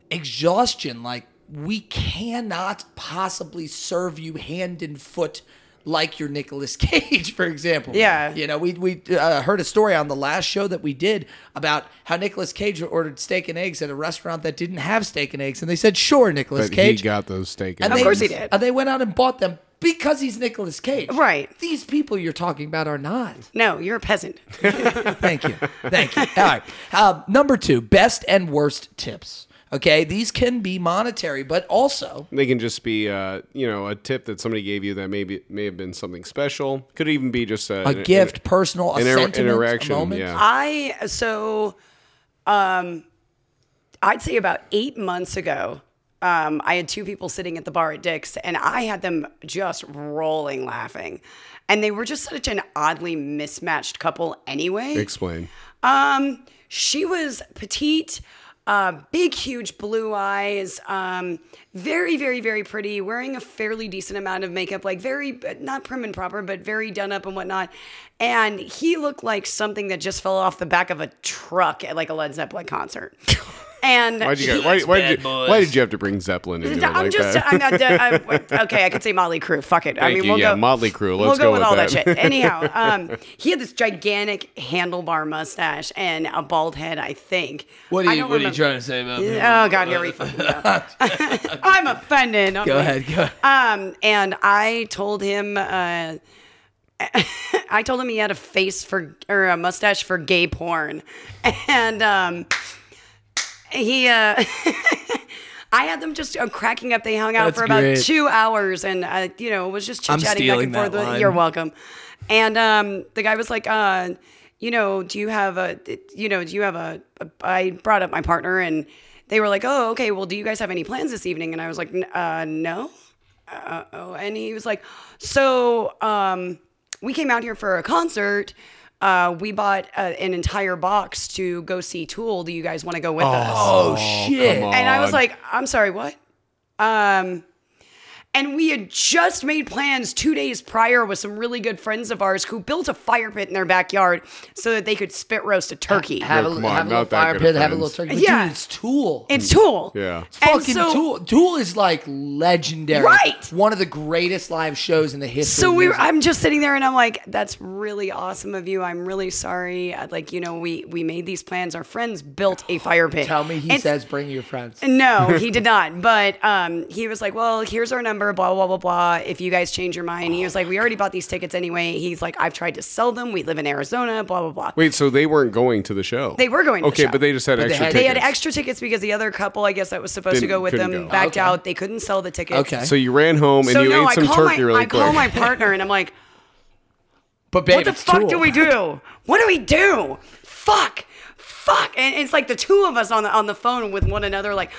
[SPEAKER 2] exhaustion. Like we cannot possibly serve you hand and foot like your Nicolas (laughs) Cage, for example.
[SPEAKER 3] Yeah.
[SPEAKER 2] You know, we we uh, heard a story on the last show that we did about how Nicolas Cage ordered steak and eggs at a restaurant that didn't have steak and eggs, and they said, "Sure, Nicolas
[SPEAKER 1] But
[SPEAKER 2] Cage."
[SPEAKER 1] he got those steak.
[SPEAKER 2] And
[SPEAKER 1] and
[SPEAKER 3] Of course he did.
[SPEAKER 2] And they went out and bought them because he's Nicolas Cage.
[SPEAKER 3] Right.
[SPEAKER 2] These people you're talking about are not.
[SPEAKER 3] no, you're a peasant. (laughs)
[SPEAKER 2] Thank you. Thank you. All right. Um, number two, best and worst tips. Okay, these can be monetary, but also
[SPEAKER 1] They can just be, uh, you know, a tip that somebody gave you that maybe may have been something special. Could even be just a,
[SPEAKER 2] a
[SPEAKER 1] an-
[SPEAKER 2] gift, personal, a
[SPEAKER 1] an inter-
[SPEAKER 2] sentiment,
[SPEAKER 1] interaction.
[SPEAKER 2] a moment.
[SPEAKER 1] Yeah.
[SPEAKER 3] I so um I'd say about eight months ago, um, I had two people sitting at the bar at Dick's and I had them just rolling laughing. And they were just such an oddly mismatched couple anyway.
[SPEAKER 1] Explain.
[SPEAKER 3] Um, she was petite, uh, big, huge blue eyes, um, very, very, very pretty, wearing a fairly decent amount of makeup, like very, not prim and proper, but very done up and whatnot. And he looked like something that just fell off the back of a truck at like a Led Zeppelin concert. (laughs) And
[SPEAKER 1] Why'd you go, why, why, did you, why did you have to bring Zeppelin into it
[SPEAKER 3] I'm
[SPEAKER 1] like
[SPEAKER 3] just,
[SPEAKER 1] that?
[SPEAKER 3] I'm not, I, (laughs) okay, I could say Motley Crue. Fuck it. I mean,
[SPEAKER 1] you.
[SPEAKER 3] we'll
[SPEAKER 1] Yeah,
[SPEAKER 3] go
[SPEAKER 1] Motley Crue.
[SPEAKER 3] we'll go,
[SPEAKER 1] go
[SPEAKER 3] with
[SPEAKER 1] with
[SPEAKER 3] all that,
[SPEAKER 1] that.
[SPEAKER 3] shit. (laughs) Anyhow, um, he had this gigantic handlebar mustache and a bald head. I think.
[SPEAKER 2] What are
[SPEAKER 3] I
[SPEAKER 2] you
[SPEAKER 3] don't
[SPEAKER 2] What are you trying to say about me?
[SPEAKER 3] Oh God, here we go. I'm offended.
[SPEAKER 2] Go ahead. Go ahead.
[SPEAKER 3] Um, and I told him, uh, (laughs) I told him he had a face for or a mustache for gay porn, and um, he. Uh, (laughs) I had them just uh, cracking up. They hung out
[SPEAKER 2] That's
[SPEAKER 3] for about
[SPEAKER 2] great.
[SPEAKER 3] two hours, and uh, you know, it was just chit chatting back
[SPEAKER 2] stealing
[SPEAKER 3] and
[SPEAKER 2] that
[SPEAKER 3] forth.
[SPEAKER 2] line.
[SPEAKER 3] You're welcome. And um, the guy was like, uh, you know, do you have a, you know, do you have a, a? I brought up my partner, and they were like, oh, okay. Well, do you guys have any plans this evening? And I was like, "N- uh, no. Uh, oh, and he was like, so um, we came out here for a concert. Uh, we bought uh, an entire box to go see Tool. Do you guys want to go with us?
[SPEAKER 2] Oh, shit.
[SPEAKER 3] And I was like, I'm sorry, what? Um, And we had just made plans two days prior with some really good friends of ours who built a fire pit in their backyard so that they could spit roast a turkey.
[SPEAKER 2] Have, a,
[SPEAKER 1] on,
[SPEAKER 2] have a little fire pit, have a little turkey. But
[SPEAKER 3] Yeah.
[SPEAKER 2] Dude, it's Tool.
[SPEAKER 3] It's Tool.
[SPEAKER 1] Yeah.
[SPEAKER 3] And
[SPEAKER 2] Fucking
[SPEAKER 3] so-
[SPEAKER 2] Tool. Tool is like legendary.
[SPEAKER 3] Right.
[SPEAKER 2] One of the greatest live shows in the history.
[SPEAKER 3] So we were. I'm just sitting there and I'm like, that's really awesome of you. I'm really sorry. I'd Like, you know, we we made these plans. Our friends built a fire pit.
[SPEAKER 2] Tell me he
[SPEAKER 3] And-
[SPEAKER 2] says bring your friends.
[SPEAKER 3] No, (laughs) he did not. But um, he was like, "Well, here's our number, blah blah blah blah. If you guys change your mind," he was like, "We already bought these tickets anyway." He's like, "I've tried to sell them. We live in Arizona, blah blah blah."
[SPEAKER 1] Wait, so they weren't going to the show?
[SPEAKER 3] They were going to the
[SPEAKER 1] Okay,
[SPEAKER 3] show.
[SPEAKER 1] but they just had
[SPEAKER 2] But they
[SPEAKER 1] extra
[SPEAKER 2] had-
[SPEAKER 3] They
[SPEAKER 1] tickets.
[SPEAKER 3] had extra tickets because the other couple, I guess, that was supposed to
[SPEAKER 1] Didn't-
[SPEAKER 3] go with them
[SPEAKER 1] couldn't go.
[SPEAKER 3] backed
[SPEAKER 2] Okay.
[SPEAKER 3] out. They couldn't sell the tickets.
[SPEAKER 2] Okay.
[SPEAKER 1] So you ran home and
[SPEAKER 3] So
[SPEAKER 1] you
[SPEAKER 3] no,
[SPEAKER 1] ate
[SPEAKER 3] I
[SPEAKER 1] some
[SPEAKER 3] call
[SPEAKER 1] turkey
[SPEAKER 3] my
[SPEAKER 1] really
[SPEAKER 3] I
[SPEAKER 1] quick.
[SPEAKER 3] call my partner and I'm like,
[SPEAKER 2] But babe,
[SPEAKER 3] "What the
[SPEAKER 2] it's
[SPEAKER 3] fuck
[SPEAKER 2] Tool.
[SPEAKER 3] do we do? What do we do? Fuck, fuck!" And it's like the two of us on the on the phone with one another, like,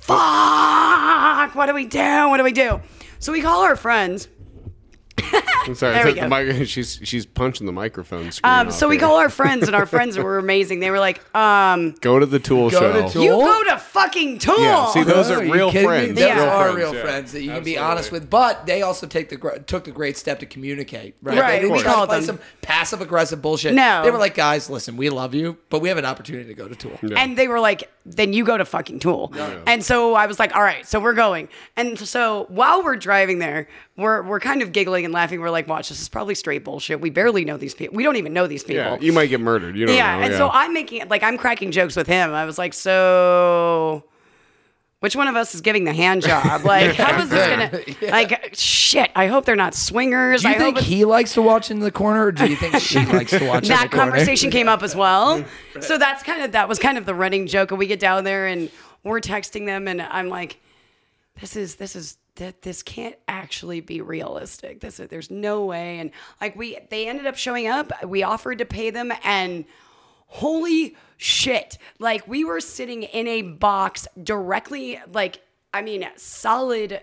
[SPEAKER 3] "Fuck! What do we do? What do we do?" So we call our friends.
[SPEAKER 1] I'm sorry, (laughs)
[SPEAKER 3] There
[SPEAKER 1] I
[SPEAKER 3] we
[SPEAKER 1] said the mic- (laughs) she's she's punching the microphone screen.
[SPEAKER 3] Um, so we
[SPEAKER 1] here.
[SPEAKER 3] call our (laughs) friends, and our friends were amazing. They were like, um,
[SPEAKER 1] Go to the Tool
[SPEAKER 2] Go
[SPEAKER 1] show.
[SPEAKER 2] to Tool.
[SPEAKER 3] "You go to fucking Tool."
[SPEAKER 1] Yeah, see, those
[SPEAKER 2] Oh,
[SPEAKER 1] are
[SPEAKER 2] you
[SPEAKER 1] real friends.
[SPEAKER 2] Those
[SPEAKER 3] Yeah.
[SPEAKER 2] are
[SPEAKER 1] friends,
[SPEAKER 2] real
[SPEAKER 1] yeah.
[SPEAKER 2] friends that you can be honest with. But they also take the took the great step to communicate. Right.
[SPEAKER 3] Right,
[SPEAKER 2] They didn't
[SPEAKER 3] we
[SPEAKER 2] try to play
[SPEAKER 3] them.
[SPEAKER 2] some passive aggressive bullshit.
[SPEAKER 3] No.
[SPEAKER 2] They were like, guys, listen, we love you, but we have an opportunity to go to Tool.
[SPEAKER 3] And they were like, then you go to fucking Tool. And so I was like, all right, so we're going. And so while we're driving there, we're, we're kind of giggling and laughing. We're like, watch, this is probably straight bullshit. We barely know these people. We don't even know these people.
[SPEAKER 1] Yeah, you might get murdered. You don't
[SPEAKER 3] yeah.
[SPEAKER 1] know.
[SPEAKER 3] and so I'm making like I'm cracking jokes with him. I was like, so which one of us is giving the hand job? (laughs) Like, how is this gonna (laughs) like shit? I hope they're not swingers.
[SPEAKER 2] Do you
[SPEAKER 3] I
[SPEAKER 2] think he likes to watch in the corner, or do you think she (laughs) likes to watch in the
[SPEAKER 3] that conversation came up as well. So that's kind of that was kind of the running joke. And we get down there and we're texting them, and I'm like, this is this is that this can't actually be realistic. This is, there's no way. And like we they ended up showing up. We offered to pay them, and holy shit! Like we were sitting in a box directly, like I mean, solid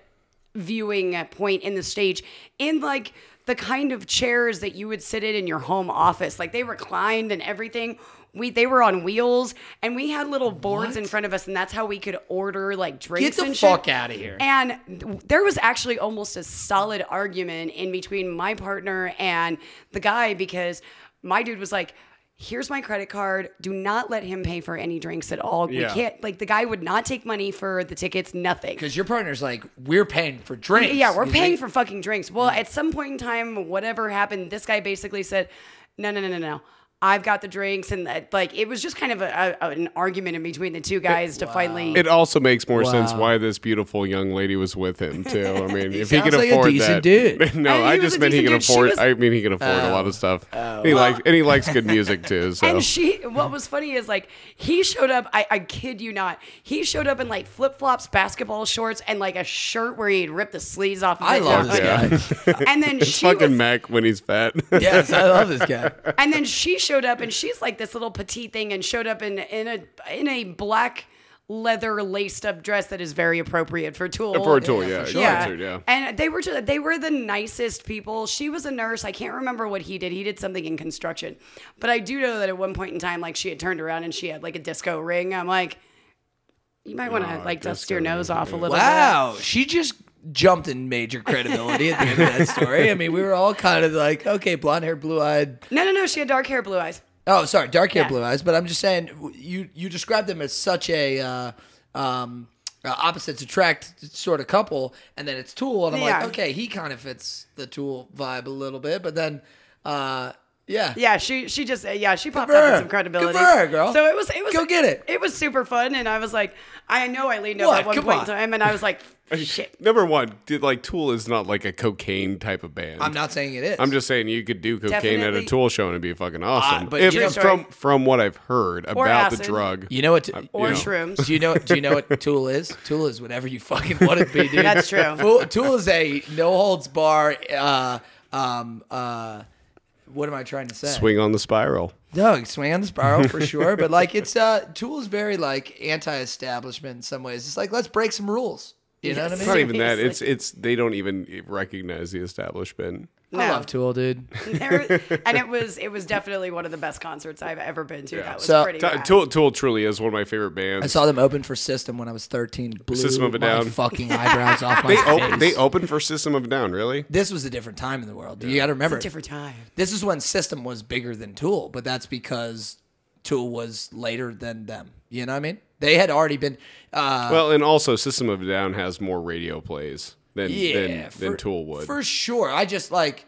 [SPEAKER 3] viewing point in the stage in like the kind of chairs that you would sit in in your home office. Like they reclined and everything. We they were on wheels and we had little boards in front of us and that's how we could order like drinks
[SPEAKER 2] Get the
[SPEAKER 3] and
[SPEAKER 2] fuck
[SPEAKER 3] shit.
[SPEAKER 2] of here.
[SPEAKER 3] And there was actually almost a solid argument in between my partner and the guy because my dude was like Here's my credit card. Do not let him pay for any drinks at all.
[SPEAKER 1] Yeah.
[SPEAKER 3] We can't like the guy would not take money for the tickets, nothing.
[SPEAKER 2] Because your partner's like, we're paying for drinks.
[SPEAKER 3] Yeah, we're
[SPEAKER 2] You
[SPEAKER 3] paying
[SPEAKER 2] think-
[SPEAKER 3] for fucking drinks. Well, at some point in time, whatever happened, this guy basically said, "No, no, no, no, no. I've got the drinks," and that, like it was just kind of a, a, an argument in between the two guys to finally.
[SPEAKER 1] It also makes more sense why this beautiful young lady was with him too. I (laughs) mean, if he
[SPEAKER 2] sounds
[SPEAKER 1] can
[SPEAKER 2] like a
[SPEAKER 1] afford
[SPEAKER 2] decent
[SPEAKER 1] that,
[SPEAKER 2] dude. (laughs)
[SPEAKER 1] no,
[SPEAKER 3] And he
[SPEAKER 1] I just
[SPEAKER 3] a
[SPEAKER 1] meant he
[SPEAKER 3] decent
[SPEAKER 1] can
[SPEAKER 3] dude.
[SPEAKER 1] Afford.
[SPEAKER 3] was-
[SPEAKER 1] I mean, he can afford a lot of oh. stuff. Oh. he likes and he likes good music too. (laughs) So
[SPEAKER 3] and she, what was funny is like he showed up. I, I kid you not, he showed up in like flip flops, basketball shorts, and like a shirt where he'd ripped the sleeves off. Of
[SPEAKER 2] I love this guy.
[SPEAKER 3] And then she
[SPEAKER 1] fucking
[SPEAKER 3] was,
[SPEAKER 1] Mac when he's fat.
[SPEAKER 2] yes, I love this guy.
[SPEAKER 3] and then she showed up and she's like this little petite thing and showed up in in a in a black leather laced up dress that is very appropriate for Tool.
[SPEAKER 1] For a tool, yeah,
[SPEAKER 2] for sure.
[SPEAKER 3] Yeah.
[SPEAKER 1] concert, yeah.
[SPEAKER 3] And they were just they were the nicest people. She was a nurse. I can't remember what he did. He did something in construction. But I do know that at one point in time like she had turned around and she had like a disco ring. I'm like you might want to
[SPEAKER 1] Oh, ah,
[SPEAKER 3] like dust your nose off a
[SPEAKER 1] yeah.
[SPEAKER 3] little
[SPEAKER 2] Wow, she just jumped in major credibility at the end of that (laughs) story. I mean, we were all kind of like, okay, blonde hair, blue eyed.
[SPEAKER 3] No, no, no. She had dark hair, blue eyes.
[SPEAKER 2] Oh, sorry, dark hair,
[SPEAKER 3] Yeah.
[SPEAKER 2] blue eyes. But I'm just saying, you you described them as such a uh, um, uh, opposites attract sort of couple, and then it's Tool, and I'm
[SPEAKER 3] Yeah.
[SPEAKER 2] like, okay, he kind of fits the Tool vibe a little bit, but then, uh, yeah,
[SPEAKER 3] Yeah, she she just yeah she popped
[SPEAKER 2] for
[SPEAKER 3] up
[SPEAKER 2] her.
[SPEAKER 3] with some credibility.
[SPEAKER 2] Good for her, girl.
[SPEAKER 3] So it was it was
[SPEAKER 2] Go get it.
[SPEAKER 3] It was super fun, and I was like, I know I leaned over
[SPEAKER 2] What?
[SPEAKER 3] at one
[SPEAKER 2] Come
[SPEAKER 3] point
[SPEAKER 2] on.
[SPEAKER 3] in time, and I was like, (laughs) shit.
[SPEAKER 1] Number one, did like Tool is not like a cocaine type of band.
[SPEAKER 2] I'm not saying it is.
[SPEAKER 1] I'm just saying you could do cocaine at
[SPEAKER 3] Definitely.
[SPEAKER 1] a Tool show and it'd be fucking awesome.
[SPEAKER 2] but
[SPEAKER 1] If-
[SPEAKER 2] you know-
[SPEAKER 1] from from what I've heard
[SPEAKER 3] Or
[SPEAKER 1] about the
[SPEAKER 3] acid.
[SPEAKER 1] drug,
[SPEAKER 2] You know what?
[SPEAKER 3] Or
[SPEAKER 1] you know.
[SPEAKER 3] shrooms.
[SPEAKER 2] Do you know? Do you know what (laughs) Tool is? Tool is whatever you fucking want it to be, dude.
[SPEAKER 3] That's true.
[SPEAKER 2] Tool, Tool is a no holds bar. Uh, um, uh, what am I trying to say?
[SPEAKER 1] swing on the spiral.
[SPEAKER 2] No, swing on the spiral for (laughs) sure. But like, it's uh, Tool is very like anti-establishment in some ways. It's like let's break some rules. You know what I
[SPEAKER 3] Yes.
[SPEAKER 1] It's
[SPEAKER 2] mean?
[SPEAKER 1] not even that. It's it's they don't even recognize the establishment.
[SPEAKER 2] I
[SPEAKER 3] No.
[SPEAKER 2] love Tool, dude. (laughs)
[SPEAKER 3] There- (laughs) and it was it was definitely one of the best concerts I've ever been to. That was
[SPEAKER 2] So-
[SPEAKER 3] pretty.
[SPEAKER 1] T- Tool, Tool truly is one of my favorite bands.
[SPEAKER 2] I saw them open for System when I was 13. Blew
[SPEAKER 1] System of a Down.
[SPEAKER 2] fucking eyebrows off (laughs) my
[SPEAKER 1] they
[SPEAKER 2] face.
[SPEAKER 1] op- they opened for System of a Down, really?
[SPEAKER 2] this was a different time in the world. You got to remember.
[SPEAKER 3] It's a different time.
[SPEAKER 2] This is when System was bigger than Tool, but that's because Tool was later than them. You know what I mean? They had already been. Uh,
[SPEAKER 1] Well, and also System of a Down has more radio plays than
[SPEAKER 2] yeah,
[SPEAKER 1] than,
[SPEAKER 2] for,
[SPEAKER 1] than Tool would.
[SPEAKER 2] for sure. I just like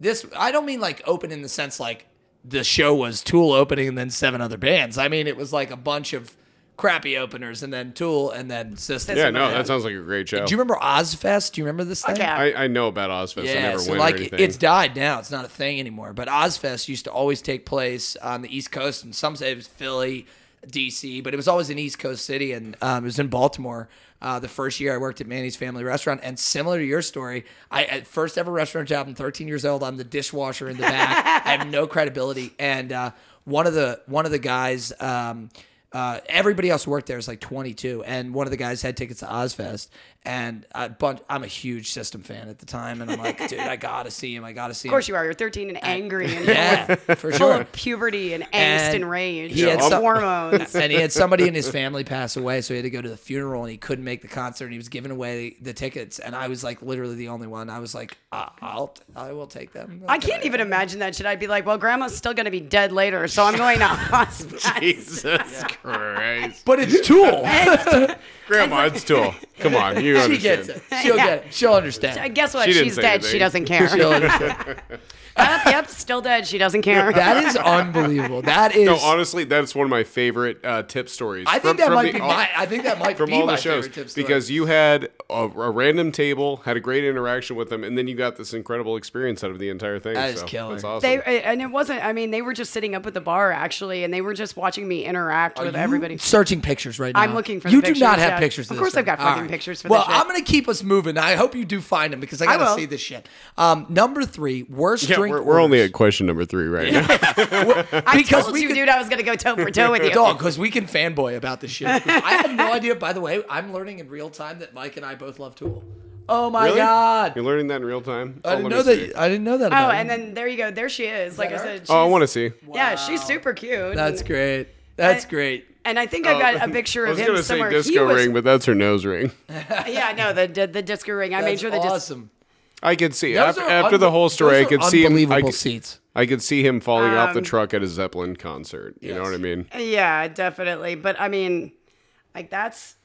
[SPEAKER 2] this. I don't mean like open in the sense like the show was Tool opening and then seven other bands. I mean it was like a bunch of crappy openers and then Tool and then System.
[SPEAKER 1] yeah, no, that sounds like a great show.
[SPEAKER 2] Do you remember Ozzfest? Do you remember this thing?
[SPEAKER 3] Okay.
[SPEAKER 1] I, I know about Ozzfest. I never
[SPEAKER 2] so
[SPEAKER 1] went
[SPEAKER 2] like
[SPEAKER 1] or anything.
[SPEAKER 2] it's died now. It's not a thing anymore. But Ozzfest used to always take place on the East Coast, and some say it was Philly, DC, but it was always an East Coast city, and um, it was in Baltimore. Uh, the first year I worked at Manny's Family Restaurant, and similar to your story, I at first ever restaurant job. I'm 13 years old. I'm the dishwasher in the back. (laughs) I have no credibility, and uh, one of the one of the guys. Um, uh, everybody else who worked there is like 22, and one of the guys had tickets to Ozzfest, and a bunch, I'm a huge System fan at the time, and I'm like, dude, I (laughs) gotta see him. I gotta see him.
[SPEAKER 3] Of course you are. You're 13 and angry and (laughs)
[SPEAKER 2] Yeah, for
[SPEAKER 3] full
[SPEAKER 2] sure.
[SPEAKER 3] of puberty and angst
[SPEAKER 2] And
[SPEAKER 3] and, rage.
[SPEAKER 2] he had some-
[SPEAKER 3] hormones. (laughs)
[SPEAKER 2] and he had somebody in his family pass away, so he had to go to the funeral, and he couldn't make the concert. And he was giving away the tickets, and I was like literally the only one. I was like, I- I'll, I will take them.
[SPEAKER 3] I can't even imagine that shit. I'd be like, well, grandma's still going to be dead later, so I'm going to hospice.
[SPEAKER 1] Jesus Christ.
[SPEAKER 2] But it's Tool.
[SPEAKER 1] Grandma, it's Tool. Come on, you
[SPEAKER 2] she
[SPEAKER 1] understand.
[SPEAKER 2] gets it. She'll (laughs) get it. She'll understand.
[SPEAKER 3] Guess what?
[SPEAKER 1] She didn't
[SPEAKER 3] She's
[SPEAKER 1] say
[SPEAKER 3] dead.
[SPEAKER 1] anything.
[SPEAKER 3] She doesn't care.
[SPEAKER 2] She'll (laughs) understand.
[SPEAKER 3] Yep, yep, still dead. She doesn't care.
[SPEAKER 2] That is unbelievable. That is.
[SPEAKER 1] No, honestly, that's one of my favorite uh, tip stories.
[SPEAKER 2] I think
[SPEAKER 1] from-
[SPEAKER 2] that
[SPEAKER 1] from
[SPEAKER 2] might
[SPEAKER 1] the-
[SPEAKER 2] be
[SPEAKER 1] all-
[SPEAKER 2] my. I think that might
[SPEAKER 1] from
[SPEAKER 2] be
[SPEAKER 1] all
[SPEAKER 2] my
[SPEAKER 1] the shows
[SPEAKER 2] favorite tip story.
[SPEAKER 1] because you had a, a random table, had a great interaction with them, and then you got this incredible experience out of the entire thing.
[SPEAKER 2] That is
[SPEAKER 1] so
[SPEAKER 2] killer.
[SPEAKER 1] That's awesome.
[SPEAKER 3] They and it wasn't. I mean, they were just sitting up at the bar actually, and they were just watching me interact with everybody.
[SPEAKER 2] searching pictures right now.
[SPEAKER 3] I'm looking for the
[SPEAKER 2] You do not have
[SPEAKER 3] yeah.
[SPEAKER 2] pictures.
[SPEAKER 3] Of
[SPEAKER 2] this
[SPEAKER 3] course I've
[SPEAKER 2] thing.
[SPEAKER 3] got fucking
[SPEAKER 2] All
[SPEAKER 3] pictures for
[SPEAKER 2] well,
[SPEAKER 3] this shit.
[SPEAKER 2] I'm gonna keep us moving. I hope you do find them because I
[SPEAKER 3] I
[SPEAKER 2] gotta
[SPEAKER 3] will.
[SPEAKER 2] see this shit. Um, number three, worst
[SPEAKER 1] yeah,
[SPEAKER 2] drink.
[SPEAKER 1] we're, we're only at question number three right now. (laughs) (laughs)
[SPEAKER 3] I
[SPEAKER 2] because
[SPEAKER 3] told
[SPEAKER 2] we
[SPEAKER 3] you,
[SPEAKER 2] could-
[SPEAKER 3] dude, I was gonna go toe for toe with you.
[SPEAKER 2] Dog, because we can fanboy about this shit. I had no idea. By the way, I'm learning in real time that Mike and I both love Tool. Oh my
[SPEAKER 1] Really?
[SPEAKER 2] god!
[SPEAKER 1] You're learning that in real time.
[SPEAKER 2] I
[SPEAKER 1] Oh,
[SPEAKER 2] didn't know that. I didn't know that.
[SPEAKER 3] Oh,
[SPEAKER 2] About
[SPEAKER 3] and
[SPEAKER 2] him.
[SPEAKER 3] then there you go. There she is. Like I
[SPEAKER 2] her?
[SPEAKER 3] said.
[SPEAKER 1] Oh, I want to see.
[SPEAKER 3] Yeah, she's super cute.
[SPEAKER 2] That's great. That's
[SPEAKER 3] I-
[SPEAKER 2] great.
[SPEAKER 3] And I think I've got a picture
[SPEAKER 1] I
[SPEAKER 3] of
[SPEAKER 1] was
[SPEAKER 3] him
[SPEAKER 1] gonna say
[SPEAKER 3] somewhere. he
[SPEAKER 1] disco
[SPEAKER 3] was,
[SPEAKER 1] ring, but that's her nose ring. (laughs)
[SPEAKER 3] yeah, no, the the, the disco ring. I made
[SPEAKER 2] That's
[SPEAKER 3] sure the dis-
[SPEAKER 2] awesome.
[SPEAKER 1] I could see
[SPEAKER 2] Those
[SPEAKER 1] after,
[SPEAKER 2] are
[SPEAKER 1] after the
[SPEAKER 2] unbe-
[SPEAKER 1] whole story. I
[SPEAKER 2] those are
[SPEAKER 1] could see him. I
[SPEAKER 2] Unbelievable
[SPEAKER 1] could,
[SPEAKER 2] seats.
[SPEAKER 1] I could see him falling off the
[SPEAKER 3] Um,
[SPEAKER 1] truck at a Zeppelin concert. You know what I mean?
[SPEAKER 3] Yeah, definitely. But I mean, like that's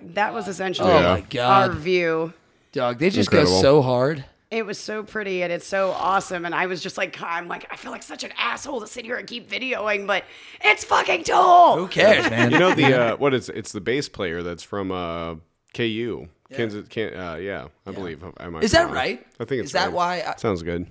[SPEAKER 3] that was essentially
[SPEAKER 2] Oh
[SPEAKER 1] Yeah.
[SPEAKER 2] my god,
[SPEAKER 3] our view.
[SPEAKER 2] dog! They just
[SPEAKER 1] Incredible.
[SPEAKER 2] go so hard.
[SPEAKER 3] It was so pretty and it's so awesome. And I was just like, I'm like, I feel like such an asshole to sit here and keep videoing, but it's fucking Tool.
[SPEAKER 2] Who cares, man? (laughs)
[SPEAKER 1] You know the uh, what is it's the bass player that's from uh, KU. Kansas, can, uh, yeah, I believe I might.
[SPEAKER 2] Is
[SPEAKER 1] be
[SPEAKER 2] that
[SPEAKER 1] wrong.
[SPEAKER 2] right?
[SPEAKER 1] I think it's
[SPEAKER 2] Is that
[SPEAKER 1] right.
[SPEAKER 2] why I-
[SPEAKER 1] Sounds good.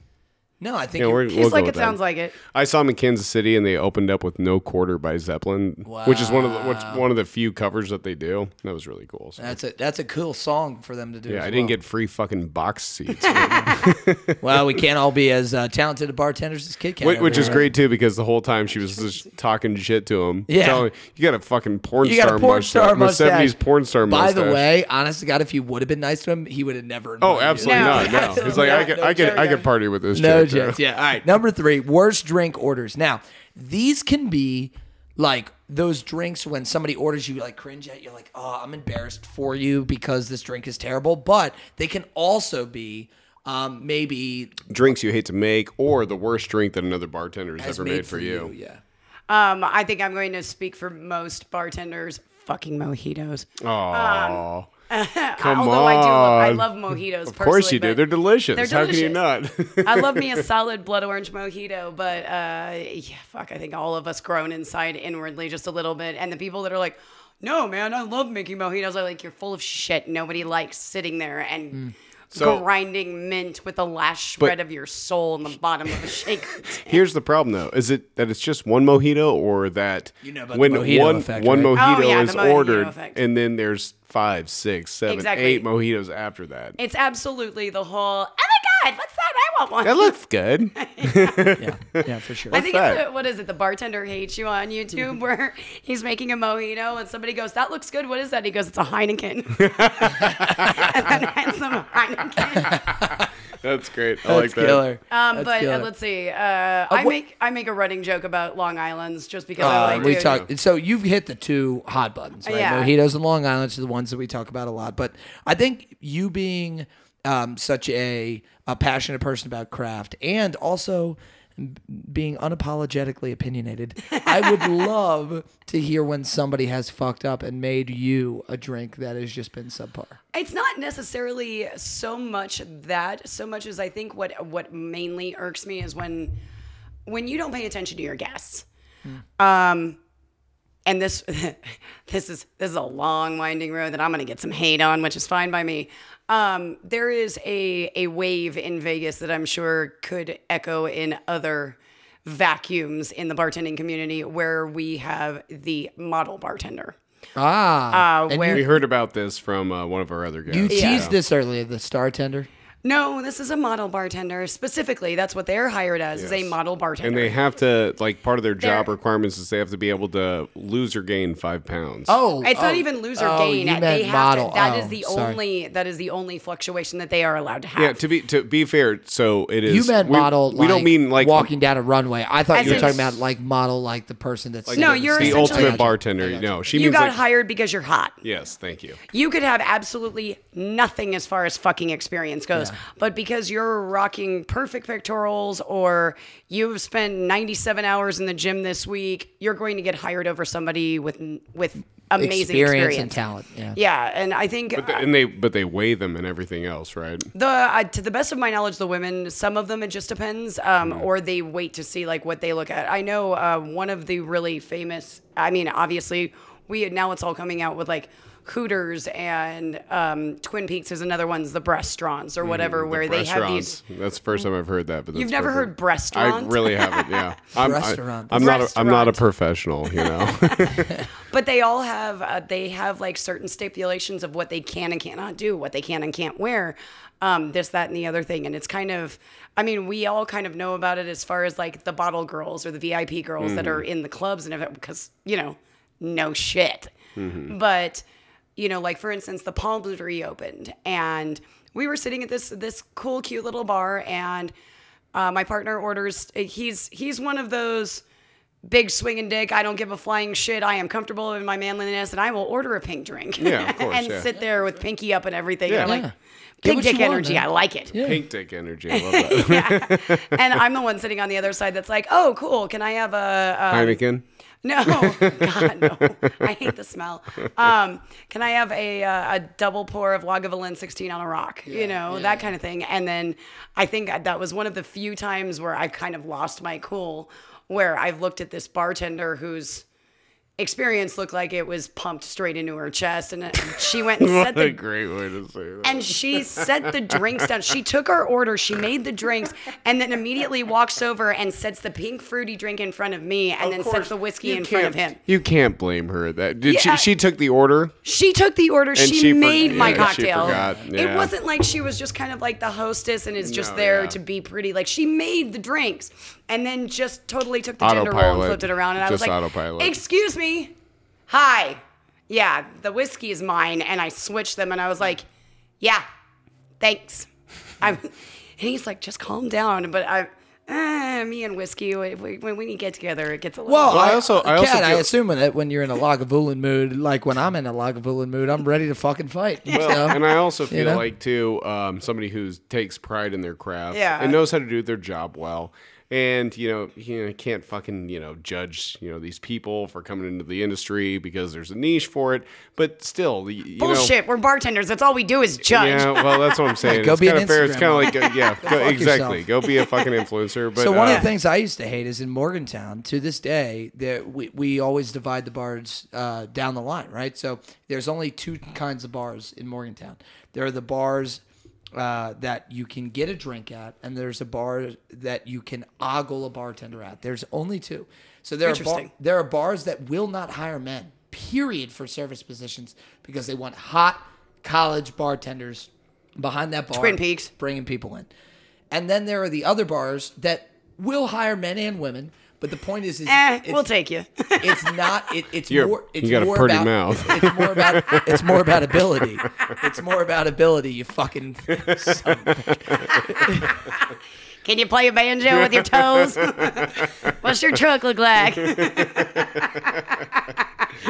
[SPEAKER 2] No, I think
[SPEAKER 1] Yeah, we're,
[SPEAKER 3] He's
[SPEAKER 1] we'll go
[SPEAKER 3] like,
[SPEAKER 1] with
[SPEAKER 3] it
[SPEAKER 1] that.
[SPEAKER 3] sounds like it.
[SPEAKER 1] I saw him in Kansas City, and they opened up with "No Quarter" by Zeppelin, which is one of the which, one of the few covers that they do. That was really cool. So,
[SPEAKER 2] that's a that's a cool song for them to do.
[SPEAKER 1] yeah,
[SPEAKER 2] as
[SPEAKER 1] I didn't
[SPEAKER 2] well.
[SPEAKER 1] get free fucking box seats, (laughs)
[SPEAKER 2] Well, we can't all be as uh, talented bartenders as Kid Kat.
[SPEAKER 1] which,
[SPEAKER 2] over
[SPEAKER 1] which is
[SPEAKER 2] here.
[SPEAKER 1] great too because the whole time she was just talking shit to him.
[SPEAKER 2] Yeah.
[SPEAKER 1] telling, you got a fucking porn
[SPEAKER 2] You
[SPEAKER 1] star
[SPEAKER 2] got a porn
[SPEAKER 1] mustache,
[SPEAKER 2] star mustache.
[SPEAKER 1] seventies porn star
[SPEAKER 2] By
[SPEAKER 1] mustache.
[SPEAKER 2] the way, honest to God, if you would have been nice to him, he would have never.
[SPEAKER 1] Oh,
[SPEAKER 2] invited you.
[SPEAKER 1] absolutely
[SPEAKER 3] No,
[SPEAKER 1] not. No,
[SPEAKER 3] absolutely (laughs)
[SPEAKER 1] he's like, I
[SPEAKER 3] not.
[SPEAKER 1] could,
[SPEAKER 3] No
[SPEAKER 1] I could, I
[SPEAKER 3] chance.
[SPEAKER 1] could party with this.
[SPEAKER 2] No
[SPEAKER 1] chick, bro.
[SPEAKER 2] chance. Yeah. All right. Number three, worst drink orders. Now, these can be like those drinks when somebody orders you like cringe at. You're like, oh, I'm embarrassed for you because this drink is terrible. But they can also be um, maybe
[SPEAKER 1] Drinks you hate to make, or the worst drink that another bartender has,
[SPEAKER 2] has
[SPEAKER 1] ever made, for you.
[SPEAKER 2] Yeah.
[SPEAKER 3] Um, I think I'm going to speak for most bartenders. Fucking mojitos.
[SPEAKER 1] Oh, (laughs) come
[SPEAKER 3] Although
[SPEAKER 1] on!
[SPEAKER 3] I do, love, I love mojitos.
[SPEAKER 1] Of course you do. They're delicious.
[SPEAKER 3] they're
[SPEAKER 1] How can you not?
[SPEAKER 3] delicious. I love me a (laughs) solid blood orange mojito, but uh, yeah, fuck, I think all of us groan inside inwardly just a little bit. And the people that are like, no, man, I love making mojitos. I'm like, you're full of shit. Nobody likes sitting there and
[SPEAKER 1] Hmm. So-
[SPEAKER 3] grinding mint with the last shred of your soul in the bottom of a (laughs) shaker.
[SPEAKER 1] Here's the problem, though: is it that it's just one mojito, or that
[SPEAKER 2] You know about the
[SPEAKER 1] when
[SPEAKER 2] mojito
[SPEAKER 1] one
[SPEAKER 2] effect,
[SPEAKER 1] one
[SPEAKER 2] right?
[SPEAKER 1] mojito
[SPEAKER 3] Oh, yeah,
[SPEAKER 1] is
[SPEAKER 3] mojito
[SPEAKER 1] ordered,
[SPEAKER 3] effect.
[SPEAKER 1] and then there's five, six, seven, eight
[SPEAKER 3] Exactly.
[SPEAKER 1] eight mojitos after that?
[SPEAKER 3] It's absolutely the whole, my God, what's that? I want one.
[SPEAKER 1] That looks good. (laughs)
[SPEAKER 2] yeah, yeah, for sure.
[SPEAKER 3] I think
[SPEAKER 1] that?
[SPEAKER 3] it's the, what is it? The bartender hates you on YouTube, where he's making a mojito and somebody goes, "That looks good. What is that?" He goes, "It's a Heineken," (laughs) and then hands them a Heineken.
[SPEAKER 1] That's great. I
[SPEAKER 2] That's
[SPEAKER 1] like that.
[SPEAKER 2] killer.
[SPEAKER 3] Um,
[SPEAKER 2] That's
[SPEAKER 3] but uh,
[SPEAKER 2] killer.
[SPEAKER 3] let's see. Uh, I
[SPEAKER 2] what-
[SPEAKER 3] make I make a running joke about Long Island's just because I
[SPEAKER 2] Uh,
[SPEAKER 3] like
[SPEAKER 2] we
[SPEAKER 3] to.
[SPEAKER 2] talk. So you've hit the two hot buttons, right?
[SPEAKER 3] Yeah.
[SPEAKER 2] Mojitos and Long Island's are the ones that we talk about a lot. But I think you being um, such a, a passionate person about craft and also being unapologetically opinionated, I would (laughs) love to hear when somebody has fucked up and made you a drink that has just been subpar.
[SPEAKER 3] It's not necessarily so much that, so much as I think what what mainly irks me is when when you don't pay attention to your guests. Um, and this (laughs) this is this is a long winding road that I'm going to get some hate on, which is fine by me. Um, there is a a wave in Vegas that I'm sure could echo in other vacuums in the bartending community where we have the model bartender.
[SPEAKER 2] Ah,
[SPEAKER 3] Uh,
[SPEAKER 2] and
[SPEAKER 3] where
[SPEAKER 1] We heard about this from uh, one of our other guests.
[SPEAKER 2] you
[SPEAKER 3] Yeah.
[SPEAKER 2] teased this earlier, the star tender.
[SPEAKER 3] No, this is a model bartender. Specifically, that's what they're hired as is a
[SPEAKER 1] Yes.
[SPEAKER 3] model bartender.
[SPEAKER 1] and they have to like part of their job
[SPEAKER 3] They're-
[SPEAKER 1] requirements is they have to be able to lose or gain five pounds.
[SPEAKER 2] Oh,
[SPEAKER 3] it's not
[SPEAKER 2] oh,
[SPEAKER 3] even lose or
[SPEAKER 2] oh,
[SPEAKER 3] gain.
[SPEAKER 2] You
[SPEAKER 3] they
[SPEAKER 2] meant
[SPEAKER 3] have
[SPEAKER 2] model.
[SPEAKER 3] to. That is
[SPEAKER 2] Oh,
[SPEAKER 3] the
[SPEAKER 2] sorry.
[SPEAKER 3] only. That is the only fluctuation that they are allowed to have.
[SPEAKER 1] yeah. To be to be fair, so it is.
[SPEAKER 2] You meant
[SPEAKER 1] we,
[SPEAKER 2] model.
[SPEAKER 1] We don't mean like
[SPEAKER 2] walking down a runway. I thought
[SPEAKER 3] As
[SPEAKER 2] you were
[SPEAKER 3] in-
[SPEAKER 2] talking about like model, like the person that's
[SPEAKER 1] like
[SPEAKER 3] No,
[SPEAKER 1] the,
[SPEAKER 3] you're
[SPEAKER 1] the
[SPEAKER 3] essentially-
[SPEAKER 1] ultimate bartender. No, she
[SPEAKER 3] you
[SPEAKER 1] means
[SPEAKER 3] got
[SPEAKER 1] like
[SPEAKER 3] hired because you're hot.
[SPEAKER 1] yes. Thank you.
[SPEAKER 3] You could have absolutely nothing as far as fucking experience goes, but because you're rocking perfect pectorals or you've spent 97 hours in the gym this week, you're going to get hired over somebody with with amazing
[SPEAKER 2] experience,
[SPEAKER 3] experience,
[SPEAKER 2] and talent. Yeah.
[SPEAKER 3] Yeah, and I think
[SPEAKER 1] But the- and they but they weigh them and everything else, right?
[SPEAKER 3] The uh, to the best of my knowledge, the women, some of them it just depends, um,
[SPEAKER 1] Mm-hmm.
[SPEAKER 3] or they wait to see like what they look at. I know uh, one of the really famous. I mean, obviously, we now it's all coming out with like Hooters and um, Twin Peaks is another one's the breastrons or whatever,
[SPEAKER 1] Mm-hmm. The
[SPEAKER 3] where they have these.
[SPEAKER 1] restaurants. That's the first time I've heard that. But
[SPEAKER 3] You've never
[SPEAKER 1] perfect.
[SPEAKER 3] heard breastrons?
[SPEAKER 1] I really haven't. Yeah, (laughs) I'm, I,
[SPEAKER 2] Restaurant.
[SPEAKER 1] I'm not. A, I'm not a professional. You know. (laughs) (laughs)
[SPEAKER 3] But they all have uh, they have like certain stipulations of what they can and cannot do, what they can and can't wear, um, this, that, and the other thing. And it's kind of, I mean, we all kind of know about it as far as like the bottle girls or the VIP girls that are in the clubs and everything, because you know, no shit. But you know, like for instance, the Palm Tree reopened, and we were sitting at this this cool, cute little bar, and uh, my partner orders. He's he's one of those big swinging dick. I don't give a flying shit. I am comfortable in my manliness, and I will order a pink drink.
[SPEAKER 1] Yeah, of (laughs) course,
[SPEAKER 3] and
[SPEAKER 1] yeah.
[SPEAKER 3] sit there with pinky up and everything.
[SPEAKER 1] Yeah.
[SPEAKER 3] And I'm like,
[SPEAKER 2] Get
[SPEAKER 3] big dick
[SPEAKER 2] you want,
[SPEAKER 3] energy.
[SPEAKER 2] man.
[SPEAKER 3] I like it.
[SPEAKER 1] Pink dick energy. I love (laughs) that. yeah.
[SPEAKER 3] And I'm the one sitting on the other side that's like, oh, cool. Can I have a, a
[SPEAKER 1] Heineken.
[SPEAKER 3] No, (laughs) God, no. I hate the smell. Um, can I have a, uh, a double pour of Lagavulin 16 on a rock? you know, that kind of thing. And then I think that was one of the few times where I've kind of lost my cool, where I've looked at this bartender whose experience looked like it was pumped straight into her chest. And uh, it- she went (laughs) and set the
[SPEAKER 1] great way to say that.
[SPEAKER 3] and she set the drinks down. She took our order, she made the drinks, and then immediately walks over and sets the pink fruity drink in front of me, and then sets the whiskey in front of him.
[SPEAKER 1] You can't blame her. That did
[SPEAKER 3] Yeah.
[SPEAKER 1] she? She took the order.
[SPEAKER 3] She took the order. She,
[SPEAKER 1] she for-
[SPEAKER 3] made my
[SPEAKER 1] yeah,
[SPEAKER 3] cocktail.
[SPEAKER 1] forgot,
[SPEAKER 3] It wasn't like she was just kind of like the hostess and is just
[SPEAKER 1] No,
[SPEAKER 3] there
[SPEAKER 1] yeah.
[SPEAKER 3] to be pretty. Like she made the drinks and then just totally took the gender role and flipped it around. And I was like,
[SPEAKER 1] autopilot.
[SPEAKER 3] "Excuse me, hi, yeah, the whiskey is mine." And I switched them, and I was like, "Yeah, thanks." (laughs) I'm, and he's like, "Just calm down." But I. Eh, me and whiskey, when, when we get together, it gets a little.
[SPEAKER 2] Well,
[SPEAKER 1] I also- I also
[SPEAKER 2] Kat, I assume that when you're in a Lagavulin mood, like when I'm in a Lagavulin mood, I'm ready to fucking fight.
[SPEAKER 1] Well,
[SPEAKER 2] So,
[SPEAKER 1] and I also (laughs) feel
[SPEAKER 2] know?
[SPEAKER 1] like too, um, somebody who takes pride in their craft
[SPEAKER 3] Yeah.
[SPEAKER 1] and knows how to do their job well. And you know, you know, can't fucking you know judge you know these people for coming into the industry because there's a niche for it. But still, you, you know,
[SPEAKER 3] Bullshit. We're bartenders. That's all we do is judge.
[SPEAKER 1] Yeah, well, that's what I'm (laughs) saying.
[SPEAKER 2] Go
[SPEAKER 1] it's
[SPEAKER 2] be
[SPEAKER 1] kind
[SPEAKER 2] an
[SPEAKER 1] of fair. It's kind of like, a, yeah, (laughs) go,
[SPEAKER 2] fuck
[SPEAKER 1] exactly.
[SPEAKER 2] yourself.
[SPEAKER 1] Go be a fucking influencer. But
[SPEAKER 2] so one
[SPEAKER 1] uh,
[SPEAKER 2] of the things I used to hate is in Morgantown. To this day, that we, we always divide the bars uh, down the line, right? So there's only two kinds of bars in Morgantown. There are the bars uh, that you can get a drink at, and there's a bar that you can ogle a bartender at. There's only two. So there are bar, there are bars that will not hire men, period, for service positions because they want hot college bartenders behind that bar.
[SPEAKER 3] Twin Peaks.
[SPEAKER 2] bringing people in. And then there are the other bars that will hire men and women. But the point is, is
[SPEAKER 3] Eh,
[SPEAKER 2] it's,
[SPEAKER 3] we'll take you. (laughs)
[SPEAKER 2] it's not. It, it's
[SPEAKER 1] You're-
[SPEAKER 2] more. It's
[SPEAKER 1] you got a
[SPEAKER 2] more
[SPEAKER 1] pretty
[SPEAKER 2] about,
[SPEAKER 1] mouth. (laughs)
[SPEAKER 2] It's more about. It's more about ability. It's more about ability. You fucking. (laughs) son of a-
[SPEAKER 3] Can you play a banjo with your toes? (laughs) What's your truck look like? (laughs)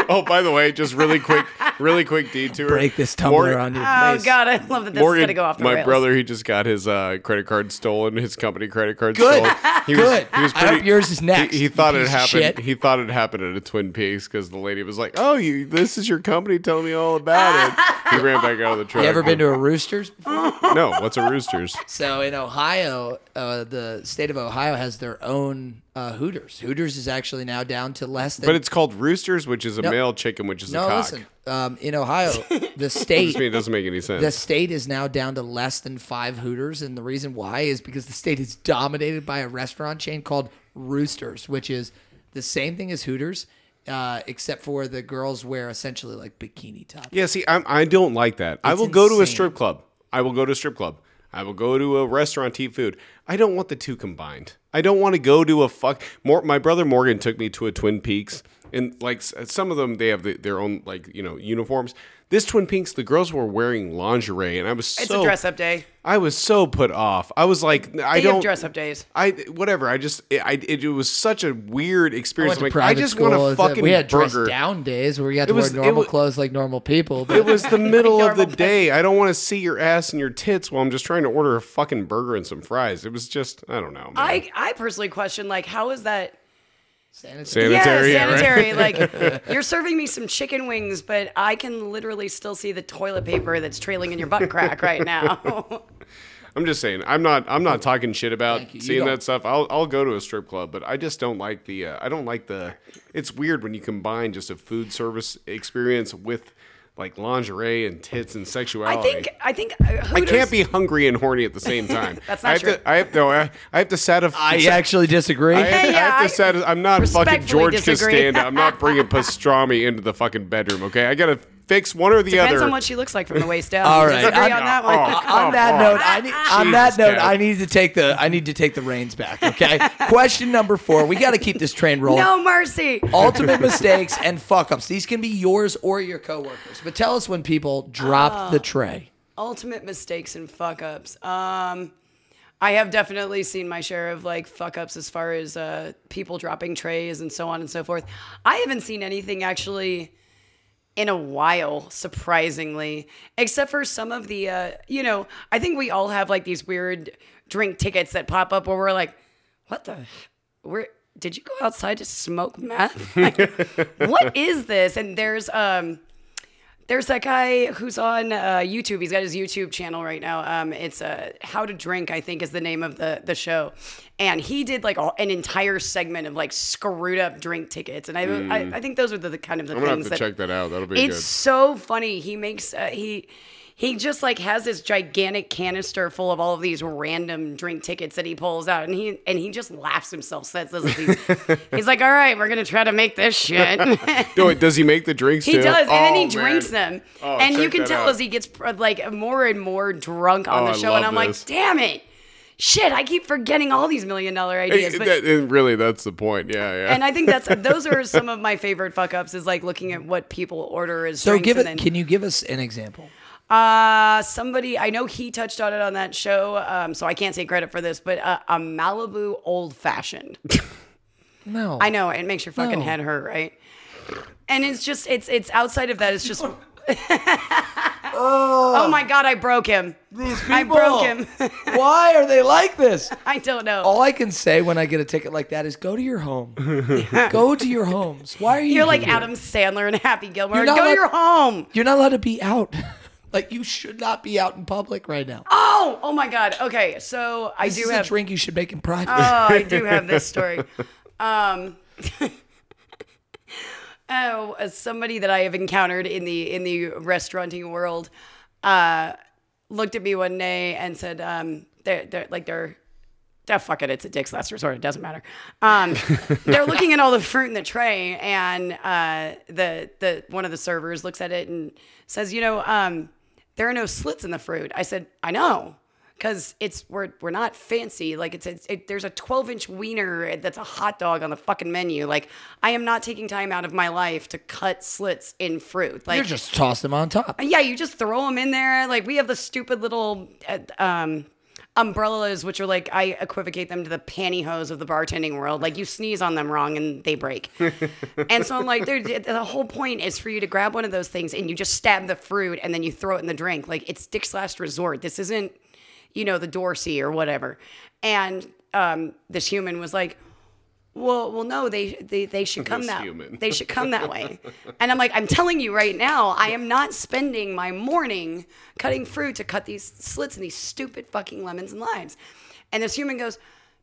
[SPEAKER 1] Oh, by the way, just really quick, really quick detour. (laughs)
[SPEAKER 2] Break this tumbler
[SPEAKER 1] Morgan-
[SPEAKER 2] on your face. Oh.
[SPEAKER 3] God, I love that this
[SPEAKER 1] Morgan,
[SPEAKER 3] is gonna go off the
[SPEAKER 1] my
[SPEAKER 3] rails.
[SPEAKER 1] brother, he just got his uh, credit card stolen. His company credit card
[SPEAKER 2] Good.
[SPEAKER 1] stolen. He
[SPEAKER 2] Good.
[SPEAKER 1] Was, he was
[SPEAKER 2] I hope yours is next,
[SPEAKER 1] He, he thought it
[SPEAKER 2] of
[SPEAKER 1] happened.
[SPEAKER 2] shit.
[SPEAKER 1] He thought it happened at a Twin Peaks because the lady was like, "Oh, you, this is your company. Tell me all about it." He ran back out of the truck.
[SPEAKER 2] You ever been to a Roosters? before?
[SPEAKER 1] No. What's a Roosters?
[SPEAKER 2] So in Ohio, uh, the state of Ohio has their own uh, Hooters. Hooters is actually now down to less than.
[SPEAKER 1] But it's called Roosters, which is a
[SPEAKER 2] No.
[SPEAKER 1] male chicken, which is
[SPEAKER 2] no,
[SPEAKER 1] a cock.
[SPEAKER 2] listen. Um, in Ohio, (laughs) the state
[SPEAKER 1] mean it doesn't make any sense.
[SPEAKER 2] the state is now down to less than five Hooters, and the reason why is because the state is dominated by a restaurant chain called Roosters, which is the same thing as Hooters, uh, except for the girls wear essentially like bikini tops.
[SPEAKER 1] Yeah, see, I'm, I don't like that. I
[SPEAKER 2] It's
[SPEAKER 1] will go to a
[SPEAKER 2] insane.
[SPEAKER 1] strip club. I will go to a strip club. I will go to a restaurant to eat food. I don't want the two combined. I don't want to go to a fuck. More, my brother Morgan took me to a Twin Peaks, and like some of them, they have the, their own like you know uniforms. This Twin Peaks, the girls were wearing lingerie, and I was so It's
[SPEAKER 3] a dress up day.
[SPEAKER 1] I was so put off. I was like, I
[SPEAKER 3] They
[SPEAKER 1] don't
[SPEAKER 3] have dress up days.
[SPEAKER 1] I whatever. I just it, I it, it was such a weird experience. I'm like, I
[SPEAKER 2] private
[SPEAKER 1] just
[SPEAKER 2] school.
[SPEAKER 1] want a fucking
[SPEAKER 2] we had dress
[SPEAKER 1] burger.
[SPEAKER 2] down days where we got to
[SPEAKER 1] was-
[SPEAKER 2] wear normal
[SPEAKER 1] was-
[SPEAKER 2] clothes like normal people. But
[SPEAKER 1] It was the (laughs) middle of the
[SPEAKER 3] normal
[SPEAKER 1] day. I don't want to see your ass and your tits while I'm just trying to order a fucking burger and some fries. It was just I don't know. Man.
[SPEAKER 3] I I personally question like how is that?
[SPEAKER 2] Sanitary.
[SPEAKER 1] Sanitary, yeah,
[SPEAKER 3] yeah,
[SPEAKER 1] right?
[SPEAKER 3] sanitary. Like (laughs) you're serving me some chicken wings, but I can literally still see the toilet paper that's trailing in your butt crack right now. (laughs)
[SPEAKER 1] I'm just saying. I'm not. I'm not talking shit about
[SPEAKER 2] Thank you. You
[SPEAKER 1] seeing
[SPEAKER 2] don't-
[SPEAKER 1] that stuff. I'll I'll go to a strip club, but I just don't like the. Uh, I don't like the. It's weird when you combine just a food service experience with like lingerie and tits and sexuality.
[SPEAKER 3] I think I think uh,
[SPEAKER 1] I can't be hungry and horny at the same (laughs) time.
[SPEAKER 3] That's not
[SPEAKER 1] I
[SPEAKER 3] not
[SPEAKER 1] have
[SPEAKER 3] true.
[SPEAKER 1] To, I have no. I, I have to satisfy.
[SPEAKER 2] I actually disagree.
[SPEAKER 1] I have, I
[SPEAKER 3] Yeah,
[SPEAKER 1] have to satis- I'm not fucking
[SPEAKER 3] respectfully
[SPEAKER 1] George
[SPEAKER 3] disagree.
[SPEAKER 1] Costanza. I'm not bringing (laughs) pastrami into the fucking bedroom. Okay, I gotta fix one or the
[SPEAKER 3] Depends
[SPEAKER 1] other.
[SPEAKER 3] Depends on what she looks like from the waist down.
[SPEAKER 2] All
[SPEAKER 3] We
[SPEAKER 2] right.
[SPEAKER 3] on that one.
[SPEAKER 1] Oh,
[SPEAKER 2] on that
[SPEAKER 1] come
[SPEAKER 2] note,
[SPEAKER 1] on.
[SPEAKER 2] I need, on that note,
[SPEAKER 1] Kev.
[SPEAKER 2] I need to take the I need to take the reins back. Okay. (laughs) Question number four. We got to keep this train rolling.
[SPEAKER 3] No mercy.
[SPEAKER 2] Ultimate mistakes and fuck ups. These can be yours or your coworkers. But tell us when people drop the tray.
[SPEAKER 3] ultimate mistakes and fuck ups. Um, I have definitely seen my share of like fuck ups as far as uh, people dropping trays and so on and so forth. I haven't seen anything actually in a while, surprisingly, except for some of the, uh, you know, I think we all have like these weird drink tickets that pop up where we're like, what the, where, did you go outside to smoke meth? (laughs) Like, what is this? And there's, um, there's that guy who's on uh, YouTube. He's got his YouTube channel right now. Um, it's uh, How to Drink, I think, is the name of the the show. And he did like all, an entire segment of like screwed up drink tickets. And I I, I think those are the, the kind of the
[SPEAKER 1] I'm gonna have
[SPEAKER 3] things
[SPEAKER 1] to
[SPEAKER 3] that
[SPEAKER 1] check that out. That'll be
[SPEAKER 3] it's
[SPEAKER 1] good.
[SPEAKER 3] so funny. He makes uh, he he just like has this gigantic canister full of all of these random drink tickets that he pulls out, and he and he just laughs himself senseless. as He's, (laughs) he's like, "All right, we're gonna try to make this shit." (laughs)
[SPEAKER 1] No, wait, does he make the drinks?
[SPEAKER 3] He
[SPEAKER 1] too?
[SPEAKER 3] does, and then
[SPEAKER 1] Oh,
[SPEAKER 3] he
[SPEAKER 1] man.
[SPEAKER 3] drinks them,
[SPEAKER 1] Oh,
[SPEAKER 3] and you can tell
[SPEAKER 1] out.
[SPEAKER 3] as he gets like more and more drunk on
[SPEAKER 1] Oh,
[SPEAKER 3] the show, and I'm
[SPEAKER 1] this.
[SPEAKER 3] like, "Damn it, shit! I keep forgetting all these million dollar ideas." But,
[SPEAKER 1] that- and really, that's the point. Yeah, yeah.
[SPEAKER 3] and I think that's (laughs) those are some of my favorite fuck ups is like looking at what people order as
[SPEAKER 2] So
[SPEAKER 3] drinks
[SPEAKER 2] give it.
[SPEAKER 3] and then,
[SPEAKER 2] Can you give us an example?
[SPEAKER 3] Uh, somebody I know he touched on it on that show, um, so I can't take credit for this, but uh, a Malibu old fashioned. (laughs)
[SPEAKER 2] No.
[SPEAKER 3] I know it makes your fucking
[SPEAKER 2] No.
[SPEAKER 3] head hurt, right? And it's just it's it's outside of that. It's just. (laughs) oh my god! I broke him.
[SPEAKER 2] These people.
[SPEAKER 3] I broke him. (laughs)
[SPEAKER 2] Why are they like this?
[SPEAKER 3] I don't know.
[SPEAKER 2] All I can say when I get a ticket like that is go to your home. go to your homes. Why are you
[SPEAKER 3] You're like
[SPEAKER 2] here?
[SPEAKER 3] Adam Sandler and Happy Gilmore. Go
[SPEAKER 2] not
[SPEAKER 3] to your home.
[SPEAKER 2] You're not allowed to be out. Like you should not be out in public right now.
[SPEAKER 3] Oh, oh my god. Okay, so I
[SPEAKER 2] this
[SPEAKER 3] do
[SPEAKER 2] is
[SPEAKER 3] have.
[SPEAKER 2] a drink you should make in private.
[SPEAKER 3] Oh, I do (laughs) have this story. Um, (laughs) oh, as somebody that I have encountered in the in the restauranting world, uh, looked at me one day and said, um, "They're they're like they're." Oh, fuck it, it's a Dick's Last Resort. It doesn't matter. Um, (laughs) they're looking at all the fruit in the tray, and uh, the the one of the servers looks at it and says, "You know, um, there are no slits in the fruit." I said, "I know." because it's we're we're not fancy. Like it's, it's it, there's a 12 inch wiener that's a hot dog on the fucking menu. Like I am not taking time out of my life to cut slits in fruit. Like
[SPEAKER 2] You're just toss them on top.
[SPEAKER 3] yeah, you just throw them in there. Like we have the stupid little uh, um, umbrellas, which are like I equivocate them to the pantyhose of the bartending world. Like you sneeze on them wrong and they break. (laughs) and so I'm like, the whole point is for you to grab one of those things and you just stab the fruit and then you throw it in the drink. Like it's Dick's Last Resort. This isn't, you know, the Dorsey or whatever. And um, this human was like. Well, well, no, they they, they should come
[SPEAKER 1] This
[SPEAKER 3] that
[SPEAKER 1] human.
[SPEAKER 3] they should come that way. (laughs) And I'm like, I'm telling you right now, I am not spending my morning cutting fruit to cut these slits in these stupid fucking lemons and limes. And this human goes,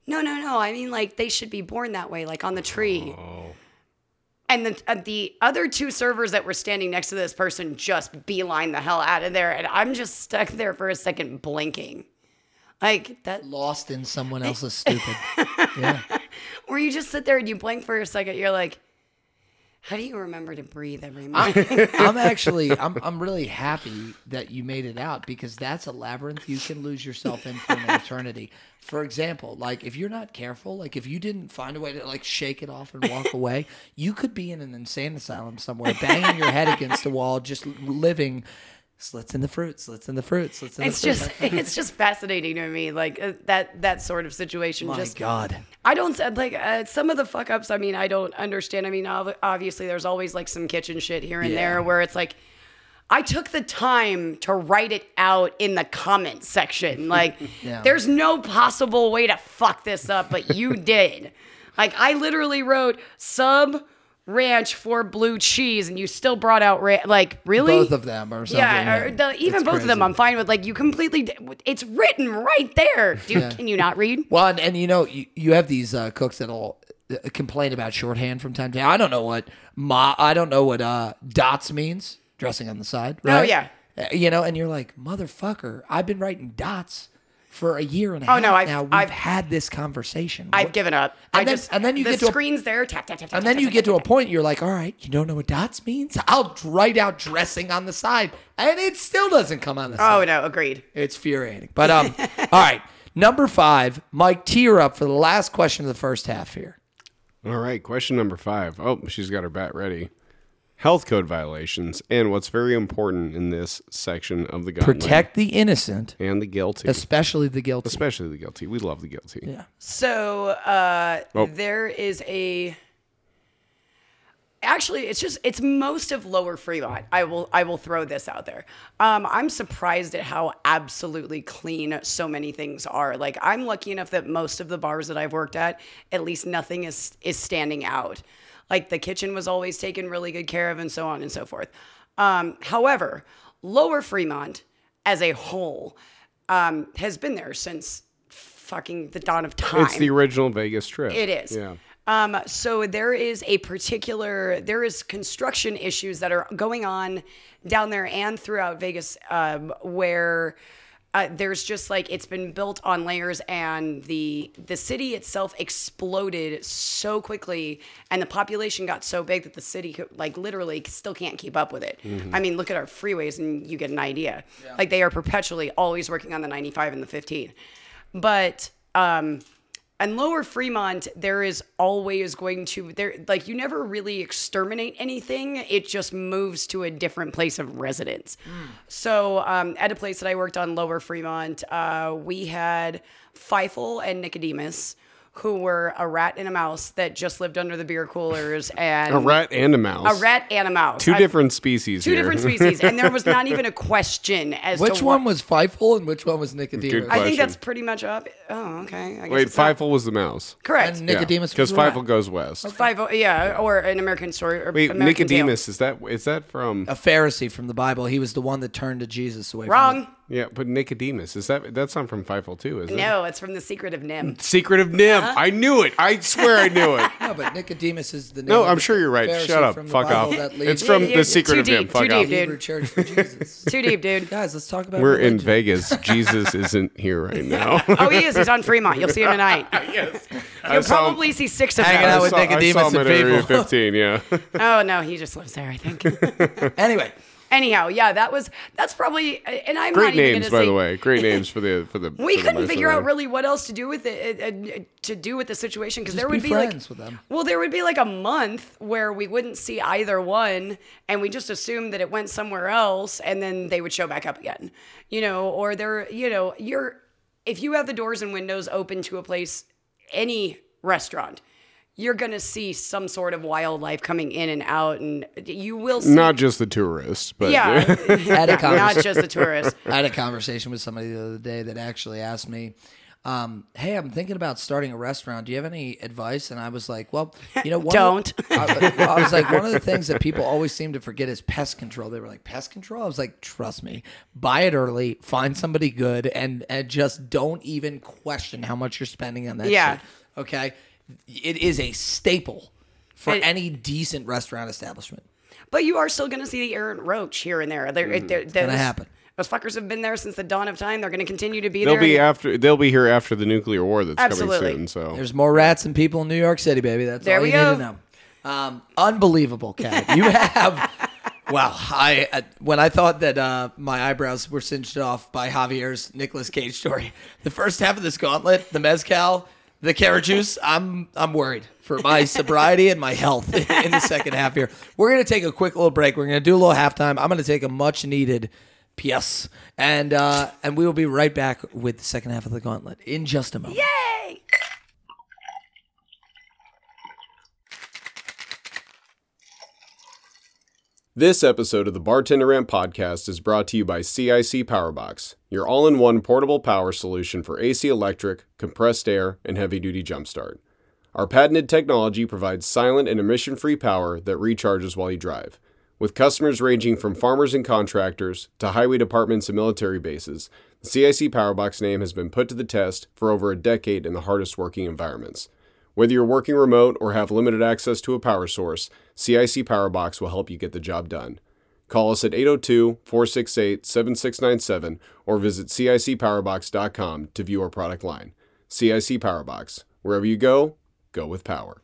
[SPEAKER 3] No, no, no. I mean, like they should be born that way, like on the tree. And the uh, the other two servers that were standing next to this person just beeline the hell out of there, and I'm just stuck there for a second, blinking, like that.
[SPEAKER 2] Lost in someone (laughs) else's stupid. yeah. (laughs)
[SPEAKER 3] Where you just sit there and you blink for a second, you're like, how do you remember to breathe every morning?
[SPEAKER 2] I'm (laughs) (laughs) actually I'm I'm really happy that you made it out because that's a labyrinth you can lose yourself in for an eternity. For example, like if you're not careful, like if you didn't find a way to like shake it off and walk away, you could be in an insane asylum somewhere, banging your head against a wall, just living slits in the fruit, slits in the fruit, slits in the
[SPEAKER 3] it's
[SPEAKER 2] fruit.
[SPEAKER 3] just (laughs) it's just fascinating to me like uh, that that sort of situation
[SPEAKER 2] my
[SPEAKER 3] just
[SPEAKER 2] God.
[SPEAKER 3] i don't like uh, some of the fuck ups i mean i don't understand i mean ob- obviously there's always like some kitchen shit here and
[SPEAKER 2] Yeah.
[SPEAKER 3] there where it's like i took the time to write it out in the comment section (laughs) like
[SPEAKER 2] Yeah.
[SPEAKER 3] there's no possible way to fuck this up but you (laughs) did like i literally wrote sub ranch for blue cheese and you still brought out ra- like really
[SPEAKER 2] Both of them or something.
[SPEAKER 3] yeah, or the, even
[SPEAKER 2] It's
[SPEAKER 3] both of them. I'm fine with. Like you completely, it's written right there, dude. Can you not read?
[SPEAKER 2] Well, and, and you know, you, you have these uh, cooks that'll uh, complain about shorthand from time to time. I don't know what ma, I don't know what uh, dots means. Dressing on the side, right?
[SPEAKER 3] Oh, yeah.
[SPEAKER 2] Uh, You know, and you're like, motherfucker, I've been writing dots for a year and a
[SPEAKER 3] Oh,
[SPEAKER 2] half
[SPEAKER 3] no, I've-
[SPEAKER 2] now. We've
[SPEAKER 3] I've-
[SPEAKER 2] had this conversation.
[SPEAKER 3] I've
[SPEAKER 2] What-
[SPEAKER 3] given up.
[SPEAKER 2] And
[SPEAKER 3] I
[SPEAKER 2] then-
[SPEAKER 3] just
[SPEAKER 2] and then you
[SPEAKER 3] the
[SPEAKER 2] get to a-
[SPEAKER 3] screen's there, tap tap tap. tap
[SPEAKER 2] and then
[SPEAKER 3] tap,
[SPEAKER 2] you
[SPEAKER 3] tap,
[SPEAKER 2] get to
[SPEAKER 3] tap,
[SPEAKER 2] a point you're like, all right, you don't know what dots means? I'll write out dressing on the side, and it still doesn't come on the side.
[SPEAKER 3] Oh no, agreed.
[SPEAKER 2] It's infuriating. But um, (laughs) all right, number five, Mike, tee her up for the last question of the first half here.
[SPEAKER 1] All right, question number five. Oh, she's got her bat ready. Health code violations, and what's very important in this section of the gauntlet,
[SPEAKER 2] Protect the innocent,
[SPEAKER 1] and the guilty,
[SPEAKER 2] especially the guilty.
[SPEAKER 1] especially the guilty. We love the guilty.
[SPEAKER 2] Yeah.
[SPEAKER 3] So uh,
[SPEAKER 1] Oh.
[SPEAKER 3] there is a. Actually, it's just it's most of Lower Fremont. I will I will throw this out there. Um, I'm surprised at how absolutely clean so many things are. Like I'm lucky enough that most of the bars that I've worked at, at least nothing is is standing out. Like the kitchen was always taken really good care of, and so on and so forth. Um, however, Lower Fremont as a whole um, has been there since fucking the dawn of time.
[SPEAKER 1] It's the original Vegas Strip.
[SPEAKER 3] It is.
[SPEAKER 1] Yeah.
[SPEAKER 3] Um, so there is a particular there is construction issues that are going on down there and throughout Vegas um, where uh, there's just like it's been built on layers and the the city itself exploded so quickly and the population got so big that the city could, like literally still can't keep up with it. I mean, look at our freeways and you get an idea. Like they are perpetually always working on the 95 and the 15. But um and lower Fremont, there is always going to there like you never really exterminate anything. It just moves to a different place of residence. So um, at a place that I worked on, lower Fremont, uh, we had Fievel and Nicodemus, who were a rat and a mouse that just lived under the beer coolers (laughs) and
[SPEAKER 1] A rat and a mouse.
[SPEAKER 3] a rat and a mouse.
[SPEAKER 1] Two
[SPEAKER 3] I-
[SPEAKER 1] different species
[SPEAKER 3] two
[SPEAKER 1] here.
[SPEAKER 3] different species, and there was not even a (laughs) question as to
[SPEAKER 2] Which
[SPEAKER 3] to
[SPEAKER 2] one
[SPEAKER 3] what-
[SPEAKER 2] was Fievel and which one was Nicodemus?
[SPEAKER 1] Good
[SPEAKER 3] I think that's pretty much up. Oh, okay. I guess
[SPEAKER 1] Wait,
[SPEAKER 3] it's not-
[SPEAKER 1] was the mouse.
[SPEAKER 3] Correct.
[SPEAKER 2] And Nicodemus
[SPEAKER 1] Because
[SPEAKER 2] was the rat.
[SPEAKER 1] Fievel goes west.
[SPEAKER 3] Five, oh, yeah, or an American story. Or
[SPEAKER 1] Wait,
[SPEAKER 3] American Tail.
[SPEAKER 1] Nicodemus is that is that from?
[SPEAKER 2] a Pharisee from the Bible. He was the one that turned to Jesus away. From
[SPEAKER 3] Wrong.
[SPEAKER 1] Yeah, but Nicodemus is that that's not from Fievel too, is it?
[SPEAKER 3] No, it's from the Secret of NIMH.
[SPEAKER 1] Secret of NIMH. Uh-huh. I knew it. I swear I knew it. (laughs)
[SPEAKER 2] No, but Nicodemus is the name.
[SPEAKER 1] No, I'm
[SPEAKER 2] the
[SPEAKER 1] sure you're right.
[SPEAKER 2] Pharisee
[SPEAKER 1] Shut up.
[SPEAKER 2] from the
[SPEAKER 1] Fuck
[SPEAKER 2] Bible
[SPEAKER 1] off.
[SPEAKER 2] that leads
[SPEAKER 1] It's from
[SPEAKER 3] Yeah,
[SPEAKER 1] the
[SPEAKER 3] yeah,
[SPEAKER 1] Secret
[SPEAKER 3] too
[SPEAKER 1] of NIMH.
[SPEAKER 3] deep,
[SPEAKER 1] Fuck
[SPEAKER 3] too
[SPEAKER 1] off.
[SPEAKER 3] deep, dude.
[SPEAKER 2] Hebrew Church for Jesus. (laughs)
[SPEAKER 3] Too deep, dude.
[SPEAKER 2] Guys, let's talk about.
[SPEAKER 1] We're in
[SPEAKER 2] religion.
[SPEAKER 1] Vegas. (laughs) Jesus isn't here right now.
[SPEAKER 3] Oh, he is. He's on Fremont. You'll see him tonight.
[SPEAKER 1] yes. I
[SPEAKER 3] You'll
[SPEAKER 1] saw him-
[SPEAKER 3] probably see six of
[SPEAKER 2] Hanging
[SPEAKER 3] them.
[SPEAKER 2] out
[SPEAKER 1] I
[SPEAKER 2] with
[SPEAKER 1] saw,
[SPEAKER 2] Nicodemus
[SPEAKER 1] saw him
[SPEAKER 2] and
[SPEAKER 1] at Area
[SPEAKER 2] Fievel.
[SPEAKER 1] 15, yeah.
[SPEAKER 3] Oh no, he just lives there. I think.
[SPEAKER 2] Anyway,
[SPEAKER 3] Anyhow, yeah, that was that's probably and I'm
[SPEAKER 1] Great
[SPEAKER 3] not even
[SPEAKER 1] names,
[SPEAKER 3] gonna
[SPEAKER 1] by
[SPEAKER 3] say,
[SPEAKER 1] the way. Great (laughs) names for the for the.
[SPEAKER 3] We
[SPEAKER 1] for
[SPEAKER 3] couldn't
[SPEAKER 1] mice
[SPEAKER 3] figure out really what else to do with it uh, uh, to do with the situation because there would be
[SPEAKER 2] friends
[SPEAKER 3] like
[SPEAKER 2] with them.
[SPEAKER 3] well there would be like a month where we wouldn't see either one and we just assumed that it went somewhere else and then they would show back up again you know or they're you know you're if you have the doors and windows open to a place any restaurant you're gonna see some sort of wildlife coming in and out and you will see
[SPEAKER 1] Not just the tourists, but
[SPEAKER 3] yeah (laughs)
[SPEAKER 2] Had a (laughs)
[SPEAKER 3] not just the tourists
[SPEAKER 2] I had a conversation with somebody the other day that actually asked me, um, "Hey, I'm thinking about starting a restaurant. Do you have any advice?" And I was like, "Well, you know, one of the-
[SPEAKER 3] Don't. (laughs)
[SPEAKER 2] I, I was like, one of the things that people always seem to forget is pest control. They were like, "Pest control." I was like, "Trust me, buy it early, find somebody good, and and just don't even question how much you're spending on that."
[SPEAKER 3] Yeah.
[SPEAKER 2] shit, okay. It is a staple for
[SPEAKER 3] It-
[SPEAKER 2] any decent restaurant establishment.
[SPEAKER 3] But you are still going to see the errant roach here and there. They're, they're, those,
[SPEAKER 2] gonna happen.
[SPEAKER 3] Those fuckers have been there since the dawn of time. They're going to continue to be
[SPEAKER 1] they'll
[SPEAKER 3] there.
[SPEAKER 1] be after. They'll be here after the nuclear war that's
[SPEAKER 3] Absolutely.
[SPEAKER 1] coming soon. So
[SPEAKER 2] There's more rats than people in New York City, baby. That's
[SPEAKER 3] There
[SPEAKER 2] all
[SPEAKER 3] we
[SPEAKER 2] you
[SPEAKER 3] go.
[SPEAKER 2] need to know. Um, unbelievable, Kat. You (laughs) have. Well, I uh, when I thought that uh, my eyebrows were singed off by Javier's Nicolas Cage story, the first half of this gauntlet, the mezcal, the carrot juice, I'm I'm worried for my (laughs) sobriety and my health (laughs) in the second half here. We're gonna take a quick little break. We're gonna do a little halftime. I'm gonna take a much needed PS, and uh, and we will be right back with the second half of the gauntlet in just a moment.
[SPEAKER 3] Yay!
[SPEAKER 1] This episode of the Bartender Rant podcast is brought to you by CIC Powerbox, your all in one portable power solution for AC electric, compressed air, and heavy duty jumpstart. Our patented technology provides silent and emission free power that recharges while you drive. With customers ranging from farmers and contractors to highway departments and military bases, the CIC Powerbox name has been put to the test for over a decade in the hardest working environments. Whether you're working remote or have limited access to a power source, CIC Powerbox will help you get the job done. Call us at 802 468 7697 or visit CICPowerbox.com to view our product line. CIC Powerbox. Wherever you go, go with power.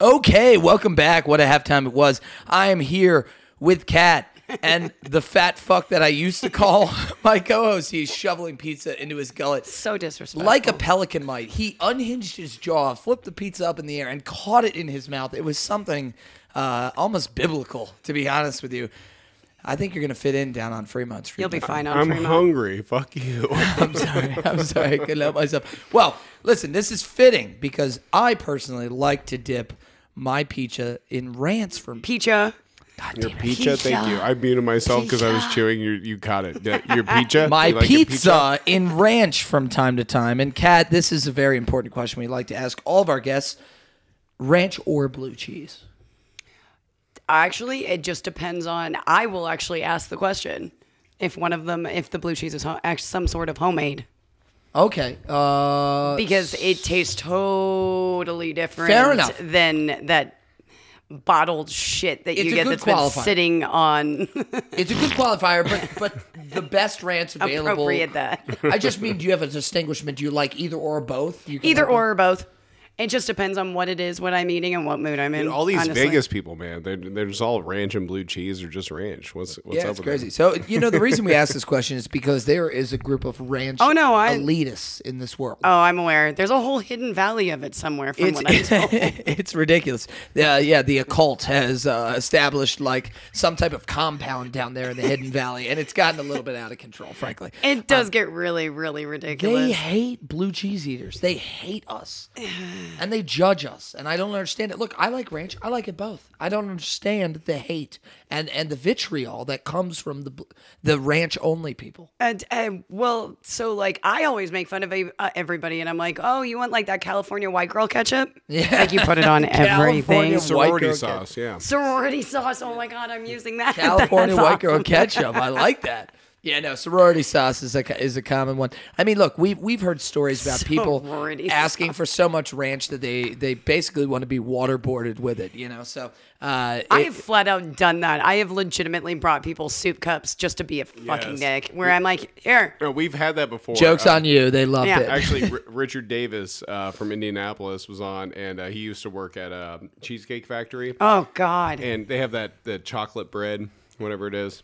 [SPEAKER 2] Okay, welcome back. What a halftime it was. I am here with Kat and the fat fuck that I used to call (laughs) my co-host. He's shoveling pizza into his gullet
[SPEAKER 3] So disrespectful.
[SPEAKER 2] like a pelican might. He unhinged his jaw, flipped the pizza up in the air, and caught it in his mouth. It was something uh, almost biblical, to be honest with you. I think you're gonna fit in down on Fremont Street.
[SPEAKER 3] You'll be fine on
[SPEAKER 1] I'm
[SPEAKER 3] Fremont.
[SPEAKER 1] hungry. Fuck you. (laughs)
[SPEAKER 2] I'm sorry. I'm sorry. I couldn't help myself. Well, listen, this is fitting because I personally like to dip my pizza in rants from
[SPEAKER 3] Picha.
[SPEAKER 1] Your pizza, thank you. I muted myself because I was chewing. You, you caught it. Yeah, Your pizza. (laughs)
[SPEAKER 2] my
[SPEAKER 1] You like your
[SPEAKER 2] pizza, in ranch from time to time. And Kat, this is a very important question we like to ask all of our guests: ranch or blue cheese?
[SPEAKER 3] Actually, it just depends on. I will actually ask the question if one of them, if the blue cheese is ho- act- some sort of homemade,
[SPEAKER 2] Okay. Uh,
[SPEAKER 3] because it tastes totally different
[SPEAKER 2] Fair enough.
[SPEAKER 3] than that bottled shit that
[SPEAKER 2] It's
[SPEAKER 3] you get that's been sitting on. (laughs)
[SPEAKER 2] it's a good qualifier, but (laughs) but the best rants available.
[SPEAKER 3] Appropriate that.
[SPEAKER 2] I just mean, do you have a distinguishment? Do you like either or both? You
[SPEAKER 3] Either or or both. It just depends on what it is, what I'm eating, and what mood I'm in.
[SPEAKER 1] All these
[SPEAKER 3] honestly.
[SPEAKER 1] Vegas people, man, they're, they're just all ranch and blue cheese or just ranch. What's what's
[SPEAKER 2] Yeah,
[SPEAKER 1] up
[SPEAKER 2] it's
[SPEAKER 1] with
[SPEAKER 2] crazy.
[SPEAKER 1] that?
[SPEAKER 2] So you know the reason we ask this question is because there is a group of ranch
[SPEAKER 3] Oh, no, I-
[SPEAKER 2] elitists in this world.
[SPEAKER 3] Oh, I'm aware. There's a whole hidden valley of it somewhere from
[SPEAKER 2] it's,
[SPEAKER 3] what I'm told. (laughs)
[SPEAKER 2] it's ridiculous. Uh, yeah, the occult has uh, established like some type of compound down there in the Hidden Valley, and it's gotten a little bit out of control, frankly.
[SPEAKER 3] It does get really, really ridiculous.
[SPEAKER 2] They hate blue cheese eaters. They hate us, (sighs) (laughs) and they judge us. And I don't understand it. Look, I like ranch. I like it both. I don't understand the hate and and the vitriol that comes from the the ranch only people.
[SPEAKER 3] And, and well, so like I always make fun of uh, everybody, and I'm like, oh, you want like that California white girl ketchup?
[SPEAKER 2] Yeah.
[SPEAKER 3] like you put it on (laughs)
[SPEAKER 2] California
[SPEAKER 3] everything.
[SPEAKER 2] white
[SPEAKER 1] Sorority
[SPEAKER 2] girl
[SPEAKER 1] sauce, yeah.
[SPEAKER 3] Sorority sauce. Oh my god, I'm using that. (laughs)
[SPEAKER 2] California
[SPEAKER 3] That's
[SPEAKER 2] white girl ketchup. I like that. (laughs) Yeah, no, sorority sauce is a is a common one. I mean, look, we've we've heard stories about (laughs) people
[SPEAKER 3] Sorority
[SPEAKER 2] asking for so much ranch that they they basically want to be waterboarded with it. You know, so uh,
[SPEAKER 3] I
[SPEAKER 2] it-
[SPEAKER 3] have flat out done that. I have legitimately brought people soup cups just to be a fucking
[SPEAKER 1] Yes.
[SPEAKER 3] dick. Where I'm like, here,
[SPEAKER 1] No, we've had that before.
[SPEAKER 2] jokes
[SPEAKER 1] Uh,
[SPEAKER 2] on you. They loved
[SPEAKER 3] Yeah.
[SPEAKER 2] it.
[SPEAKER 1] Actually, (laughs) R- Richard Davis uh, from Indianapolis was on, and uh, he used to work at a cheesecake factory,
[SPEAKER 3] oh god,
[SPEAKER 1] and they have that the chocolate bread, whatever it is.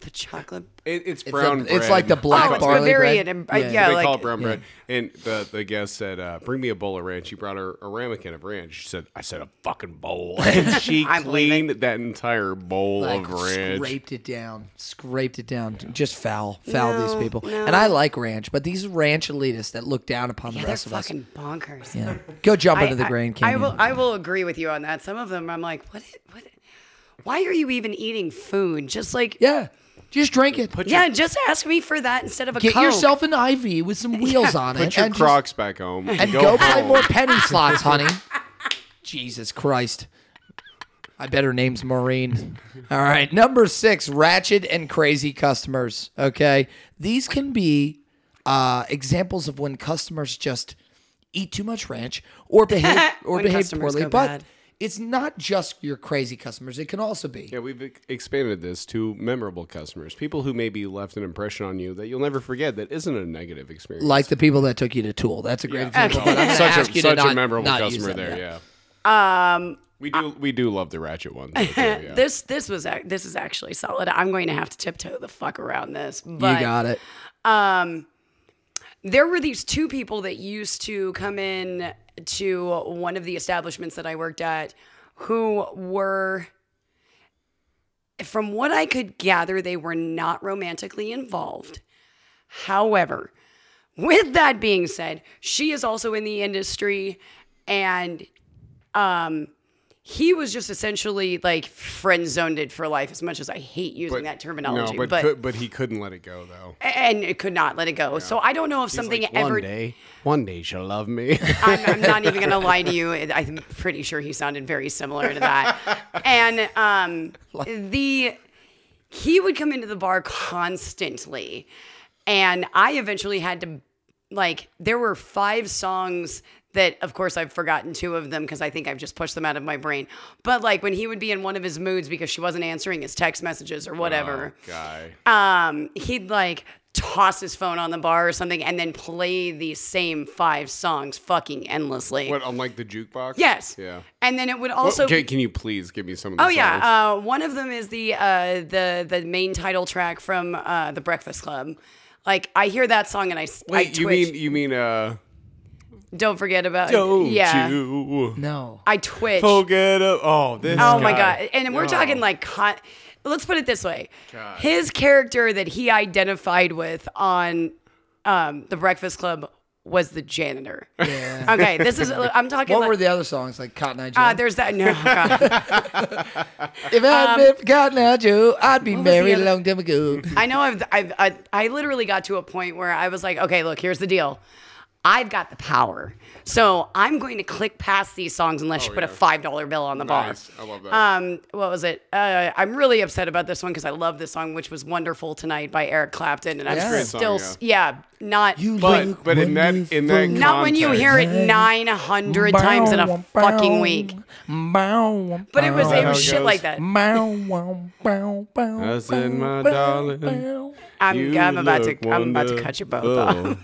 [SPEAKER 3] The chocolate.
[SPEAKER 1] It, it's
[SPEAKER 2] It's,
[SPEAKER 1] brown
[SPEAKER 2] a-
[SPEAKER 1] bread.
[SPEAKER 2] it's like the black
[SPEAKER 3] oh, it's
[SPEAKER 2] barley
[SPEAKER 3] Bavarian,
[SPEAKER 2] bread.
[SPEAKER 3] and uh, yeah,
[SPEAKER 1] they
[SPEAKER 3] like
[SPEAKER 1] call it brown bread. And the, the guest said, uh, "Bring me a bowl of ranch." She brought her a ramekin of ranch. She said, "I said a fucking bowl," (laughs) and (laughs) she
[SPEAKER 3] I believe
[SPEAKER 1] cleaned that entire bowl
[SPEAKER 2] like
[SPEAKER 1] of ranch.
[SPEAKER 2] scraped it down, scraped it down. Just foul, foul
[SPEAKER 3] No,
[SPEAKER 2] these people.
[SPEAKER 3] no.
[SPEAKER 2] And I like ranch, but these ranch elitists that look down upon
[SPEAKER 3] yeah,
[SPEAKER 2] the rest of us.
[SPEAKER 3] fucking bonkers.
[SPEAKER 2] Yeah. Go jump
[SPEAKER 3] I-
[SPEAKER 2] into the
[SPEAKER 3] I-
[SPEAKER 2] Grand
[SPEAKER 3] I will. I will agree with you on that. Some of them, I'm like, what? What? Why are you even eating food? Just like,
[SPEAKER 2] yeah, just drink it.
[SPEAKER 3] Put yeah, just ask me for that instead of a
[SPEAKER 2] Get
[SPEAKER 3] Coke.
[SPEAKER 2] yourself an IV with some wheels on it.
[SPEAKER 1] Put your
[SPEAKER 2] and just-
[SPEAKER 1] Crocs back home
[SPEAKER 2] and go, play
[SPEAKER 1] home.
[SPEAKER 2] more penny slots, (laughs) honey. Jesus Christ. I bet her name's Maureen. All right. Number six, ratchet and crazy customers. Okay. These can be uh, examples of when customers just eat too much ranch or behave (laughs) or behave poorly. But
[SPEAKER 3] bad.
[SPEAKER 2] It's not just your crazy customers. It can also be.
[SPEAKER 1] Yeah, we've expanded this to memorable customers, people who maybe left an impression on you that you'll never forget. That isn't a negative experience.
[SPEAKER 2] Like the people that took you to Tool. That's a great example. But I'm gonna
[SPEAKER 1] such a
[SPEAKER 2] you
[SPEAKER 1] such
[SPEAKER 2] not-
[SPEAKER 1] a memorable
[SPEAKER 2] not
[SPEAKER 1] customer
[SPEAKER 2] them,
[SPEAKER 1] there.
[SPEAKER 2] yeah.
[SPEAKER 1] Yeah. Um, we do we do love the ratchet ones. though, too, (laughs) yeah.
[SPEAKER 3] This this was ac- this is actually solid. I'm going to have to tiptoe the fuck around this.
[SPEAKER 2] You
[SPEAKER 3] But
[SPEAKER 2] got it.
[SPEAKER 3] There were these two people that used to come in to one of the establishments that I worked at who were from what I could gather they were not romantically involved. However, with that being said, she is also in the industry and um he was just essentially like friend zoned it for life as much as I hate using that terminology.
[SPEAKER 1] No, but
[SPEAKER 3] but
[SPEAKER 1] could, but he couldn't let it go though.
[SPEAKER 3] and it could not let it go. So I don't know if something
[SPEAKER 1] Like,
[SPEAKER 3] ever
[SPEAKER 1] one day, one day she'll love me.
[SPEAKER 3] I'm, I'm not even gonna (laughs) lie to you. I'm pretty sure he sounded very similar to that. And um, (laughs) the he would come into the bar constantly, and I eventually had to like. There were five songs that, of course, I've forgotten two of them because I think I've just pushed them out of my brain. But like when he would be in one of his moods because she wasn't answering his text messages or whatever
[SPEAKER 1] Oh, guy.
[SPEAKER 3] um, he'd like toss his phone on the bar or something and then play these same five songs fucking endlessly.
[SPEAKER 1] What unlike the jukebox?
[SPEAKER 3] Yes.
[SPEAKER 1] Yeah.
[SPEAKER 3] And then it would
[SPEAKER 1] Well,
[SPEAKER 3] also.
[SPEAKER 1] okay, can you please give me some of the
[SPEAKER 3] Oh
[SPEAKER 1] songs?
[SPEAKER 3] yeah, uh, one of them is the uh, the the main title track from uh, the Breakfast Club. Like I hear that song and I.
[SPEAKER 1] Wait, you
[SPEAKER 3] twitch.
[SPEAKER 1] mean you mean uh?
[SPEAKER 3] Don't forget about
[SPEAKER 1] Don't
[SPEAKER 3] yeah.
[SPEAKER 1] you
[SPEAKER 2] No.
[SPEAKER 3] I twitch.
[SPEAKER 1] forget? a- oh, this.
[SPEAKER 3] Oh my god! And we're
[SPEAKER 1] Oh.
[SPEAKER 3] talking like, con- let's put it this way:
[SPEAKER 1] God.
[SPEAKER 3] his character that he identified with on um, the Breakfast Club was the janitor.
[SPEAKER 2] Yeah.
[SPEAKER 3] Okay, this is (laughs) I'm talking.
[SPEAKER 2] What
[SPEAKER 3] like,
[SPEAKER 2] were the other songs like Cotton Eye Joe?
[SPEAKER 3] uh, there's that no. (laughs)
[SPEAKER 2] If I'd been Cotton Eye Joe, I'd be
[SPEAKER 3] um, was the
[SPEAKER 2] married a long time ago.
[SPEAKER 3] I know I've, I've I, I literally got to a point where I was like, okay, look, here's the deal. I've got the power. So I'm going to click past these songs unless you put a five dollar bill on the
[SPEAKER 1] Nice.
[SPEAKER 3] bar.
[SPEAKER 1] I love that.
[SPEAKER 3] Um, what was it? Uh, I'm really upset about this one because I love this song, which was "Wonderful Tonight" by Eric Clapton, and I'm
[SPEAKER 2] Yeah. Great
[SPEAKER 1] song,
[SPEAKER 3] still,
[SPEAKER 1] yeah.
[SPEAKER 3] yeah. not
[SPEAKER 1] But but in that in that
[SPEAKER 3] not when you hear it
[SPEAKER 1] context-
[SPEAKER 3] 900 times in a fucking week.
[SPEAKER 2] But
[SPEAKER 3] it was-
[SPEAKER 1] it
[SPEAKER 3] was shit
[SPEAKER 1] goes?
[SPEAKER 3] like that.
[SPEAKER 2] I
[SPEAKER 1] I said, my darling,
[SPEAKER 3] I'm, I'm about to
[SPEAKER 1] look
[SPEAKER 3] I'm about to cut you both off.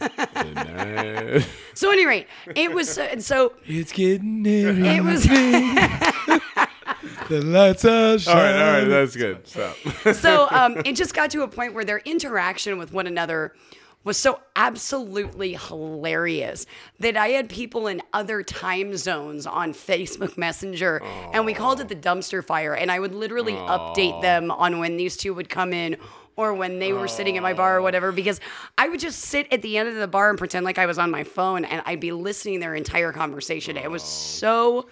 [SPEAKER 3] (laughs)
[SPEAKER 1] wonderful tonight.
[SPEAKER 3] So, at any rate, it was uh, so
[SPEAKER 2] It's getting near.
[SPEAKER 3] it was. (laughs)
[SPEAKER 2] The lights are shining.
[SPEAKER 1] right, all right, that's good. Stop.
[SPEAKER 3] so um, it just got to a point where their interaction with one another was so absolutely hilarious that I had people in other time zones on Facebook Messenger and we called it the dumpster fire. And I would literally update them on when these two would come in or when they were sitting at my bar or oh. whatever because I would just sit at the end of the bar and pretend like I was on my phone and I'd be listening to their entire conversation. It was oh. so.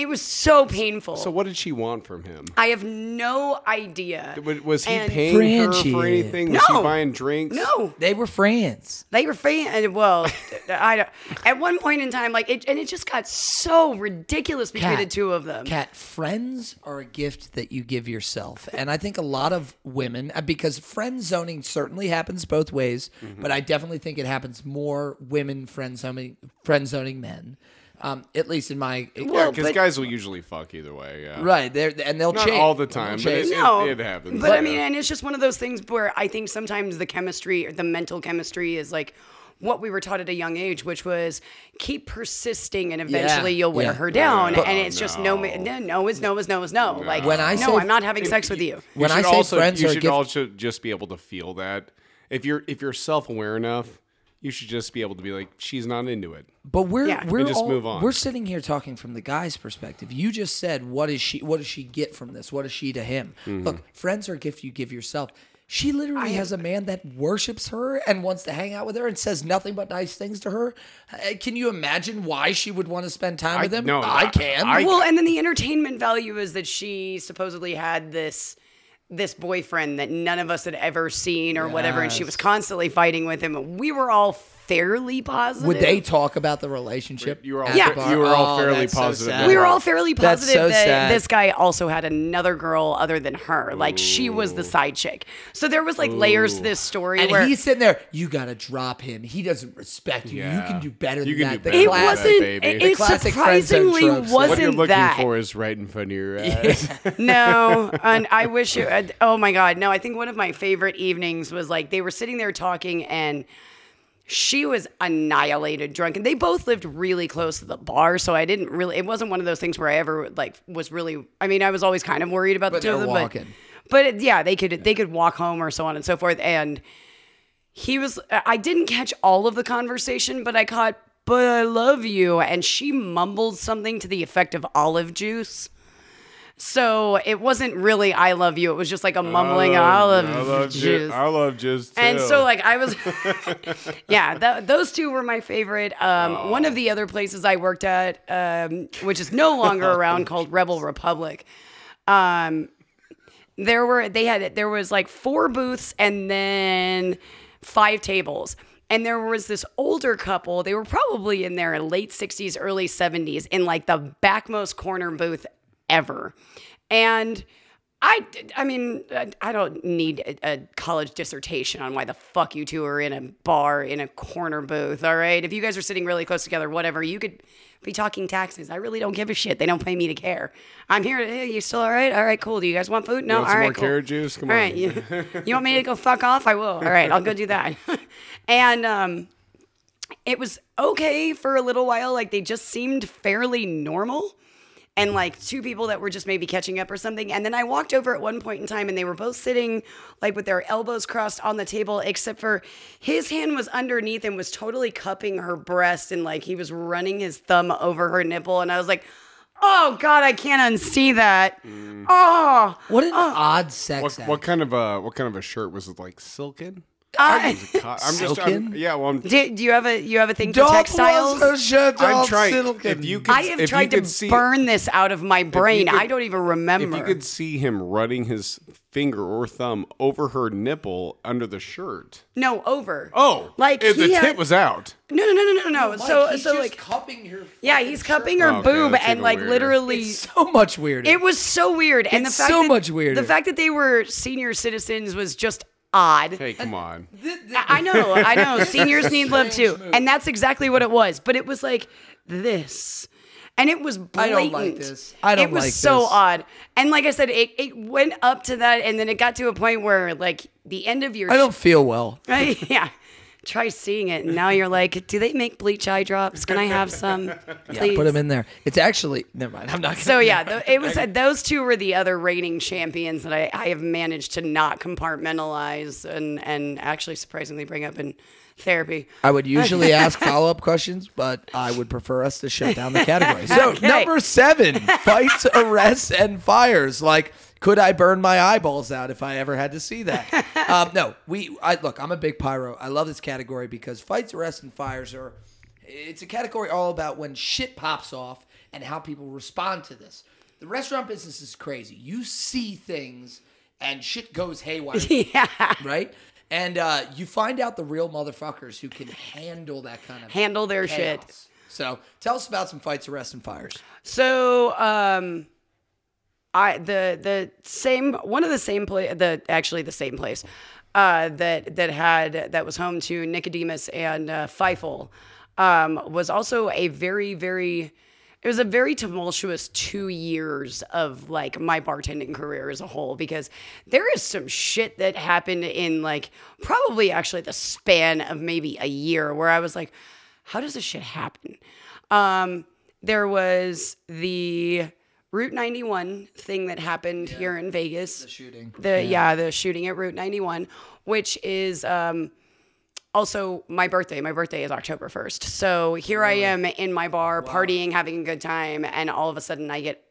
[SPEAKER 3] It was so painful.
[SPEAKER 1] So what did she want from him?
[SPEAKER 3] I have no idea.
[SPEAKER 1] Was- Was he
[SPEAKER 3] And-
[SPEAKER 1] paying her
[SPEAKER 2] Friendship.
[SPEAKER 1] for anything? Was
[SPEAKER 3] No.
[SPEAKER 1] he buying drinks?
[SPEAKER 3] No,
[SPEAKER 2] They were friends.
[SPEAKER 3] they were fan. Well, (laughs) I don't. At one point in time, like it, and it just got so ridiculous between the two of them.
[SPEAKER 2] Kat, friends are a gift that you give yourself. And I think a lot of women, uh, because friend zoning certainly happens both ways,
[SPEAKER 1] Mm-hmm.
[SPEAKER 2] but I definitely think it happens more women friend zoning, friend zoning men. Um, at least in my
[SPEAKER 1] Yeah, because
[SPEAKER 3] but-
[SPEAKER 1] guys will usually fuck either way. Yeah.
[SPEAKER 2] right there, and they'll
[SPEAKER 1] Not
[SPEAKER 2] change
[SPEAKER 1] all the time, but it,
[SPEAKER 2] change.
[SPEAKER 1] it,
[SPEAKER 3] No,
[SPEAKER 1] it happens.
[SPEAKER 3] But I mean, and it's just one of those things where I think sometimes the chemistry or the mental chemistry is like what we were taught at a young age, which was keep persisting and eventually
[SPEAKER 2] Yeah,
[SPEAKER 3] you'll wear
[SPEAKER 2] yeah.
[SPEAKER 3] her down.
[SPEAKER 1] But-
[SPEAKER 3] and it's just no, ma- no, no is no is no is no. Like
[SPEAKER 2] When I
[SPEAKER 3] no,
[SPEAKER 2] say-
[SPEAKER 3] I'm not having sex with you.
[SPEAKER 1] You
[SPEAKER 2] when I say
[SPEAKER 1] also,
[SPEAKER 2] friends
[SPEAKER 1] you
[SPEAKER 2] are
[SPEAKER 1] should
[SPEAKER 2] gift-
[SPEAKER 1] also just be able to feel that. If you're if you're self aware enough, you should just be able to be like, she's not into it.
[SPEAKER 2] But we're
[SPEAKER 3] Yeah.
[SPEAKER 2] we're
[SPEAKER 1] And just
[SPEAKER 2] all-
[SPEAKER 1] move on.
[SPEAKER 2] we're sitting here talking from the guy's perspective. You just said, "What is she? What does she get from this? What is she to him?"
[SPEAKER 1] Mm-hmm.
[SPEAKER 2] Look, friends are a gift you give yourself. She literally has a man that worships her and wants to hang out with her and says nothing but nice things to her. Uh, Can you imagine why she would want to spend time
[SPEAKER 1] I-
[SPEAKER 2] with him?
[SPEAKER 1] no,
[SPEAKER 2] I
[SPEAKER 1] I-
[SPEAKER 2] can.
[SPEAKER 1] I-
[SPEAKER 3] well, and then the entertainment value is that she supposedly had this this boyfriend that none of us had ever seen or whatever, and she was constantly fighting with him. We were all fairly positive.
[SPEAKER 2] would they talk about the relationship?
[SPEAKER 1] You were all,
[SPEAKER 3] Yeah.
[SPEAKER 2] the
[SPEAKER 1] you were all
[SPEAKER 2] Oh,
[SPEAKER 1] fairly
[SPEAKER 2] that's so
[SPEAKER 1] positive.
[SPEAKER 3] we were all fairly
[SPEAKER 2] That's
[SPEAKER 3] positive
[SPEAKER 2] so
[SPEAKER 3] that
[SPEAKER 2] sad.
[SPEAKER 3] this guy also had another girl other than her. Like she was the side chick. So there was like layers to this story
[SPEAKER 2] And
[SPEAKER 3] where
[SPEAKER 2] he's sitting there. You gotta drop him. He doesn't respect you. You can do better
[SPEAKER 1] You
[SPEAKER 2] than
[SPEAKER 1] can
[SPEAKER 2] that.
[SPEAKER 1] do
[SPEAKER 2] The
[SPEAKER 1] better
[SPEAKER 3] it
[SPEAKER 2] class-
[SPEAKER 3] wasn't.
[SPEAKER 1] baby.
[SPEAKER 3] It, it
[SPEAKER 2] classic
[SPEAKER 3] surprisingly wasn't
[SPEAKER 1] What you're looking
[SPEAKER 3] that.
[SPEAKER 1] for is right in front of your (laughs) eyes.
[SPEAKER 3] no, (laughs) and I wish it. uh, Oh my God, no! I think one of my favorite evenings was like they were sitting there talking, and she was annihilated drunk, and they both lived really close to the bar, so I didn't really. It wasn't one of those things where I ever like was really. I mean, I was always kind of worried about
[SPEAKER 2] But
[SPEAKER 3] the two of them,
[SPEAKER 2] walking.
[SPEAKER 3] but but it- yeah, they could they could walk home or so on and so forth, and he was. I didn't catch all of the conversation, but I caught. But I love you, and she mumbled something to the effect of olive juice. So it wasn't really "I love you." It was just like a mumbling olive
[SPEAKER 1] I love
[SPEAKER 3] juice.
[SPEAKER 1] I love just.
[SPEAKER 3] and so like I was, (laughs) yeah, th- those two were my favorite. Um, One of the other places I worked at, um, which is no longer (laughs) around, called Rebel Republic. Um, there were they had there was like four booths and then five tables and there was this older couple they were probably in their late 60s early 70s in like the backmost corner booth ever and I, I mean, I- don't need a, a college dissertation on why the fuck you two are in a bar in a corner booth. All right, if you guys are sitting really close together, whatever, you could be talking taxes. I really don't give a shit. They don't pay me to care. I'm here. Hey, you still all right? All right, cool. Do you guys want food? No. all right,
[SPEAKER 1] more
[SPEAKER 3] cool.
[SPEAKER 1] carrot juice? Come
[SPEAKER 3] all
[SPEAKER 1] on.
[SPEAKER 3] right, you, (laughs) you want me to go fuck off? I will. All right, I'll go do that. (laughs) and um, it was okay for a little while. Like they just seemed fairly normal. And like two people that were just maybe catching up or something. And then I walked over at one point in time and they were both sitting like with their elbows crossed on the table, except for his hand was underneath and was totally cupping her breast and like he was running his thumb over her nipple. And I was like, oh God, I can't unsee that. Mm. Oh,
[SPEAKER 2] What an oh. odd sex
[SPEAKER 1] what,
[SPEAKER 2] act.
[SPEAKER 1] what kind of a what kind of a shirt was it? Like silken?
[SPEAKER 3] I,
[SPEAKER 1] Co- I'm just. I'm,
[SPEAKER 2] Silken?
[SPEAKER 1] yeah. Well, I'm.
[SPEAKER 3] do, do you have a you have a thing for textiles?
[SPEAKER 2] shirt
[SPEAKER 1] I'm trying.
[SPEAKER 2] silken.
[SPEAKER 1] If you could,
[SPEAKER 3] I have
[SPEAKER 1] if
[SPEAKER 3] tried
[SPEAKER 1] you
[SPEAKER 3] to
[SPEAKER 1] see,
[SPEAKER 3] burn this out of my brain.
[SPEAKER 1] could-
[SPEAKER 3] I don't even remember.
[SPEAKER 1] If you could see him running his finger or thumb over her nipple under the shirt.
[SPEAKER 3] no, over.
[SPEAKER 1] Oh,
[SPEAKER 3] Like,
[SPEAKER 1] if the
[SPEAKER 3] had-
[SPEAKER 1] tip was out.
[SPEAKER 3] No, no, no, no, no, no.
[SPEAKER 2] Mike,
[SPEAKER 3] so,
[SPEAKER 2] he's
[SPEAKER 3] so
[SPEAKER 2] just
[SPEAKER 3] like,
[SPEAKER 2] cupping her.
[SPEAKER 3] yeah,
[SPEAKER 2] fucking
[SPEAKER 3] he's
[SPEAKER 2] shirt.
[SPEAKER 3] cupping her
[SPEAKER 1] Oh,
[SPEAKER 3] boob
[SPEAKER 1] that's
[SPEAKER 3] and like
[SPEAKER 1] weirder.
[SPEAKER 3] literally.
[SPEAKER 2] It's so much weirder.
[SPEAKER 3] It was so weird, and the fact
[SPEAKER 2] so
[SPEAKER 3] that,
[SPEAKER 2] much weirder.
[SPEAKER 3] The fact that they were senior citizens was just odd.
[SPEAKER 1] Hey, come on. (laughs)
[SPEAKER 3] I I know, I know. (laughs) Seniors need love too,
[SPEAKER 2] move.
[SPEAKER 3] and that's exactly what it was. But it was like this, and it was blatant.
[SPEAKER 2] I don't like this. I don't like this.
[SPEAKER 3] It was
[SPEAKER 2] like
[SPEAKER 3] so
[SPEAKER 2] this.
[SPEAKER 3] odd, and like I said, it, it went up to that, and then it got to a point where like the end of your
[SPEAKER 2] I don't feel well.
[SPEAKER 3] Right? (laughs) Yeah. Try seeing it, and now you're like, do they make bleach eye drops? Can I have some? Please.
[SPEAKER 2] Put them in there. It's actually never mind. I'm not. Gonna,
[SPEAKER 3] So yeah, (laughs) th- it was uh, those two were the other reigning champions that I, I have managed to not compartmentalize and and actually surprisingly bring up in therapy.
[SPEAKER 2] I would usually ask follow up questions, but I would prefer us to shut down the category. (laughs) So
[SPEAKER 3] Okay.
[SPEAKER 2] number seven: fights, arrests, and fires. Like, could I burn my eyeballs out if I ever had to see that? (laughs) um, no, we. I look. I'm a big pyro. I love this category because fights, arrests, and fires are. It's a category all about when shit pops off and how people respond to this. The restaurant business is crazy. You see things and shit goes haywire (laughs)
[SPEAKER 3] Yeah.
[SPEAKER 2] right? And uh, you find out the real motherfuckers who can handle that kind of
[SPEAKER 3] Handle their shit.
[SPEAKER 2] So tell us about some fights, arrests, and fires.
[SPEAKER 3] So, um, I the the same one of the same place the actually the same place uh, that that had that was home to Nicodemus and uh, Fievel um, was also a very very it was a very tumultuous two years of like my bartending career as a whole because there is some shit that happened in like probably actually the span of maybe a year where I was like, how does this shit happen? Um, there was the Route 91 thing that happened here in Vegas. The
[SPEAKER 2] shooting.
[SPEAKER 3] The yeah. the shooting at Route 91, which is um also my birthday. My birthday is October 1st. So here I am in my bar partying, having a good time, and all of a sudden I get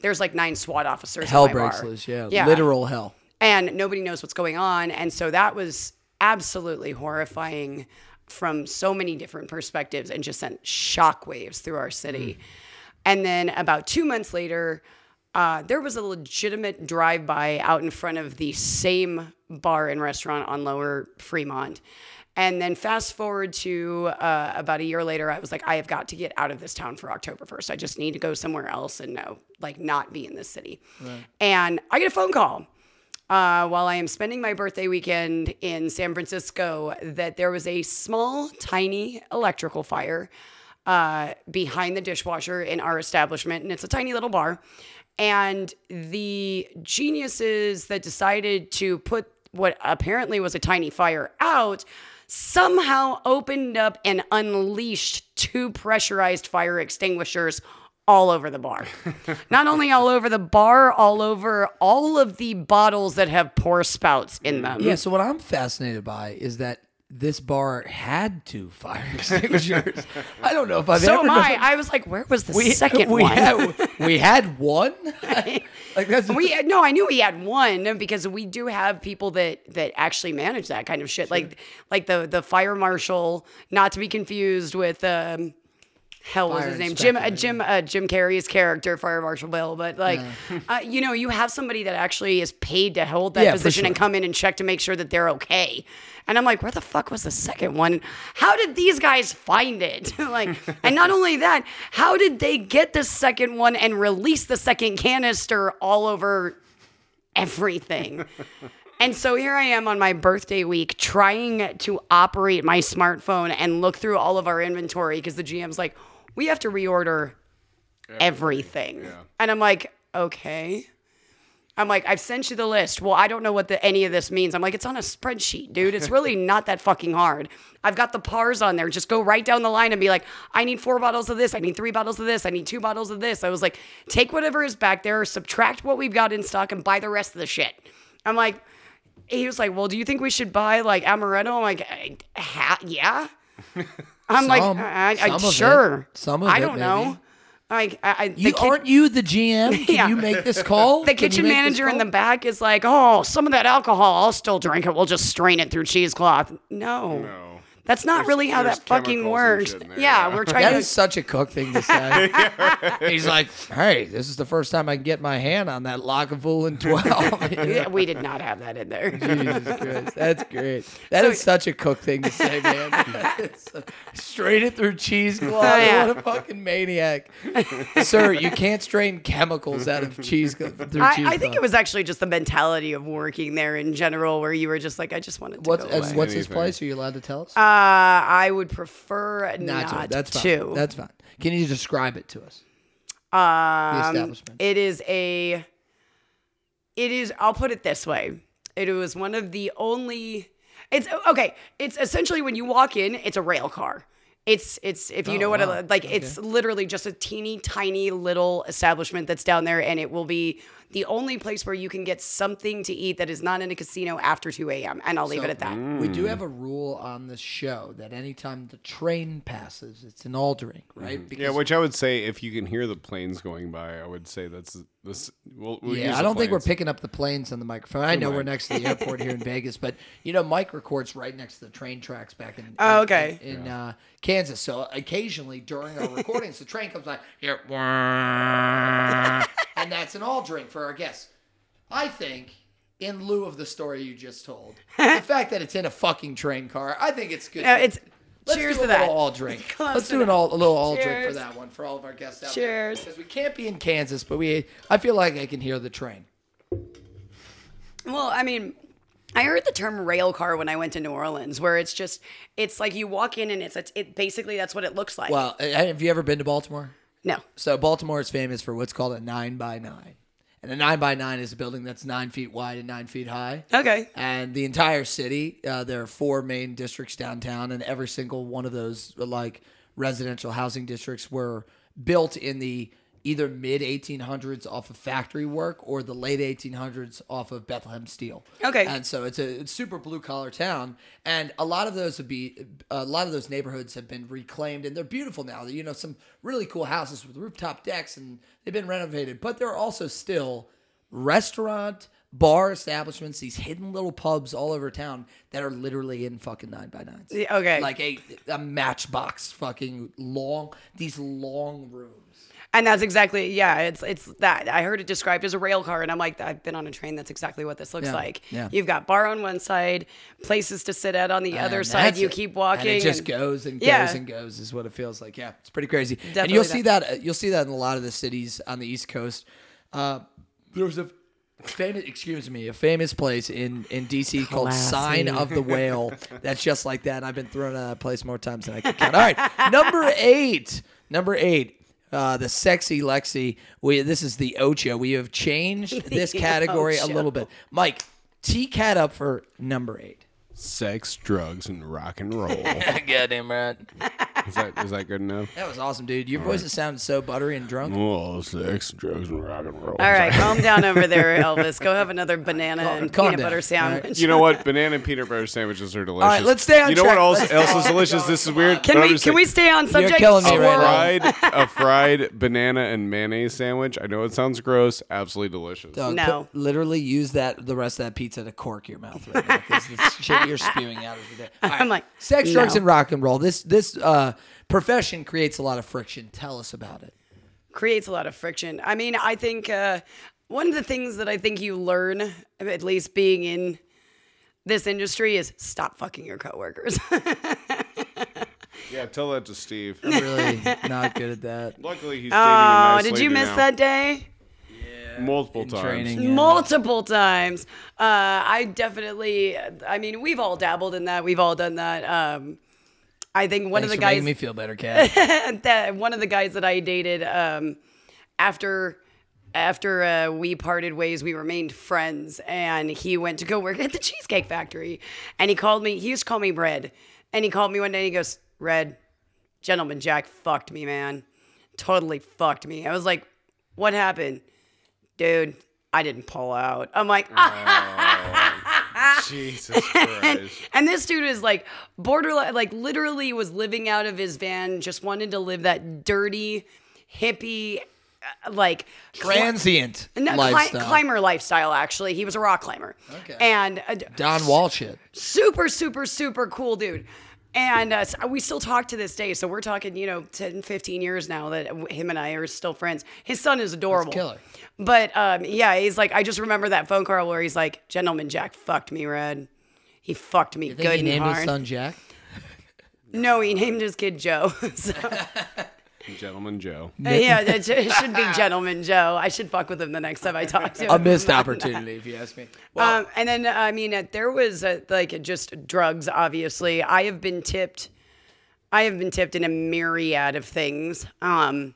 [SPEAKER 3] there's like nine SWAT officers.
[SPEAKER 2] Hell
[SPEAKER 3] in my
[SPEAKER 2] breaks
[SPEAKER 3] bar.
[SPEAKER 2] loose. Yeah.
[SPEAKER 3] Yeah.
[SPEAKER 2] Literal hell.
[SPEAKER 3] and nobody knows what's going on. And so that was absolutely horrifying from so many different perspectives and just sent shockwaves through our city. And then about two months later, uh, there was a legitimate drive by out in front of the same bar and restaurant on Lower Fremont. And then fast forward to uh, about a year later, I was like, I have got to get out of this town for October 1st. I just need to go somewhere else and no, like not be in this city. And I get a phone call uh, while I am spending my birthday weekend in San Francisco that there was a small, tiny electrical fire uh, behind the dishwasher in our establishment. And it's a tiny little bar. And the geniuses that decided to put what apparently was a tiny fire out somehow opened up and unleashed two pressurized fire extinguishers all over the bar. (laughs) Not only all over the bar, all over all of the bottles that have pour spouts in them.
[SPEAKER 2] Yeah. So what I'm fascinated by is that this bar had two fire (laughs) extinguishers. I don't know if I've
[SPEAKER 3] So
[SPEAKER 2] ever
[SPEAKER 3] am I. I was like, where was the
[SPEAKER 2] We,
[SPEAKER 3] second
[SPEAKER 2] we
[SPEAKER 3] one?
[SPEAKER 2] Had, we had one. (laughs) like that's
[SPEAKER 3] we no, I knew we had one because we do have people that that actually manage that kind of shit. Like like the the fire marshal, not to be confused with um hell was
[SPEAKER 2] Fire
[SPEAKER 3] his name. Jim uh, Jim uh, Jim Carrey's character Fire Marshal Bill but like uh, you know you have somebody that actually is paid to hold that
[SPEAKER 2] Yeah,
[SPEAKER 3] position and come in and check to make sure that they're okay. And I'm like where the fuck was the second one? How did these guys find it? (laughs) Like and not only that how did they get the second one and release the second canister all over everything? And so here I am on my birthday week trying to operate my smartphone and look through all of our inventory because the GM's like, we have to reorder everything. And I'm like, okay. I'm like, I've sent you the list. Well, I don't know what the, any of this means. I'm like, it's on a spreadsheet, dude. It's really (laughs) not that fucking hard. I've got the pars on there. Just go right down the line and be like, I need four bottles of this. I need three bottles of this. I need two bottles of this. I was like, take whatever is back there, subtract what we've got in stock, and buy the rest of the shit. I'm like, he was like, well, do you think we should buy like amaretto? I'm like, "I- ha- yeah. (laughs) I'm like,
[SPEAKER 2] Some.
[SPEAKER 3] I, I,
[SPEAKER 2] Some of it. Some of
[SPEAKER 3] I
[SPEAKER 2] it,
[SPEAKER 3] don't know. Like, I, I,
[SPEAKER 2] You
[SPEAKER 3] kid-
[SPEAKER 2] aren't you the GM? (laughs) Can
[SPEAKER 3] Yeah.
[SPEAKER 2] you make this call?
[SPEAKER 3] the kitchen manager in the back is like, oh, some of that alcohol, I'll still drink it. We'll just strain it through cheesecloth. No.
[SPEAKER 1] No.
[SPEAKER 3] That's not
[SPEAKER 1] There's-
[SPEAKER 3] really how that fucking works.
[SPEAKER 1] there,
[SPEAKER 3] yeah,
[SPEAKER 1] yeah.
[SPEAKER 3] we're (laughs) trying
[SPEAKER 2] That
[SPEAKER 3] to.
[SPEAKER 2] is such a cook thing to say. (laughs) He's like, "Hey, this is the first time I can get my hand on that Lagavulin 12."
[SPEAKER 3] Yeah, we did not have that in there.
[SPEAKER 2] Jesus Christ, that's great. That is
[SPEAKER 3] So-
[SPEAKER 2] such a cook thing to say, man. It's, Straight it through cheesecloth.
[SPEAKER 3] Oh, yeah.
[SPEAKER 2] What a fucking maniac, sir! You can't strain chemicals out of cheese through cheesecloth.
[SPEAKER 3] I, I think it was actually just the mentality of working there in general, where you were just like, I just wanted to
[SPEAKER 2] What's
[SPEAKER 3] go
[SPEAKER 2] and
[SPEAKER 3] away.
[SPEAKER 2] what's his place? Are you allowed to tell us?
[SPEAKER 3] Uh, I would prefer
[SPEAKER 2] Not
[SPEAKER 3] not,
[SPEAKER 2] to. That's fine.
[SPEAKER 3] to.
[SPEAKER 2] That's fine. Can you describe it to us?
[SPEAKER 3] Um,
[SPEAKER 2] the establishment.
[SPEAKER 3] It is a. It is. I'll put it this way. It was one of the only. It's okay. It's essentially when you walk in, it's a rail car. It's it's if you
[SPEAKER 2] Oh,
[SPEAKER 3] know what oh,
[SPEAKER 2] wow.
[SPEAKER 3] I like. It's literally just a teeny tiny little establishment that's down there, and it will be the only place where you can get something to eat that is not in a casino after 2 a.m. And I'll leave
[SPEAKER 2] So,
[SPEAKER 3] it at that.
[SPEAKER 2] We do have a rule on this show that anytime the train passes, it's an all drink, right?
[SPEAKER 1] Yeah,
[SPEAKER 2] Because-
[SPEAKER 1] which I would say if you can hear the planes going by, I would say that's this. We'll, we'll use
[SPEAKER 2] yeah, I don't think we're picking up the planes on the microphone. I know we're next to the airport here in (laughs) Vegas, but you know, Mike records right next to the train tracks back in
[SPEAKER 3] Oh, okay.
[SPEAKER 2] in, in, uh, Kansas. So occasionally during our recordings, the train comes by here, (laughs) and that's an all drink for our guests. I think in lieu of the story you just told. (laughs) the fact that it's in a fucking train car, I think it's good.
[SPEAKER 3] It's
[SPEAKER 2] Let's
[SPEAKER 3] cheers
[SPEAKER 2] do a
[SPEAKER 3] to
[SPEAKER 2] little
[SPEAKER 3] that.
[SPEAKER 2] all (laughs) drink. Let's do an all, a little all drink for
[SPEAKER 3] Cheers.
[SPEAKER 2] that one for all of our guests out
[SPEAKER 3] Cheers.
[SPEAKER 2] there. Because we can't be in Kansas, but we. I feel like I can hear the train.
[SPEAKER 3] Well, I mean, I heard the term rail car when I went to New Orleans, where it's just it's like you walk in and it's a, it basically that's what it looks like.
[SPEAKER 2] Well, uh, have you ever been to Baltimore?
[SPEAKER 3] no,
[SPEAKER 2] So Baltimore is famous for what's called a nine by nine, and a nine by nine is a building that's nine feet wide and nine feet high.
[SPEAKER 3] okay,
[SPEAKER 2] And the entire city, uh, there are four main districts downtown, and every single one of those like residential housing districts were built in the either mid 1800s off of factory work or the late 1800s off of Bethlehem steel.
[SPEAKER 3] Okay.
[SPEAKER 2] And so it's a it's super blue collar town, and a lot of those would be a lot of those neighborhoods have been reclaimed, and they're beautiful now. You know, some really cool houses with rooftop decks, and they've been renovated. But there are also still restaurant, bar establishments, these hidden little pubs all over town that are literally in fucking nine by nines.
[SPEAKER 3] Yeah, okay.
[SPEAKER 2] Like a a matchbox fucking long these long rooms.
[SPEAKER 3] And that's exactly yeah. It's it's that I heard it described as a rail car, and I'm like, I've been on a train. That's exactly what this looks
[SPEAKER 2] Yeah,
[SPEAKER 3] like.
[SPEAKER 2] yeah.
[SPEAKER 3] You've got bar on one side, places to sit at on the other side. You
[SPEAKER 2] it.
[SPEAKER 3] keep walking.
[SPEAKER 2] And it just
[SPEAKER 3] and-
[SPEAKER 2] goes and goes
[SPEAKER 3] Yeah.
[SPEAKER 2] and goes is what it feels like. Yeah, it's pretty crazy. and you'll see that uh, you'll see that in a lot of the cities on the East Coast. Uh, there was a famous, excuse me, a famous place in in DC called Sign of the Whale. (laughs) That's just like that. And I've been thrown out of that place more times than I can count. All right, number eight. Number eight. Uh, the sexy Lexi. We this is the Ocho. We have changed (laughs) this category a little bit. Mike, T cat up for number eight.
[SPEAKER 1] Sex, drugs, and rock and roll. (laughs)
[SPEAKER 2] Goddamn right.
[SPEAKER 1] Is that is that good enough?
[SPEAKER 2] That was awesome, dude. Your voice sounded so buttery and drunk.
[SPEAKER 1] Oh, sex, drugs, and rock and roll.
[SPEAKER 3] All right, calm down over there, (laughs) Elvis. Go have another banana and
[SPEAKER 2] calm
[SPEAKER 3] peanut
[SPEAKER 2] down.
[SPEAKER 3] butter sandwich.
[SPEAKER 2] right.
[SPEAKER 1] You know what? (laughs) Banana and peanut butter sandwiches are delicious.
[SPEAKER 2] right, let's stay on subject.
[SPEAKER 1] You know
[SPEAKER 2] track.
[SPEAKER 1] what else,
[SPEAKER 2] Let's-
[SPEAKER 1] else is delicious? This is weird.
[SPEAKER 3] Can
[SPEAKER 1] I'm
[SPEAKER 3] we
[SPEAKER 1] just
[SPEAKER 3] can
[SPEAKER 1] saying-
[SPEAKER 3] we stay on subject?
[SPEAKER 2] killing me
[SPEAKER 1] a
[SPEAKER 2] right now.
[SPEAKER 1] fried a fried banana and mayonnaise sandwich. I know it sounds gross. Absolutely delicious.
[SPEAKER 2] Dog,
[SPEAKER 3] No.
[SPEAKER 2] put- literally use that the rest of that pizza to cork your mouth right now because the shit you're spewing out is ridiculous. All (laughs) right.
[SPEAKER 3] I'm like,
[SPEAKER 2] sex, drugs,
[SPEAKER 3] no.
[SPEAKER 2] and rock and roll. This this uh, profession creates a lot of friction. Tell us about it.
[SPEAKER 3] creates a lot of friction. I mean, I think uh, one of the things that I think you learn, at least being in this industry, is stop fucking your coworkers. (laughs)
[SPEAKER 1] Yeah, tell that to Steve.
[SPEAKER 2] I'm really not good at that. (laughs)
[SPEAKER 1] Luckily, he's dating
[SPEAKER 3] oh,
[SPEAKER 1] a nice
[SPEAKER 3] did you miss
[SPEAKER 1] now.
[SPEAKER 3] that day?
[SPEAKER 1] Yeah, multiple times?
[SPEAKER 2] training. Yeah.
[SPEAKER 3] Multiple times. Uh, I definitely. I mean, we've all dabbled in that. We've all done that. Um, I think one
[SPEAKER 2] Thanks
[SPEAKER 3] of the guys
[SPEAKER 2] making me feel better, Kat. (laughs)
[SPEAKER 3] that one of the guys that I dated um, after after uh, we parted ways, we remained friends, and he went to go work at the Cheesecake Factory, and he called me. He used to call me Red, and he called me one day. and He goes, "Red, gentleman Jack fucked me, man, totally fucked me." I was like, "What happened, dude?" I didn't pull out. I'm like, (laughs)
[SPEAKER 1] Jesus (laughs) Christ.
[SPEAKER 3] And this dude is like borderline, like literally was living out of his van, just wanted to live that dirty, hippie, uh, like
[SPEAKER 2] Transient
[SPEAKER 3] no, cli- climber lifestyle. Actually, he was a rock climber.
[SPEAKER 2] Okay.
[SPEAKER 3] And uh,
[SPEAKER 2] Dawn Wall shit.
[SPEAKER 3] super, super, super cool dude. And uh, so we still talk to this day. So we're talking, you know, 10, 15 years now that him and I are still friends. His son is adorable.
[SPEAKER 2] killer.
[SPEAKER 3] But um, yeah, he's like, I just remember that phone call where he's like, Gentleman Jack fucked me, Red. He fucked me
[SPEAKER 2] You think
[SPEAKER 3] good
[SPEAKER 2] he
[SPEAKER 3] and
[SPEAKER 2] named
[SPEAKER 3] hard.
[SPEAKER 2] his son Jack?
[SPEAKER 3] No, he named his kid Joe. (laughs) so, (laughs)
[SPEAKER 1] Gentleman Joe.
[SPEAKER 3] yeah, it, it should be Gentleman Joe. I should fuck with him the next time I talk to (laughs) him.
[SPEAKER 2] A missed opportunity, if you ask me.
[SPEAKER 3] that. Um, and then, I mean, uh, there was uh, like just drugs, obviously. I have been tipped. I have been tipped in a myriad of things. Um,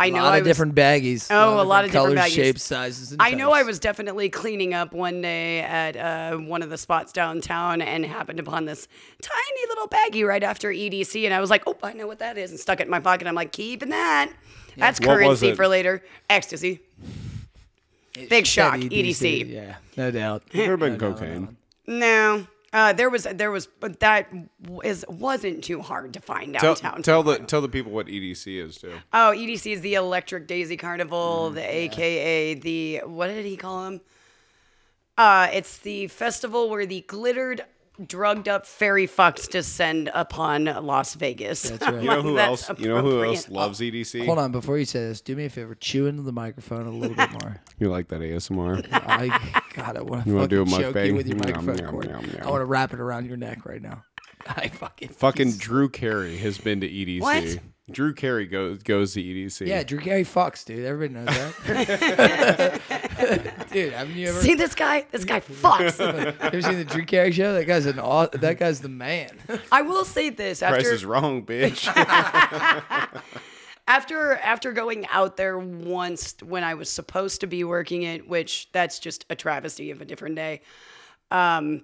[SPEAKER 3] I
[SPEAKER 2] a
[SPEAKER 3] know a
[SPEAKER 2] lot
[SPEAKER 3] I
[SPEAKER 2] of
[SPEAKER 3] was,
[SPEAKER 2] different baggies.
[SPEAKER 3] Oh, a lot of different
[SPEAKER 2] colors,
[SPEAKER 3] baggies.
[SPEAKER 2] shapes, sizes. And
[SPEAKER 3] I know I was definitely cleaning up one day at uh, one of the spots downtown and happened upon this tiny little baggie right after EDC. And I was like, oh, I know what that is. And stuck it in my pocket. I'm like, keeping that. That's
[SPEAKER 1] What
[SPEAKER 3] currency for later. Ecstasy. Big shock. EDC.
[SPEAKER 2] Yeah, no doubt.
[SPEAKER 1] There been cocaine.
[SPEAKER 3] No. Uh, there was, there was, but that is, wasn't too hard to find
[SPEAKER 1] Tell,
[SPEAKER 3] downtown.
[SPEAKER 1] tell the tell the people what EDC is too.
[SPEAKER 3] Oh, EDC is the Electric Daisy Carnival, the AKA the what did he call him? Uh, it's the festival where the glittered, drugged up fairy fucks descend upon Las Vegas.
[SPEAKER 2] That's right.
[SPEAKER 1] You know (laughs) who
[SPEAKER 3] That's
[SPEAKER 1] else? You know who else
[SPEAKER 3] appropriate.
[SPEAKER 1] loves EDC?
[SPEAKER 2] Hold on, before you say this, do me a favor, chew into the microphone a little bit more. (laughs)
[SPEAKER 1] You like that ASMR?
[SPEAKER 2] I, God, I want to
[SPEAKER 1] You wanna do a
[SPEAKER 2] fucking choke you
[SPEAKER 1] mukbang?
[SPEAKER 2] with your
[SPEAKER 1] Nom,
[SPEAKER 2] microphone
[SPEAKER 1] nom,
[SPEAKER 2] cord.
[SPEAKER 1] nom, nom.
[SPEAKER 2] I want to wrap it around your neck right now. (laughs) I fucking
[SPEAKER 1] Fucking Drew Carey has been to EDC.
[SPEAKER 3] What?
[SPEAKER 1] Drew Carey goes goes to EDC.
[SPEAKER 2] Yeah, Drew Carey fucks, dude. Everybody knows that. (laughs) dude, haven't you ever,
[SPEAKER 3] See this guy? This guy (laughs) fucks.
[SPEAKER 2] Have you ever seen the Drew Carey show? That guy's an aw- that guy's the man. (laughs)
[SPEAKER 3] I will say this
[SPEAKER 1] Price
[SPEAKER 3] after
[SPEAKER 1] is wrong, bitch.
[SPEAKER 3] after after going out there once when I was supposed to be working it, which that's just a travesty of a different day. Um,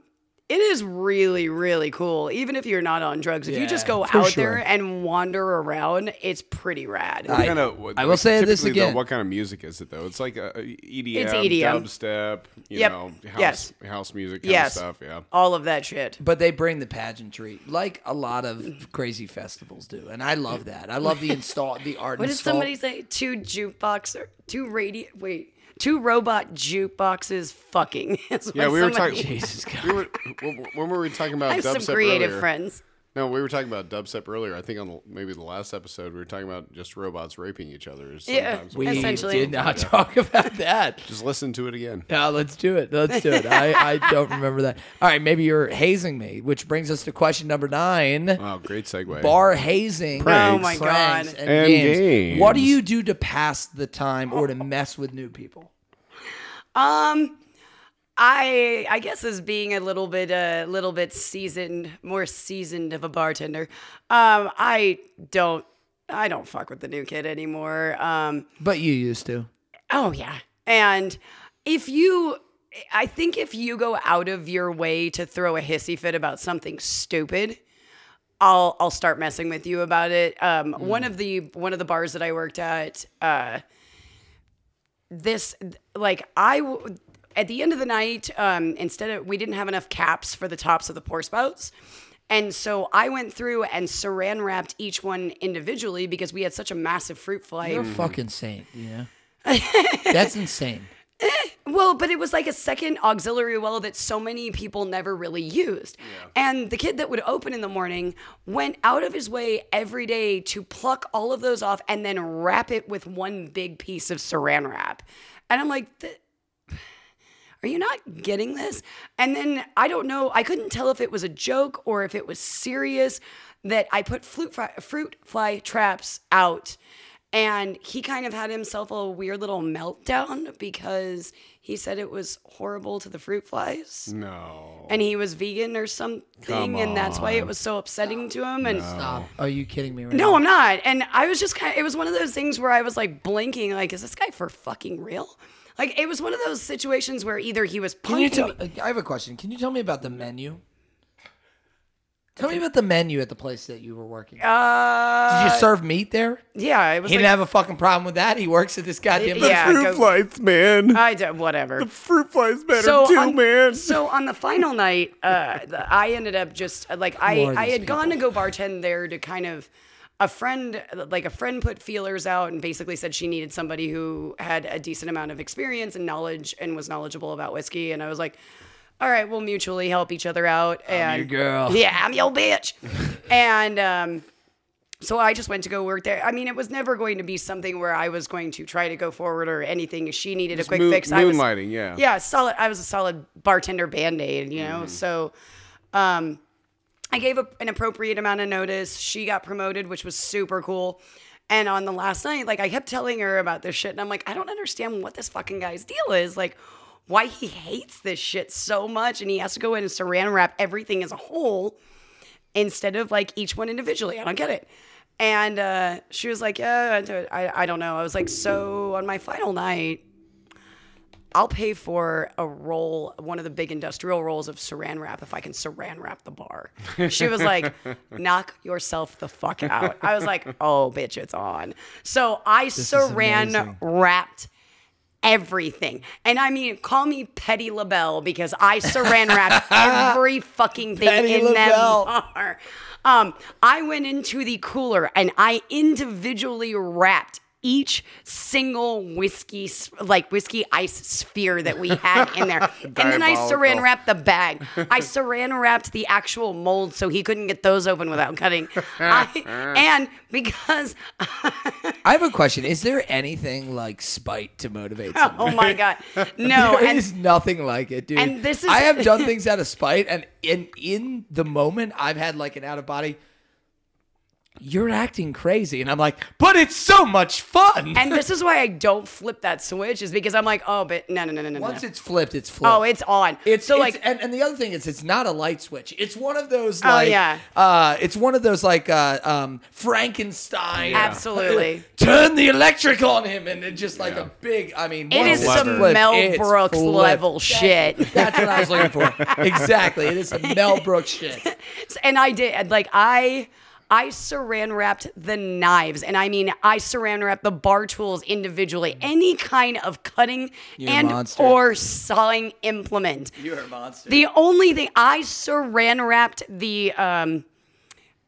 [SPEAKER 3] it is really really cool, even if you're not on drugs. If you just go out
[SPEAKER 2] sure.
[SPEAKER 3] there and wander around, it's pretty rad.
[SPEAKER 1] What kind of, what-
[SPEAKER 2] I will say this
[SPEAKER 1] typically, though,
[SPEAKER 2] again.
[SPEAKER 1] what kind of music is it though? It's like uh, a, a EDM,
[SPEAKER 3] It's EDM.
[SPEAKER 1] dubstep, you
[SPEAKER 3] Yep.
[SPEAKER 1] know, house,
[SPEAKER 3] Yes.
[SPEAKER 1] house music kind
[SPEAKER 3] Yes.
[SPEAKER 1] of stuff. Yeah.
[SPEAKER 3] All of that shit.
[SPEAKER 2] But they bring the pageantry, like a lot of crazy festivals do, and I love that. I love the install, the art.
[SPEAKER 3] What did somebody say? Two jukebox or two radio? Wait, two robot jukeboxes fucking. (laughs) is
[SPEAKER 1] Yeah,
[SPEAKER 3] what
[SPEAKER 1] we were talking.
[SPEAKER 2] Jesus God.
[SPEAKER 1] We were, when when were we talking about
[SPEAKER 3] I have
[SPEAKER 1] dubstep
[SPEAKER 3] some creative
[SPEAKER 1] earlier?
[SPEAKER 3] friends.
[SPEAKER 1] No, we were talking about dubstep earlier. I think on the, maybe the last episode we were talking about just robots raping each other.
[SPEAKER 3] Yeah.
[SPEAKER 2] We
[SPEAKER 3] Essentially.
[SPEAKER 2] did not talk about that.
[SPEAKER 1] Just listen to it again.
[SPEAKER 2] Yeah, let's do it. Let's do it. I, I don't remember that. All right, maybe you're hazing me, which brings us to question number nine.
[SPEAKER 1] Wow, great segue.
[SPEAKER 2] Bar hazing,
[SPEAKER 1] Pranks.
[SPEAKER 3] Oh my God.
[SPEAKER 2] and,
[SPEAKER 1] And
[SPEAKER 2] games.
[SPEAKER 1] games.
[SPEAKER 2] What do you do to pass the time or to mess with new people?
[SPEAKER 3] Um, I I guess as being a little bit a little bit seasoned, more seasoned of a bartender, um, I don't I don't fuck with the new kid anymore. Um,
[SPEAKER 2] But you used to.
[SPEAKER 3] oh yeah, and if you. I think if you go out of your way to throw a hissy fit about something stupid, I'll I'll start messing with you about it. Um, One of the one of the bars that I worked at, uh, this like I at the end of the night, um, instead of we didn't have enough caps for the tops of the pour spouts. And so I went through and saran wrapped each one individually because we had such a massive fruit fly.
[SPEAKER 2] You're fucking saint, you know? (laughs) That's insane.
[SPEAKER 3] Well, but it was like a second auxiliary well that so many people never really used. Yeah. And the kid that would open in the morning went out of his way every day to pluck all of those off and then wrap it with one big piece of saran wrap. And I'm like, "Th- are you not getting this? And then I don't know, I couldn't tell if it was a joke or if it was serious that I put fruit fly, fruit fly traps out. And he kind of had himself a weird little meltdown because he said it was horrible to the fruit flies.
[SPEAKER 1] No.
[SPEAKER 3] And he was vegan or something,
[SPEAKER 1] Come
[SPEAKER 3] and that's why it was so upsetting to him. And
[SPEAKER 2] Stop. Are you kidding me right
[SPEAKER 3] no,
[SPEAKER 2] now?
[SPEAKER 3] I'm not. And I was just kind of, it was one of those things where I was like blinking, like, is this guy for fucking real? Like, it was one of those situations where either he was
[SPEAKER 2] Can you
[SPEAKER 3] punking
[SPEAKER 2] tell?
[SPEAKER 3] me.
[SPEAKER 2] I have a question. Can you tell me about the menu? Tell me about the menu at the place that you were working.
[SPEAKER 3] Uh,
[SPEAKER 2] Did you serve meat there?
[SPEAKER 3] yeah, it was
[SPEAKER 2] He
[SPEAKER 3] like,
[SPEAKER 2] didn't have a fucking problem with that. He works at this goddamn.
[SPEAKER 3] yeah,
[SPEAKER 1] fruit
[SPEAKER 3] go-
[SPEAKER 1] flies, man.
[SPEAKER 3] I don't, whatever.
[SPEAKER 1] The fruit flies better
[SPEAKER 3] so
[SPEAKER 1] too,
[SPEAKER 3] on,
[SPEAKER 1] man.
[SPEAKER 3] So on the final night, uh, the- I ended up just uh, like I,
[SPEAKER 2] Who are
[SPEAKER 3] I
[SPEAKER 2] these
[SPEAKER 3] had gone to go bartend there to kind of a friend like a friend put feelers out and basically said she needed somebody who had a decent amount of experience and knowledge and was knowledgeable about whiskey and I was like all right we'll mutually help each other out and
[SPEAKER 2] your girl. (laughs)
[SPEAKER 3] yeah I'm your bitch and um so I just went to go work there. I mean, it was never going to be something where I was going to try to go forward or anything. She needed a quick
[SPEAKER 1] moon-
[SPEAKER 3] fix. I was,
[SPEAKER 1] moonlighting, yeah.
[SPEAKER 3] yeah, solid. I was a solid bartender band aid, you know. So, um, I gave a, an appropriate amount of notice. She got promoted, which was super cool. And on the last night, like I kept telling her about this shit, and I'm like, I don't understand what this fucking guy's deal is. Like, why he hates this shit so much, and he has to go in and saran wrap everything as a whole instead of like each one individually. I don't get it. And uh, she was like, Yeah, I I, I don't know. I was like, So on my final night, I'll pay for a roll, one of the big industrial rolls of saran wrap if I can saran wrap the bar. She was like, (laughs) knock yourself the fuck out. I was like, oh, bitch, it's on. So I saran wrapped everything. And I mean, call me Petty LaBelle because I saran wrapped (laughs) every fucking thing
[SPEAKER 2] Petty
[SPEAKER 3] in
[SPEAKER 2] LaBelle.
[SPEAKER 3] that bar. Um, I went into the cooler and I individually wrapped each single whiskey, like whiskey ice sphere that we had in there. (laughs) and then I saran wrapped the bag. I (laughs) saran wrapped the actual mold so he couldn't get those open without cutting. (laughs) I, and because,
[SPEAKER 2] I have a question. Is there anything like spite to motivate oh someone?
[SPEAKER 3] oh my God, no.
[SPEAKER 2] There
[SPEAKER 3] and
[SPEAKER 2] is nothing like it, dude.
[SPEAKER 3] and this is-
[SPEAKER 2] I have done things out of spite, and in in the moment, I've had like an out of body. You're acting crazy, and I'm like, but it's so much fun.
[SPEAKER 3] and this is why I don't flip that switch is because I'm like, oh, but no, no, no, no, no.
[SPEAKER 2] Once
[SPEAKER 3] no.
[SPEAKER 2] it's flipped, it's flipped.
[SPEAKER 3] Oh, it's on.
[SPEAKER 2] It's
[SPEAKER 3] so
[SPEAKER 2] so
[SPEAKER 3] like
[SPEAKER 2] and, and the other thing is, it's not a light switch. It's one of those
[SPEAKER 3] Oh, yeah.
[SPEAKER 2] uh, it's one of those like uh, um, Frankenstein.
[SPEAKER 3] Absolutely. (laughs)
[SPEAKER 2] Turn the electric on him, and it just like
[SPEAKER 1] Yeah.
[SPEAKER 2] a big. I mean,
[SPEAKER 3] It
[SPEAKER 2] once
[SPEAKER 3] is
[SPEAKER 2] it's
[SPEAKER 3] some
[SPEAKER 2] flipped,
[SPEAKER 3] Mel
[SPEAKER 2] it's
[SPEAKER 3] Brooks
[SPEAKER 2] flipped.
[SPEAKER 3] level shit.
[SPEAKER 2] That's what I was looking for. (laughs) exactly, it is some Mel Brooks shit. (laughs)
[SPEAKER 3] and I did like I I saran wrapped the knives, and I mean I saran wrapped the bar tools individually. Any kind of cutting
[SPEAKER 2] You're
[SPEAKER 3] and or sawing implement.
[SPEAKER 2] You're a monster.
[SPEAKER 3] The only thing I saran wrapped the um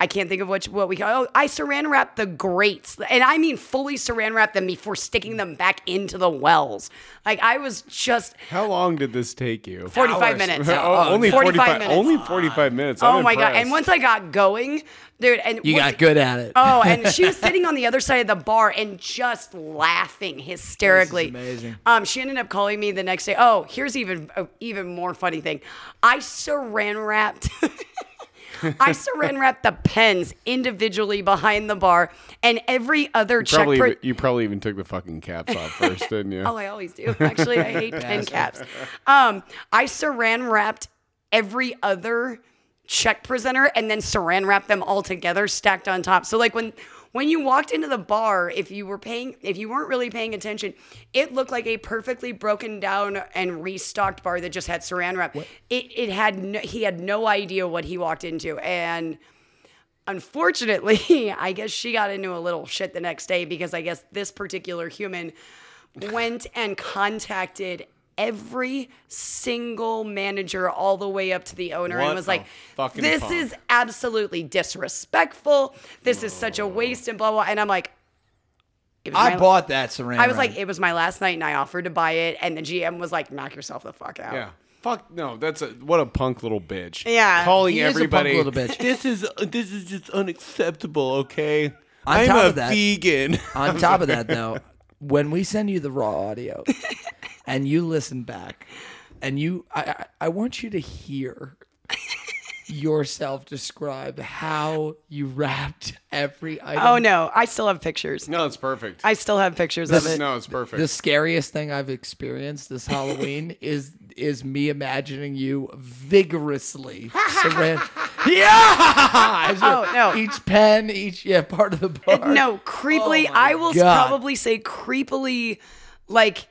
[SPEAKER 3] I can't think of which what we call. Oh, I saran wrapped the grates, and I mean fully saran wrapped them before sticking them back into the wells. Like I was just
[SPEAKER 1] How long did this take you?
[SPEAKER 3] 45
[SPEAKER 2] Hours.
[SPEAKER 3] minutes. (laughs)
[SPEAKER 1] Oh, only
[SPEAKER 3] 45
[SPEAKER 1] 45,
[SPEAKER 3] minutes.
[SPEAKER 1] Only 45 minutes.
[SPEAKER 3] Oh
[SPEAKER 1] I'm
[SPEAKER 3] my god!
[SPEAKER 1] impressed.
[SPEAKER 3] And once I got going, dude, and
[SPEAKER 2] you
[SPEAKER 3] once-
[SPEAKER 2] got good at it.
[SPEAKER 3] Oh, and she was (laughs) sitting on the other side of the bar and just laughing hysterically.
[SPEAKER 2] amazing.
[SPEAKER 3] Um, she ended up calling me the next day. Oh, here's even a even more funny thing. I saran wrapped. (laughs) (laughs) I saran wrapped the pens individually behind the bar, and every other check.
[SPEAKER 1] probably, even- you probably even took the fucking caps off first, (laughs) didn't you?
[SPEAKER 3] Oh, I always do. Actually, I hate (laughs) pen caps. Um, I saran wrapped every other check presenter and then saran wrapped them all together, stacked on top. So like when when you walked into the bar, if you were paying, if you weren't really paying attention, it looked like a perfectly broken down and restocked bar that just had saran wrap. It it had no, he had no idea what he walked into and. Unfortunately, (laughs) I guess she got into a little shit the next day because I guess this particular human went and contacted every single manager all the way up to the owner
[SPEAKER 1] What
[SPEAKER 3] and was like, "This
[SPEAKER 1] punk."
[SPEAKER 3] is absolutely disrespectful. This is such a waste and blah blah." And I'm like,
[SPEAKER 2] I
[SPEAKER 3] my-
[SPEAKER 2] bought that saran.
[SPEAKER 3] I was
[SPEAKER 2] wrap.
[SPEAKER 3] like, it was my last night, and I offered to buy it, and the GM was like, "Knock yourself the fuck out."
[SPEAKER 1] Yeah. Fuck no, that's a what a punk little bitch.
[SPEAKER 3] Yeah.
[SPEAKER 1] calling
[SPEAKER 2] He is a punk
[SPEAKER 1] everybody
[SPEAKER 2] little bitch. (laughs)
[SPEAKER 1] This is this is just unacceptable. Okay,
[SPEAKER 2] On
[SPEAKER 1] I'm
[SPEAKER 2] top
[SPEAKER 1] a
[SPEAKER 2] of that-
[SPEAKER 1] vegan.
[SPEAKER 2] On top of that, though, when we send you the raw audio (laughs) and you listen back, and you, I, I, I want you to hear (laughs) yourself describe how you wrapped every item.
[SPEAKER 3] Oh no, I still have pictures.
[SPEAKER 1] no, it's perfect.
[SPEAKER 3] I still have pictures of it.
[SPEAKER 1] no, it's perfect.
[SPEAKER 2] The scariest thing I've experienced this Halloween (laughs) is is me imagining you vigorously (laughs) saran. yeah.
[SPEAKER 3] Oh, no.
[SPEAKER 2] Each pen, each yeah part of the uh, bar.
[SPEAKER 3] No, creepily.
[SPEAKER 2] Oh
[SPEAKER 3] I will
[SPEAKER 2] God.
[SPEAKER 3] probably say creepily, like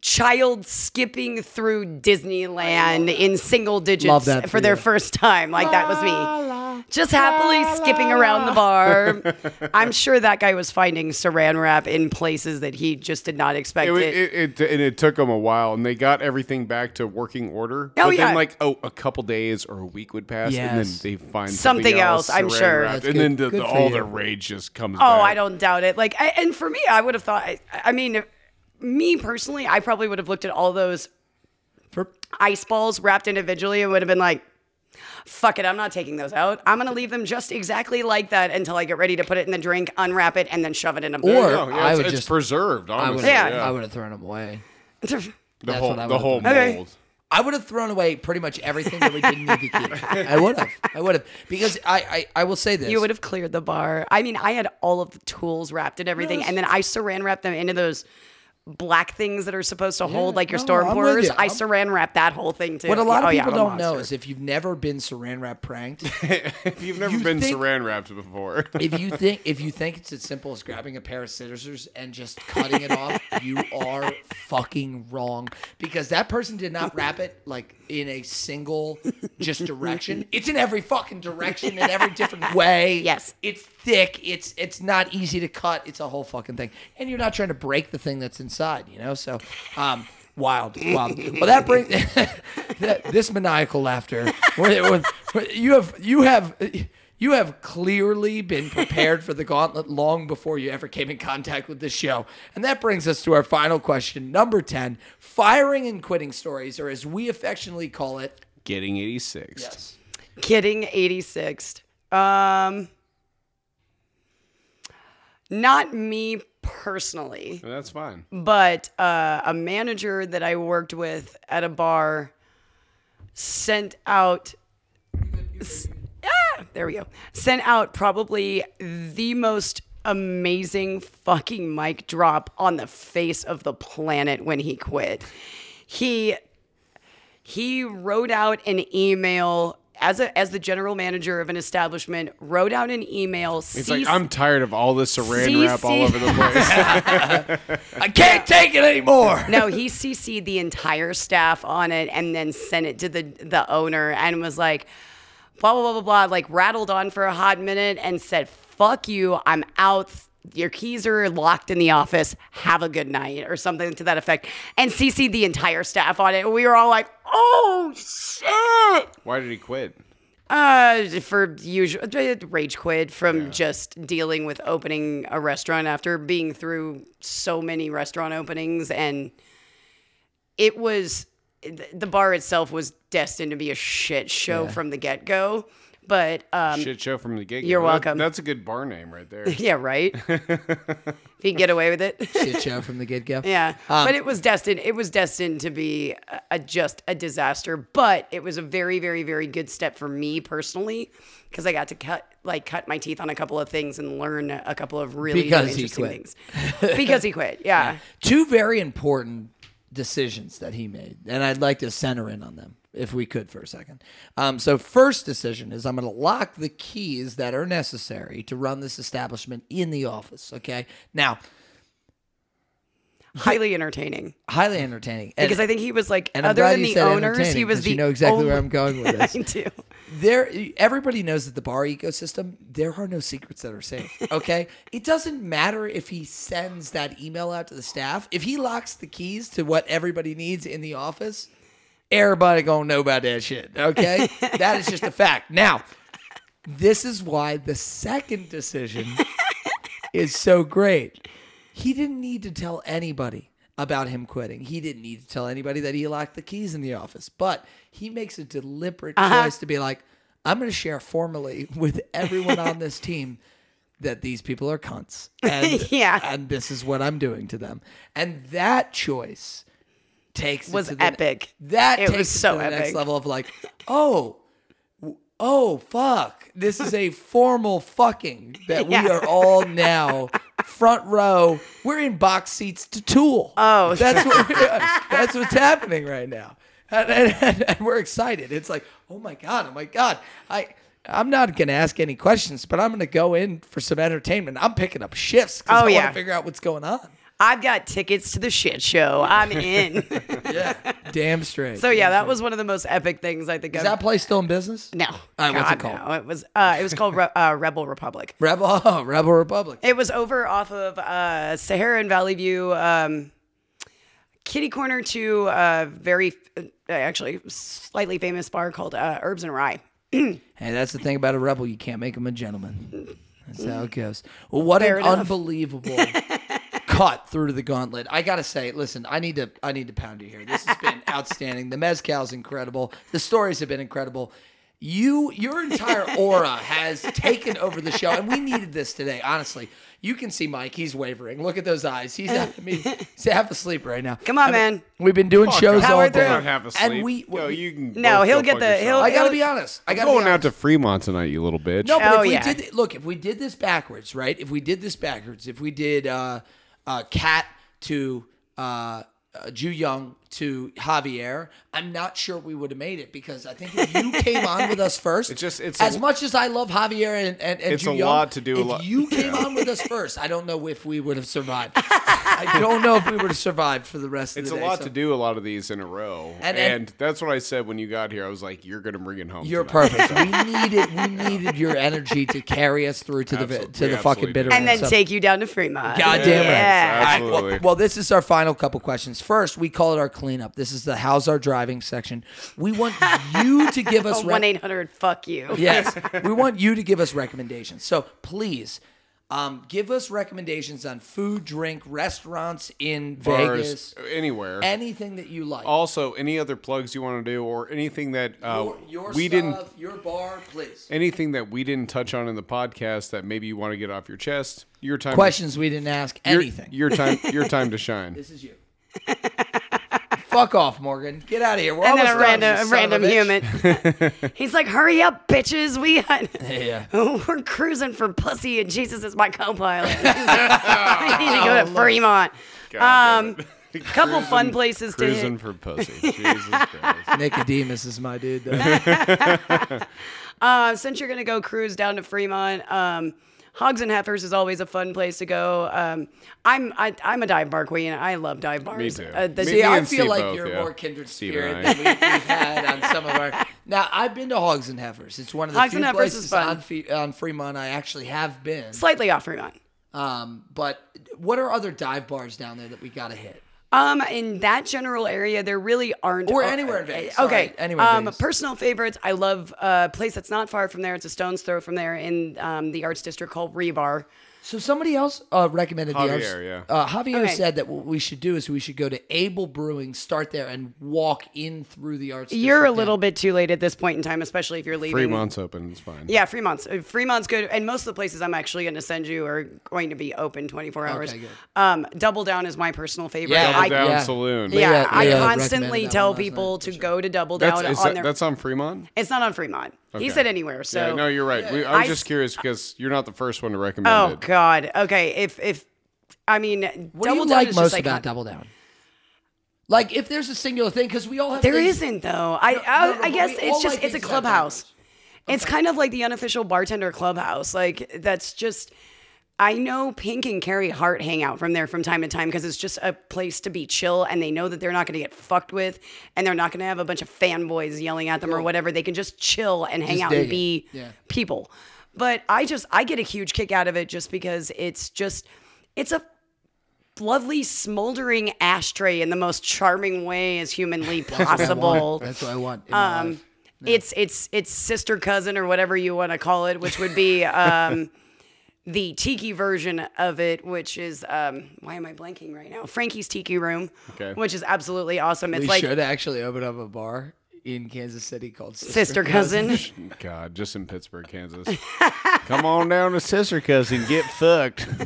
[SPEAKER 3] child skipping through Disneyland in single digits for
[SPEAKER 2] for
[SPEAKER 3] their first time. Like that was me. Just happily skipping around the bar. (laughs) I'm sure that guy was finding saran wrap in places that he just did not expect
[SPEAKER 1] it,
[SPEAKER 3] it.
[SPEAKER 1] it, it, and it took them a while, and they got everything back to working order.
[SPEAKER 3] Oh,
[SPEAKER 1] but
[SPEAKER 3] yeah.
[SPEAKER 1] then, like, oh, a couple days or a week would pass, and then they find
[SPEAKER 3] Something
[SPEAKER 1] something,
[SPEAKER 3] else, I'm sure.
[SPEAKER 1] wrapped,
[SPEAKER 2] That's
[SPEAKER 1] and
[SPEAKER 2] good-
[SPEAKER 1] then the, the, all
[SPEAKER 2] you.
[SPEAKER 1] the rage just comes.
[SPEAKER 3] Oh,
[SPEAKER 1] back.
[SPEAKER 3] I don't doubt it. Like, I, and for me, I would have thought. I, I mean, if- me personally, I probably would have looked at all those
[SPEAKER 2] For-
[SPEAKER 3] ice balls wrapped individually and would have been like, "Fuck it, I'm not taking those out. I'm gonna leave them just exactly like that until I get ready to put it in the drink, unwrap it, and then shove it in a
[SPEAKER 2] Or-
[SPEAKER 3] bowl."
[SPEAKER 1] No, yeah,
[SPEAKER 2] I
[SPEAKER 1] it's,
[SPEAKER 2] would
[SPEAKER 1] it's
[SPEAKER 2] just-
[SPEAKER 1] preserved.
[SPEAKER 2] I would,
[SPEAKER 1] Honestly,
[SPEAKER 3] Yeah.
[SPEAKER 1] yeah.
[SPEAKER 2] I would have thrown them away. (laughs)
[SPEAKER 1] the
[SPEAKER 2] That's
[SPEAKER 1] whole
[SPEAKER 2] what I
[SPEAKER 1] the
[SPEAKER 2] would've
[SPEAKER 1] whole
[SPEAKER 2] done.
[SPEAKER 3] Okay.
[SPEAKER 1] mold.
[SPEAKER 2] I would have thrown away pretty much everything that we didn't need to keep. (laughs) I would have. I would have because I, I I will say this.
[SPEAKER 3] You would have cleared the bar. I mean, I had all of the tools wrapped and everything, and then I saran wrapped them into those black things that are supposed to hold like your
[SPEAKER 2] no,
[SPEAKER 3] storm
[SPEAKER 2] I'm
[SPEAKER 3] pourers.
[SPEAKER 2] you.
[SPEAKER 3] I
[SPEAKER 2] I'm-
[SPEAKER 3] saran wrapped that whole thing too.
[SPEAKER 2] What a lot of
[SPEAKER 3] Oh,
[SPEAKER 2] people
[SPEAKER 3] I'm
[SPEAKER 2] don't know is if you've never been saran wrap pranked, (laughs)
[SPEAKER 1] If you've never
[SPEAKER 2] You
[SPEAKER 1] been
[SPEAKER 2] think-
[SPEAKER 1] saran wrapped before, (laughs)
[SPEAKER 2] if you think if you (laughs) think it's as simple as grabbing a pair of scissors and just cutting it off, you are fucking wrong. Because that person did not wrap it like in a single just direction. It's in every fucking direction in every different way.
[SPEAKER 3] Yes.
[SPEAKER 2] It's thick. It's it's not easy to cut. It's a whole fucking thing. And you're not trying to break the thing that's inside, you know? So um Wild, wild. Well, that brings (laughs) that, this maniacal laughter. where- where- where you have, you have, You have clearly been prepared for the gauntlet long before you ever came in contact with this show. And that brings us to our final question, number 10 firing and quitting stories, or as we affectionately call it,
[SPEAKER 1] Getting 86.
[SPEAKER 2] yes.
[SPEAKER 3] Kidding 86th. Um not me personally,
[SPEAKER 1] That's fine.
[SPEAKER 3] but uh, a manager that I worked with at a bar sent out s- ah, there we go. Sent out probably the most amazing fucking mic drop on the face of the planet when he quit. He he wrote out an email as a as the general manager of an establishment, wrote out an email.
[SPEAKER 1] It's like, I'm tired of all this saran wrap all over the place. (laughs) (laughs)
[SPEAKER 2] I can't take it anymore.
[SPEAKER 3] no, he CC'd the entire staff on it and then sent it to the the owner and was like, blah blah blah blah blah, like rattled on for a hot minute and said, "Fuck you, I'm out." Your keys are locked in the office. Have a good night, or something to that effect. And CC'd the entire staff on it. We were all like, "Oh shit!"
[SPEAKER 1] Why did he quit?
[SPEAKER 3] Uh, for usual rage quit from just dealing with opening a restaurant after being through so many restaurant openings, and it was the bar itself was destined to be a shit show from the get go. But um,
[SPEAKER 1] Shit show from the gig.
[SPEAKER 3] You're
[SPEAKER 1] That-
[SPEAKER 3] welcome.
[SPEAKER 1] that's a good bar name right there. (laughs)
[SPEAKER 3] yeah, right. (laughs) if you get away with it.
[SPEAKER 2] Shit show from the get go. (laughs)
[SPEAKER 3] Yeah, but it was destined. It was destined to be a, a just a disaster. But it was a very, very, very good step for me personally because I got to cut like cut my teeth on a couple of things and learn a couple of really,
[SPEAKER 2] Because
[SPEAKER 3] really
[SPEAKER 2] he
[SPEAKER 3] interesting
[SPEAKER 2] quit.
[SPEAKER 3] things. because he quit. Yeah.
[SPEAKER 2] Two very important decisions that he made, and I'd like to center in on them if we could for a second. Um, so, first decision is I'm going to lock the keys that are necessary to run this establishment in the office. Okay, now
[SPEAKER 3] highly entertaining
[SPEAKER 2] highly entertaining and,
[SPEAKER 3] because I think he was like
[SPEAKER 2] and
[SPEAKER 3] other than the owners, he was the
[SPEAKER 2] you know exactly where I'm going with (laughs) this.
[SPEAKER 3] I do.
[SPEAKER 2] there everybody knows that the bar ecosystem there are no secrets that are safe (laughs) okay it doesn't matter if he sends that email out to the staff if he locks the keys to what everybody needs in the office everybody gonna know about that shit okay (laughs) that is just a fact now this is why the second decision (laughs) is so great he didn't need to tell anybody about him quitting. He didn't need to tell anybody that he locked the keys in the office. But he makes a deliberate uh-huh. choice to be like, I'm going to share formally (laughs) with everyone on this team that these people are cunts. And,
[SPEAKER 3] Yeah.
[SPEAKER 2] and this is what I'm doing to them. And that choice takes it
[SPEAKER 3] Was
[SPEAKER 2] the-
[SPEAKER 3] epic.
[SPEAKER 2] that
[SPEAKER 3] It
[SPEAKER 2] takes
[SPEAKER 3] was
[SPEAKER 2] it
[SPEAKER 3] so
[SPEAKER 2] to the next
[SPEAKER 3] epic.
[SPEAKER 2] level of like, oh, oh fuck, this is a formal fucking that we are all now front row. We're in box seats to Tool.
[SPEAKER 3] Oh,
[SPEAKER 2] that's what (laughs) that's what's happening right now, and, and, and we're excited. It's like, oh my god, oh my god, I. I'm not gonna ask any questions, but I'm gonna go in for some entertainment. I'm picking up shifts because
[SPEAKER 3] Oh,
[SPEAKER 2] I
[SPEAKER 3] yeah.
[SPEAKER 2] want to figure out what's going on.
[SPEAKER 3] I've got tickets to the shit show. I'm in. (laughs)
[SPEAKER 2] Yeah, damn straight.
[SPEAKER 3] so yeah, that was one of the most epic things I think.
[SPEAKER 2] is
[SPEAKER 3] I've
[SPEAKER 2] that place still in business?
[SPEAKER 3] No.
[SPEAKER 2] right, what's it called?
[SPEAKER 3] No. It was uh, it was called Re- uh, Rebel Republic. (laughs)
[SPEAKER 2] Rebel, oh, Rebel Republic.
[SPEAKER 3] It was over off of uh, Sahara and Valley View, um, kitty corner to a very uh, actually slightly famous bar called uh, Herbs and Rye. (clears throat)
[SPEAKER 2] Hey, that's the thing about a rebel. You can't make him a gentleman. That's how it goes. Well, what
[SPEAKER 3] Fair
[SPEAKER 2] an
[SPEAKER 3] enough.
[SPEAKER 2] unbelievable (laughs) cut through to the gauntlet. I gotta say, listen, I need to, I need to pound you here. This has been (laughs) outstanding. The mezcal's incredible. The stories have been incredible. You, your entire aura has taken over the show, and we needed this today. Honestly, you can see Mike. He's wavering. Look at those eyes. He's, I (laughs) mean, he's half asleep right now.
[SPEAKER 3] Come on,
[SPEAKER 2] I mean,
[SPEAKER 3] man.
[SPEAKER 2] We've been doing shows
[SPEAKER 3] Power
[SPEAKER 2] all
[SPEAKER 3] through.
[SPEAKER 2] day,
[SPEAKER 1] Don't have a sleep.
[SPEAKER 2] and we,
[SPEAKER 1] Yo, you can
[SPEAKER 3] No,
[SPEAKER 1] both
[SPEAKER 3] he'll
[SPEAKER 1] go
[SPEAKER 3] get
[SPEAKER 1] fuck
[SPEAKER 3] the-
[SPEAKER 1] yourself.
[SPEAKER 3] he'll-
[SPEAKER 2] I gotta be honest. I
[SPEAKER 1] I'm
[SPEAKER 2] gotta be
[SPEAKER 1] going out to Fremont tonight, you little bitch.
[SPEAKER 2] No, but
[SPEAKER 3] Oh,
[SPEAKER 2] if we
[SPEAKER 3] yeah.
[SPEAKER 2] did look, if we did this backwards, right? If we did this backwards, if we did uh uh Kat to uh, uh Ju Young to Javier, I'm not sure we would have made it because I think if you came on with us (laughs) first,
[SPEAKER 1] It's just- it's
[SPEAKER 2] as
[SPEAKER 1] a-
[SPEAKER 2] much as I love Javier and and, and
[SPEAKER 1] It's
[SPEAKER 2] Ju
[SPEAKER 1] a
[SPEAKER 2] Young,
[SPEAKER 1] lot to do a
[SPEAKER 2] If
[SPEAKER 1] lot-
[SPEAKER 2] you came on with us (laughs) first, I don't know if we would have survived. I don't know if we would have survived for the rest
[SPEAKER 1] It's
[SPEAKER 2] of
[SPEAKER 1] a
[SPEAKER 2] the day.
[SPEAKER 1] It's a lot
[SPEAKER 2] so-
[SPEAKER 1] to do a lot of these in a row,
[SPEAKER 2] And-
[SPEAKER 1] and,
[SPEAKER 2] and-
[SPEAKER 1] that's what I said when you got here. I was like, "You're gonna bring it home."
[SPEAKER 2] You're
[SPEAKER 1] tonight."
[SPEAKER 2] perfect. (laughs) we needed we needed your energy to carry us through to the to the fucking bitter
[SPEAKER 1] do.
[SPEAKER 3] And then.
[SPEAKER 2] So-
[SPEAKER 3] take you down to Fremont.
[SPEAKER 2] Goddamn right.
[SPEAKER 3] Yeah.
[SPEAKER 2] All right, well- well, this is our final couple questions. First, we call it our cleanup. This is the how's our driving section. We want you to (laughs) give us
[SPEAKER 3] One eight hundred. Fuck you.
[SPEAKER 2] yes, (laughs) we want you to give us recommendations. So please, um, give us recommendations on food, drink, restaurants in
[SPEAKER 1] Bars,
[SPEAKER 2] Vegas,
[SPEAKER 1] anywhere.
[SPEAKER 2] anything that you like.
[SPEAKER 1] also, any other plugs you want to do, or anything that uh,
[SPEAKER 2] your, your
[SPEAKER 1] we
[SPEAKER 2] stuff,
[SPEAKER 1] didn't,
[SPEAKER 2] your bar, please.
[SPEAKER 1] anything that we didn't touch on in the podcast that maybe you want to get off your chest. Your time.
[SPEAKER 2] Questions we didn't ask.
[SPEAKER 1] Your,
[SPEAKER 2] Anything.
[SPEAKER 1] Your time. Your (laughs) time to shine.
[SPEAKER 2] this is you. Fuck off, Morgan. Get out of here. We're
[SPEAKER 3] And then
[SPEAKER 2] almost
[SPEAKER 3] a random,
[SPEAKER 2] done,
[SPEAKER 3] a
[SPEAKER 2] you son of
[SPEAKER 3] random human. (laughs) He's like, "Hurry up, bitches! We got, (laughs)
[SPEAKER 2] Yeah. (laughs)
[SPEAKER 3] we're cruising for pussy, and Jesus is my co-pilot. I need to go to Fremont. Um, couple fun places to
[SPEAKER 1] Cruising
[SPEAKER 3] hit.
[SPEAKER 1] for pussy. Jesus Christ.
[SPEAKER 2] Nicodemus is my dude. Though.
[SPEAKER 3] Uh, since you're gonna go cruise down to Fremont, um, Hogs and Heifers is always a fun place to go. Um, I'm I, I'm a dive bar queen. I love dive bars.
[SPEAKER 1] too.
[SPEAKER 3] Uh, the,
[SPEAKER 1] Me-
[SPEAKER 2] See, I
[SPEAKER 1] and
[SPEAKER 2] feel
[SPEAKER 1] Steve
[SPEAKER 2] like
[SPEAKER 1] both,
[SPEAKER 2] you're
[SPEAKER 1] yeah.
[SPEAKER 2] more kindred
[SPEAKER 1] Steve
[SPEAKER 2] spirit than we, we've had on some of our. (laughs) Now, I've been to Hogs and Heifers. It's one of the
[SPEAKER 3] Hogs
[SPEAKER 2] few
[SPEAKER 3] and Heifers is
[SPEAKER 2] places on, Fe- on Fremont I actually have been.
[SPEAKER 3] slightly off Fremont.
[SPEAKER 2] Um, but what are other dive bars down there that we got to hit?
[SPEAKER 3] Um, in that general area, there really aren't.
[SPEAKER 2] Or
[SPEAKER 3] uh,
[SPEAKER 2] anywhere in Vegas,
[SPEAKER 3] uh, Okay.
[SPEAKER 2] anywhere
[SPEAKER 3] um,
[SPEAKER 2] Vegas.
[SPEAKER 3] personal favorites. I love a place that's not far from there. It's a stone's throw from there in um, the Arts District called Rebar.
[SPEAKER 2] So somebody else uh, recommended the
[SPEAKER 1] Javier, yeah.
[SPEAKER 2] Uh, Javier
[SPEAKER 3] Okay.
[SPEAKER 2] said that what we should do is we should go to Able Brewing, start there, and walk in through the arts.
[SPEAKER 3] You're a little
[SPEAKER 2] down.
[SPEAKER 3] bit too late at this point in time, especially if you're leaving.
[SPEAKER 1] Fremont's open. It's fine.
[SPEAKER 3] Yeah, Fremont's uh, Fremont's good, and most of the places I'm actually going to send you are going to be open 24 hours.
[SPEAKER 2] good.
[SPEAKER 3] Um, Double Down is my personal favorite.
[SPEAKER 2] Yeah,
[SPEAKER 1] Double
[SPEAKER 3] I,
[SPEAKER 1] Down
[SPEAKER 2] yeah.
[SPEAKER 1] Saloon.
[SPEAKER 3] yeah,
[SPEAKER 2] Leah- Leah
[SPEAKER 3] I constantly tell people
[SPEAKER 2] night,
[SPEAKER 3] to
[SPEAKER 2] sure.
[SPEAKER 3] go to Double
[SPEAKER 1] That's,
[SPEAKER 3] Down
[SPEAKER 1] is
[SPEAKER 3] on
[SPEAKER 1] that,
[SPEAKER 3] their.
[SPEAKER 1] that's on Fremont.
[SPEAKER 3] it's not on Fremont. He said anywhere. So
[SPEAKER 1] yeah, no, you're right. We, I was
[SPEAKER 3] I
[SPEAKER 1] just curious because you're not the first one to recommend
[SPEAKER 3] Oh
[SPEAKER 1] it.
[SPEAKER 3] God. Okay. If if I mean,
[SPEAKER 2] What
[SPEAKER 3] Double
[SPEAKER 2] do you
[SPEAKER 3] Down
[SPEAKER 2] like most
[SPEAKER 3] just like
[SPEAKER 2] about Double Down? Like, if there's a singular thing, because we all have.
[SPEAKER 3] There
[SPEAKER 2] things-
[SPEAKER 3] isn't though. I
[SPEAKER 2] no,
[SPEAKER 3] I,
[SPEAKER 2] no,
[SPEAKER 3] I guess it's just
[SPEAKER 2] like
[SPEAKER 3] it's a clubhouse.
[SPEAKER 2] Double
[SPEAKER 3] It's kind of like the unofficial bartender clubhouse. Like that's just. I know Pink and Carey Hart hang out from there from time to time because it's just a place to be chill and they know that they're not going to get fucked with and they're not going to have a bunch of fanboys yelling at them or whatever. They can just chill and hang
[SPEAKER 2] Just
[SPEAKER 3] out
[SPEAKER 2] dig
[SPEAKER 3] and
[SPEAKER 2] it.
[SPEAKER 3] be
[SPEAKER 2] Yeah.
[SPEAKER 3] people. But I just I get a huge kick out of it just because it's just it's a lovely smoldering ashtray in the most charming way as humanly (laughs) possible.
[SPEAKER 2] That's what I want. In my
[SPEAKER 3] Um,
[SPEAKER 2] life.
[SPEAKER 3] it's it's it's sister cousin or whatever you want to call it, which would be um, the tiki version of it, which is um, why am I blanking right now? Frankie's Tiki Room,
[SPEAKER 1] Okay.
[SPEAKER 3] which is absolutely awesome. It's
[SPEAKER 2] we
[SPEAKER 3] like
[SPEAKER 2] should actually open up a bar in Kansas City called
[SPEAKER 3] sister cousin. (laughs)
[SPEAKER 1] God, just in Pittsburg, Kansas. Come on down to Sister Cousin, get fucked. (laughs)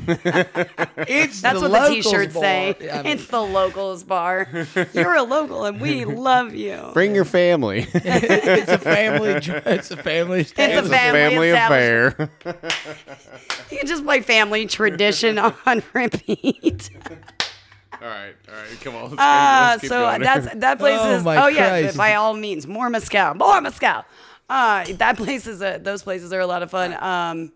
[SPEAKER 2] It's
[SPEAKER 3] That's
[SPEAKER 2] the
[SPEAKER 3] what the
[SPEAKER 2] locals
[SPEAKER 3] t-shirts
[SPEAKER 2] bar.
[SPEAKER 3] say.
[SPEAKER 2] Yeah, I mean,
[SPEAKER 3] it's the locals bar. You're a local and we (laughs) love you.
[SPEAKER 1] Bring your family.
[SPEAKER 2] it's a family. dr- It's a family.
[SPEAKER 3] It's a
[SPEAKER 1] It's a
[SPEAKER 3] family,
[SPEAKER 1] family
[SPEAKER 3] establishment.
[SPEAKER 1] affair.
[SPEAKER 3] You can just play family tradition on repeat.
[SPEAKER 1] All right, all right, come on. Let's, go,
[SPEAKER 3] Uh,
[SPEAKER 1] let's keep
[SPEAKER 3] so
[SPEAKER 1] going.
[SPEAKER 3] that's that (laughs) place
[SPEAKER 2] Oh
[SPEAKER 3] is.
[SPEAKER 2] my
[SPEAKER 3] Oh yeah,
[SPEAKER 2] Christ.
[SPEAKER 3] by all means, more mezcal, more mezcal. Uh, that place is a. Those places are a lot of fun. Um,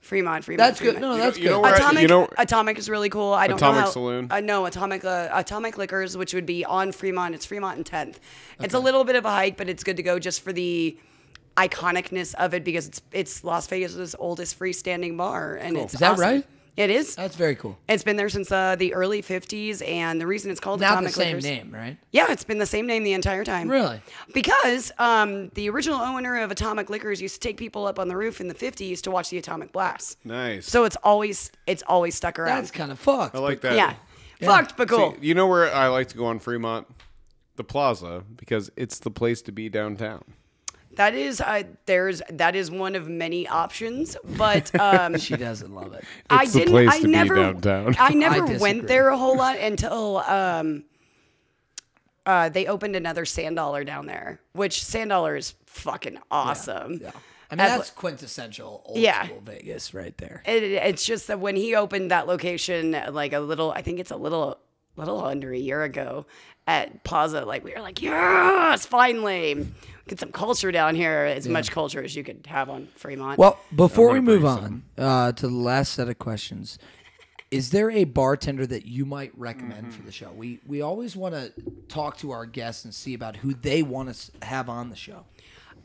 [SPEAKER 3] Fremont, Fremont.
[SPEAKER 2] That's good. No, that's
[SPEAKER 1] you know
[SPEAKER 2] good.
[SPEAKER 1] where-
[SPEAKER 3] Atomic,
[SPEAKER 1] you know-
[SPEAKER 3] Atomic is really cool. I don't
[SPEAKER 1] Atomic
[SPEAKER 3] know how,
[SPEAKER 1] Saloon?
[SPEAKER 3] Uh, no, Atomic, uh, Atomic Liquors, which would be on Fremont. It's Fremont and 10th. It's a little bit of a hike, but it's good to go just for the iconicness of it because it's it's Las Vegas's oldest freestanding bar, and it's
[SPEAKER 2] Is that
[SPEAKER 3] awesome.
[SPEAKER 2] right?
[SPEAKER 3] It is.
[SPEAKER 2] That's very cool.
[SPEAKER 3] It's been there since uh, the early 50s, and the reason it's called
[SPEAKER 2] Not the
[SPEAKER 3] Atomic
[SPEAKER 2] same
[SPEAKER 3] Liquors.
[SPEAKER 2] name, right?
[SPEAKER 3] Yeah, it's been the same name the entire time.
[SPEAKER 2] Really?
[SPEAKER 3] Because um, the original owner of Atomic Liquors used to take people up on the roof in the 50s to watch the atomic blast.
[SPEAKER 1] nice.
[SPEAKER 3] So it's always it's always stuck around.
[SPEAKER 2] That's kind of fucked.
[SPEAKER 1] I like that.
[SPEAKER 3] yeah. Fucked, but cool.
[SPEAKER 1] See, you know where I like to go on Fremont? The Plaza, because it's the place to be downtown.
[SPEAKER 3] That is uh, there's that is one of many options, but um, (laughs)
[SPEAKER 2] She doesn't love it.
[SPEAKER 3] I
[SPEAKER 1] It's the
[SPEAKER 3] didn't.
[SPEAKER 1] place
[SPEAKER 3] I
[SPEAKER 1] to be
[SPEAKER 3] never.
[SPEAKER 1] downtown.
[SPEAKER 3] I never (laughs)
[SPEAKER 2] disagree.
[SPEAKER 3] went there a whole lot until um, uh, they opened another Sand Dollar down there, which Sand Dollar is fucking awesome.
[SPEAKER 2] Yeah. I mean,
[SPEAKER 3] At-
[SPEAKER 2] that's quintessential old
[SPEAKER 3] Yeah.
[SPEAKER 2] school Vegas right there.
[SPEAKER 3] It, it's just that when he opened that location, like a little, I think it's a little, little under a year ago at Plaza, like we were like, yes, finally, get some culture down here. As much culture as you could have on Fremont.
[SPEAKER 2] Well, before we move
[SPEAKER 1] bring
[SPEAKER 2] on uh, to the last set of questions, is there a bartender that you might recommend for the show? We we always want to talk to our guests and see about who they want to have on the show.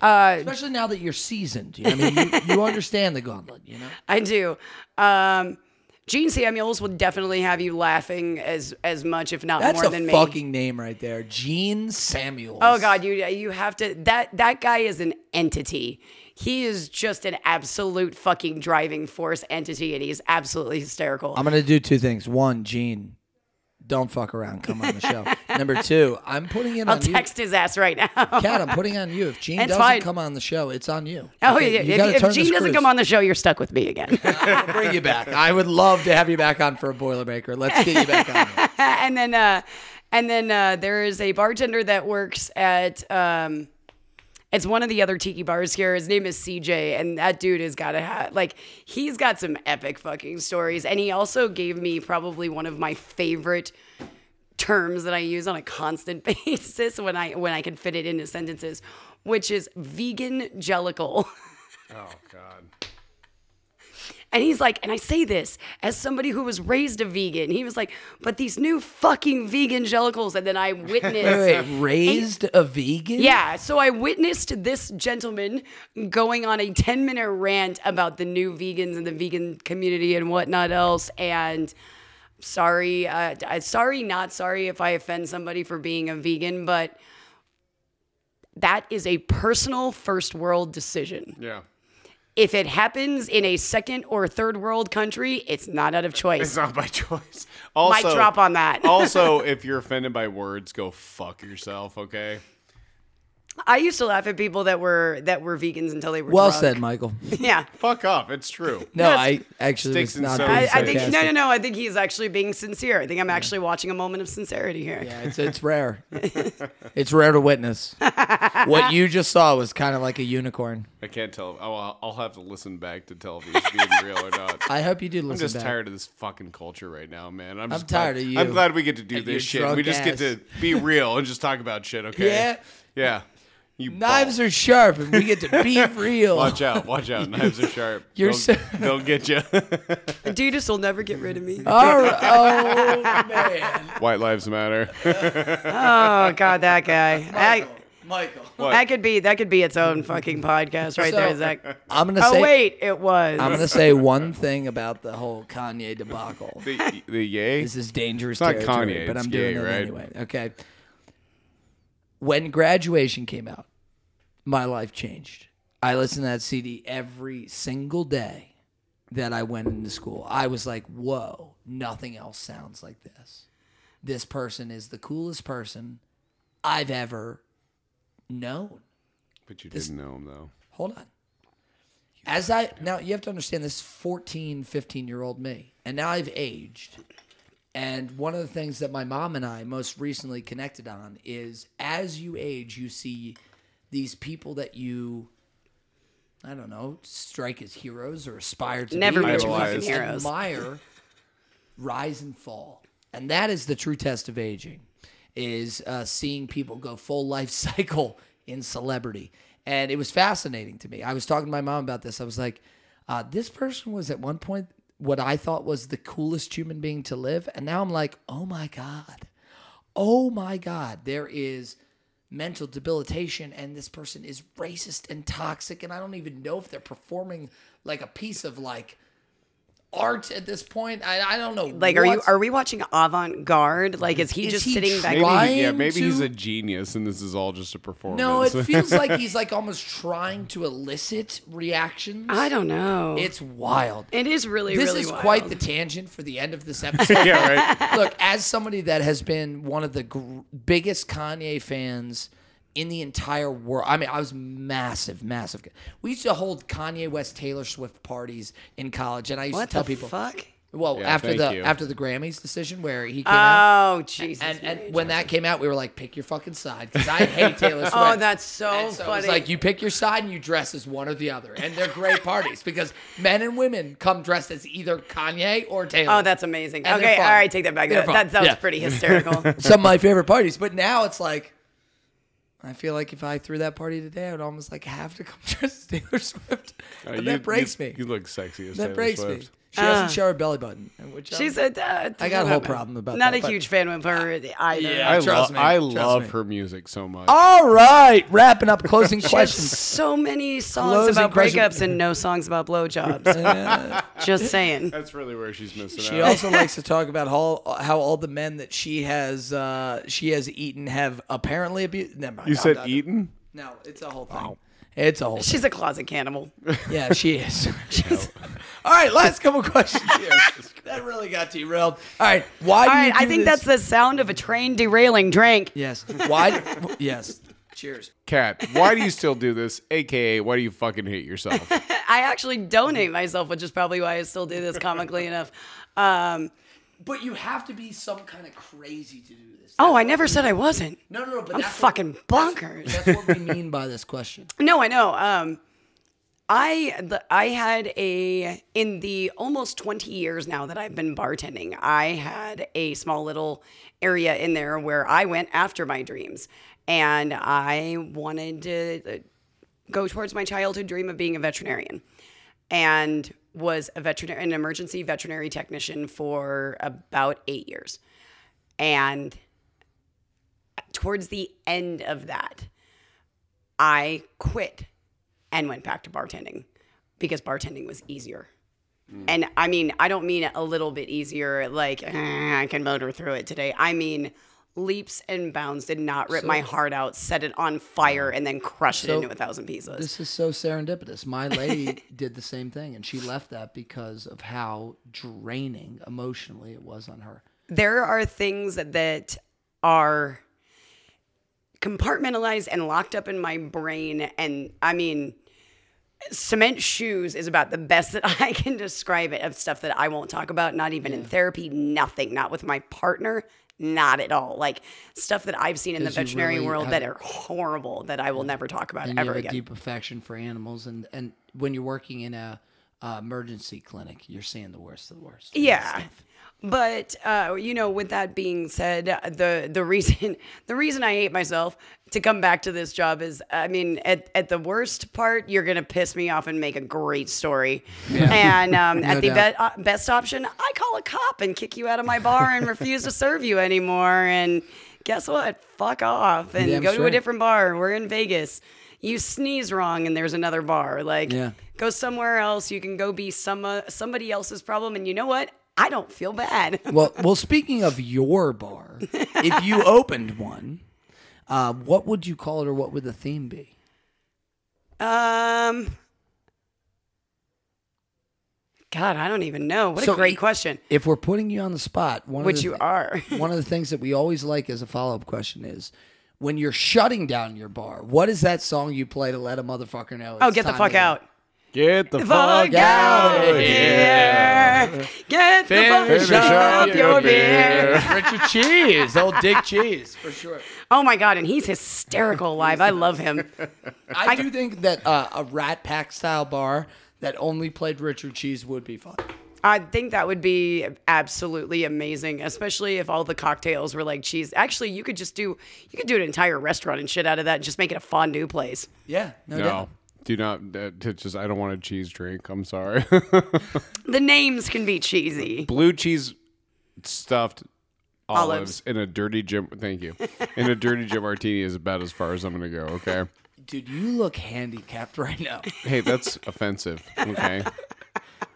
[SPEAKER 3] uh,
[SPEAKER 2] Especially now that you're seasoned. You know, I mean, you, you understand the gauntlet. You know, (laughs)
[SPEAKER 3] I do. Um, Gene Samuels will definitely have you laughing as as much, if not
[SPEAKER 2] That's
[SPEAKER 3] more than me.
[SPEAKER 2] That's a fucking name right there, Gene Samuels.
[SPEAKER 3] Oh God, you you have to that that guy is an entity. He is just an absolute fucking driving force entity, and he's absolutely hysterical.
[SPEAKER 2] I'm gonna do two things. One, Gene, don't fuck around. Come on the show. (laughs) Number two, I'm putting it
[SPEAKER 3] I'll
[SPEAKER 2] on you.
[SPEAKER 3] text his ass right now.
[SPEAKER 2] Kat, I'm putting on you. If Gene doesn't
[SPEAKER 3] fine.
[SPEAKER 2] come on the show, it's on you.
[SPEAKER 3] Oh
[SPEAKER 2] Okay?
[SPEAKER 3] yeah,
[SPEAKER 2] You
[SPEAKER 3] if,
[SPEAKER 2] gotta
[SPEAKER 3] if
[SPEAKER 2] turn the
[SPEAKER 3] Gene doesn't
[SPEAKER 2] screws.
[SPEAKER 3] come on the show, you're stuck with me again. (laughs)
[SPEAKER 2] I'll bring you back. I would love to have you back on for a Boilermaker. Let's get you back on. (laughs)
[SPEAKER 3] and then uh, and then uh, there is a bartender that works at um, it's one of the other tiki bars here. His name is CJ, and that dude has got a hat. like he's got some epic fucking stories. And he also gave me probably one of my favorite terms that I use on a constant (laughs) basis when I when I can fit it into sentences, which is vegan jellicle.
[SPEAKER 1] Oh God.
[SPEAKER 3] And he's like, and I say this as somebody who was raised a vegan. He was like, but these new fucking vegan jellicles. And then I (laughs) witnessed.
[SPEAKER 2] Wait, wait, raised a vegan?
[SPEAKER 3] Yeah, so I witnessed this gentleman going on a 10 minute rant about the new vegans and the vegan community and whatnot else. And sorry, uh, sorry, not sorry if I offend somebody for being a vegan, but that is a personal first world decision.
[SPEAKER 1] Yeah.
[SPEAKER 3] If it happens in a second or third world country, it's not out of choice.
[SPEAKER 1] It's not by choice. (laughs) Also,
[SPEAKER 3] Mic drop on that.
[SPEAKER 1] also, (laughs) if you're offended by words, go fuck yourself. Okay.
[SPEAKER 3] I used to laugh at people that were that were vegans until they were
[SPEAKER 2] Well
[SPEAKER 3] drunk.
[SPEAKER 2] said, Michael. (laughs) (laughs)
[SPEAKER 3] Yeah.
[SPEAKER 1] Fuck off. It's true.
[SPEAKER 2] No,
[SPEAKER 3] Yes.
[SPEAKER 2] I actually
[SPEAKER 1] Sticks
[SPEAKER 2] was
[SPEAKER 1] and
[SPEAKER 2] not
[SPEAKER 1] stones.
[SPEAKER 2] being
[SPEAKER 3] I, I think no,
[SPEAKER 2] sarcastic.
[SPEAKER 3] no, no. I think he's actually being sincere. I think I'm actually watching a moment of sincerity here.
[SPEAKER 2] Yeah, it's, it's rare. it's rare to witness. what you just saw was kind of like a unicorn.
[SPEAKER 1] I can't tell. Oh, I'll, I'll have to listen back to tell if he's being real or not. (laughs)
[SPEAKER 2] I hope you do listen
[SPEAKER 1] I'm just
[SPEAKER 2] back.
[SPEAKER 1] tired of this fucking culture right now, man. I'm, just
[SPEAKER 2] tired
[SPEAKER 1] glad,
[SPEAKER 2] of you
[SPEAKER 1] I'm glad we get to do
[SPEAKER 2] and your
[SPEAKER 1] this shit.
[SPEAKER 2] drunk
[SPEAKER 1] We just get
[SPEAKER 2] ass.
[SPEAKER 1] to be real and just talk about shit. Okay.
[SPEAKER 2] Yeah.
[SPEAKER 1] Yeah. You
[SPEAKER 2] Knives
[SPEAKER 1] ball.
[SPEAKER 2] are sharp, and we get to be (laughs) real.
[SPEAKER 1] Watch out! Watch out! Knives are sharp. (laughs)
[SPEAKER 2] You're
[SPEAKER 1] they'll,
[SPEAKER 2] so- (laughs)
[SPEAKER 1] they'll get you.
[SPEAKER 3] Adidas will never get rid of me.
[SPEAKER 2] All right. Oh man,
[SPEAKER 1] White lives matter.
[SPEAKER 3] Oh God, that guy. That,
[SPEAKER 2] Michael.
[SPEAKER 1] What?
[SPEAKER 3] that could be that could be its own fucking podcast right
[SPEAKER 2] So-
[SPEAKER 3] there, Zach.
[SPEAKER 2] I'm gonna
[SPEAKER 3] Oh
[SPEAKER 2] say.
[SPEAKER 3] wait, it was.
[SPEAKER 2] I'm gonna say one thing about the whole Kanye debacle.
[SPEAKER 1] the the yay.
[SPEAKER 2] This is dangerous
[SPEAKER 1] not
[SPEAKER 2] territory,
[SPEAKER 1] Kanye,
[SPEAKER 2] but I'm doing
[SPEAKER 1] Ye,
[SPEAKER 2] it
[SPEAKER 1] right?
[SPEAKER 2] anyway. Okay. When graduation came out, my life changed. I listened to that CD every single day that I went into school. I was like, whoa, nothing else sounds like this. This person is the coolest person I've ever known.
[SPEAKER 1] But you didn't know him though.
[SPEAKER 2] Hold on. As I now you have to understand this 14, 15 year old me. And now I've aged. And one of the things that my mom and I most recently connected on is as you age, you see these people that you I don't know, strike as heroes or aspire to
[SPEAKER 3] Never
[SPEAKER 2] be.
[SPEAKER 3] meet
[SPEAKER 1] your
[SPEAKER 2] or
[SPEAKER 1] fucking
[SPEAKER 3] heroes.
[SPEAKER 2] Admire rise and fall. And that is the true test of aging is uh, seeing people go full life (laughs) cycle in celebrity. And it was fascinating to me. I was talking to my mom about this. I was like, uh, this person was at one point what I thought was the coolest human being to live. And now I'm like, oh my God. Oh my God. There is mental debilitation and this person is racist and toxic. And I don't even know if they're performing like a piece of like art at this point. I, I don't know.
[SPEAKER 3] like, are you
[SPEAKER 2] what's-
[SPEAKER 3] are we watching Avant Garde? Like, is he
[SPEAKER 2] Is
[SPEAKER 3] just
[SPEAKER 2] he
[SPEAKER 3] sitting back?
[SPEAKER 1] Maybe
[SPEAKER 2] Trying
[SPEAKER 1] yeah, maybe he's a genius and this is all just a performance.
[SPEAKER 2] No, it feels like (laughs) he's like almost trying to elicit reactions.
[SPEAKER 3] I don't know.
[SPEAKER 2] It's wild.
[SPEAKER 3] it is really
[SPEAKER 2] this
[SPEAKER 3] really
[SPEAKER 2] is
[SPEAKER 3] wild.
[SPEAKER 2] quite the tangent for the end of this (laughs) episode.
[SPEAKER 1] yeah, right.
[SPEAKER 2] Look, as somebody that has been one of the gr- biggest Kanye fans in the entire world, I mean, I was massive, massive. We used to hold Kanye West, Taylor Swift parties in college, and I used
[SPEAKER 3] what
[SPEAKER 2] to tell
[SPEAKER 3] the
[SPEAKER 2] people,
[SPEAKER 3] fuck?
[SPEAKER 2] well,
[SPEAKER 1] Yeah,
[SPEAKER 2] after the
[SPEAKER 1] you.
[SPEAKER 2] after the Grammys decision where he came out.
[SPEAKER 3] Oh Jesus!
[SPEAKER 2] And,
[SPEAKER 3] Mary
[SPEAKER 2] and when that came out, we were like, pick your fucking side because I hate Taylor (laughs) Swift.
[SPEAKER 3] Oh, that's so,
[SPEAKER 2] And so
[SPEAKER 3] funny.
[SPEAKER 2] it's like you pick your side and you dress as one or the other, and they're great parties because men and women come dressed as either Kanye or Taylor.
[SPEAKER 3] oh, that's amazing.
[SPEAKER 2] And
[SPEAKER 3] okay, all right, fun. take that back. That, that sounds
[SPEAKER 2] Yeah.
[SPEAKER 3] pretty hysterical. (laughs)
[SPEAKER 2] some of my favorite parties. But now it's like, I feel like if I threw that party today, I would almost like have to come (laughs) dressed as Taylor Swift.
[SPEAKER 1] Uh, you-
[SPEAKER 2] that breaks
[SPEAKER 1] you-
[SPEAKER 2] me.
[SPEAKER 1] You look sexy as
[SPEAKER 2] that
[SPEAKER 1] Taylor
[SPEAKER 2] breaks
[SPEAKER 1] Swift.
[SPEAKER 2] me. She doesn't show her belly button. Which
[SPEAKER 3] She's
[SPEAKER 2] I'm-
[SPEAKER 3] a. Uh,
[SPEAKER 2] I got a whole problem about
[SPEAKER 3] Not
[SPEAKER 2] that,
[SPEAKER 3] a
[SPEAKER 2] but-
[SPEAKER 3] huge fan of her either.
[SPEAKER 2] Yeah.
[SPEAKER 1] I,
[SPEAKER 2] Trust
[SPEAKER 1] lo-
[SPEAKER 2] me,
[SPEAKER 1] I
[SPEAKER 2] trust
[SPEAKER 1] love
[SPEAKER 2] me.
[SPEAKER 1] her music so much.
[SPEAKER 2] All right, wrapping up closing (laughs) questions.
[SPEAKER 3] so many songs
[SPEAKER 2] Closing
[SPEAKER 3] about
[SPEAKER 2] question.
[SPEAKER 3] breakups and no songs about blowjobs. (laughs) Just saying.
[SPEAKER 1] That's really where she's missing out.
[SPEAKER 2] She
[SPEAKER 1] out.
[SPEAKER 2] also (laughs) likes to talk about how how all the men that she has uh, she has eaten have apparently abused. Never mind.
[SPEAKER 1] you
[SPEAKER 2] I'm
[SPEAKER 1] said
[SPEAKER 2] done.
[SPEAKER 1] eaten?
[SPEAKER 2] No, it's a whole thing. It's a whole.
[SPEAKER 3] She's a closet cannibal. (laughs)
[SPEAKER 2] Yeah, she is. (laughs) (laughs) All right, last couple questions here. that really got derailed. All right, why do
[SPEAKER 3] All
[SPEAKER 2] you
[SPEAKER 3] right,
[SPEAKER 2] do
[SPEAKER 3] I think
[SPEAKER 2] this?
[SPEAKER 3] that's the sound of a train derailing. Drink.
[SPEAKER 2] yes. Why? yes. Cheers.
[SPEAKER 1] Kat, why do you still do this? AKA, why do you fucking hate yourself?
[SPEAKER 3] I actually donate myself, which is probably why I still do this comically enough. Um,
[SPEAKER 2] But you have to be some kind of crazy to do this.
[SPEAKER 3] oh, I never said I wasn't.
[SPEAKER 2] No, no, no. But
[SPEAKER 3] I'm
[SPEAKER 2] that's
[SPEAKER 3] fucking
[SPEAKER 2] what,
[SPEAKER 3] bonkers.
[SPEAKER 2] That's, that's what we mean by this question. (laughs)
[SPEAKER 3] No, I know. Um, I the, I had a in the almost 20 years now that I've been bartending. I had a small little area in there where I went after my dreams, and I wanted to uh, go towards my childhood dream of being a veterinarian, and was a veterinary an emergency veterinary technician for about eight years, and towards the end of that. I quit and went back to bartending because bartending was easier. And I mean, I don't mean a little bit easier, like "Eh, I can motor through it today. I mean, leaps and bounds did not rip my heart out, set it on fire, and then crush it into a thousand pieces.
[SPEAKER 2] This is so serendipitous. My lady (laughs) did the same thing, and she left that because of how draining emotionally it was on her.
[SPEAKER 3] there are things that are compartmentalized and locked up in my brain and i mean cement shoes is about the best (laughs) that i can describe it of stuff that i won't talk about not even in therapy nothing not with my partner not at all like stuff that i've seen in the veterinary
[SPEAKER 2] really
[SPEAKER 3] world
[SPEAKER 2] have-
[SPEAKER 3] that are horrible that i will never talk about ever
[SPEAKER 2] have a
[SPEAKER 3] again
[SPEAKER 2] deep affection for animals, and and when you're working in a uh, emergency clinic, you're seeing the worst of the worst.
[SPEAKER 3] Yeah. But uh, you know, with that being said, the the reason (laughs) the reason I hate myself to come back to this job is, I mean, at, at the worst part, you're gonna piss me off and make a great story, and um, (laughs) at the be- uh, best option, I call a cop and kick you out of my bar and refuse to serve you anymore. And guess what? Fuck off and
[SPEAKER 2] Damn
[SPEAKER 3] go to a different bar. We're in Vegas. You sneeze wrong and there's another bar. Like,
[SPEAKER 2] Yeah.
[SPEAKER 3] go somewhere else. You can go be some uh, somebody else's problem. And you know what? I don't feel bad. (laughs)
[SPEAKER 2] Well, well. Speaking of your bar, if you (laughs) opened one, uh, what would you call it, or what would the theme be?
[SPEAKER 3] um, God, I don't even know. What
[SPEAKER 2] So
[SPEAKER 3] a great question.
[SPEAKER 2] If we're putting you on the spot, one of
[SPEAKER 3] Which
[SPEAKER 2] the
[SPEAKER 3] you
[SPEAKER 2] thi-
[SPEAKER 3] are. (laughs)
[SPEAKER 2] one of the things that we always like as a follow up question is when you're shutting down your bar, what is that song you play to let a motherfucker know?
[SPEAKER 3] Oh, get the fuck out.
[SPEAKER 1] Get the
[SPEAKER 3] Fuck
[SPEAKER 1] fuck
[SPEAKER 3] out
[SPEAKER 1] out
[SPEAKER 3] of
[SPEAKER 1] of
[SPEAKER 3] here. Get the fuck
[SPEAKER 1] Finish
[SPEAKER 3] up
[SPEAKER 1] up
[SPEAKER 3] your
[SPEAKER 1] your
[SPEAKER 3] beer.
[SPEAKER 2] Richard Cheese, old Dick Cheese, for sure.
[SPEAKER 3] Oh my God. And he's hysterical live. I love him.
[SPEAKER 2] I, do think that uh, a Rat Pack style bar that only played Richard Cheese would be fun.
[SPEAKER 3] I think that would be absolutely amazing, especially if all the cocktails were like cheese. Actually, you could just do you could do an entire restaurant and shit out of that and just make it a fondue place.
[SPEAKER 2] Yeah, no,
[SPEAKER 1] No,
[SPEAKER 2] doubt.
[SPEAKER 1] Do not. Uh, to just I don't want a cheese drink. I'm sorry. (laughs)
[SPEAKER 3] The names can be cheesy.
[SPEAKER 1] Blue cheese stuffed olives,
[SPEAKER 3] Olives.
[SPEAKER 1] in a dirty gym. Thank you. In a dirty gym martini is about as far as I'm gonna go. Okay.
[SPEAKER 2] Dude, you look handicapped right now.
[SPEAKER 1] Hey, that's offensive. Okay. (laughs)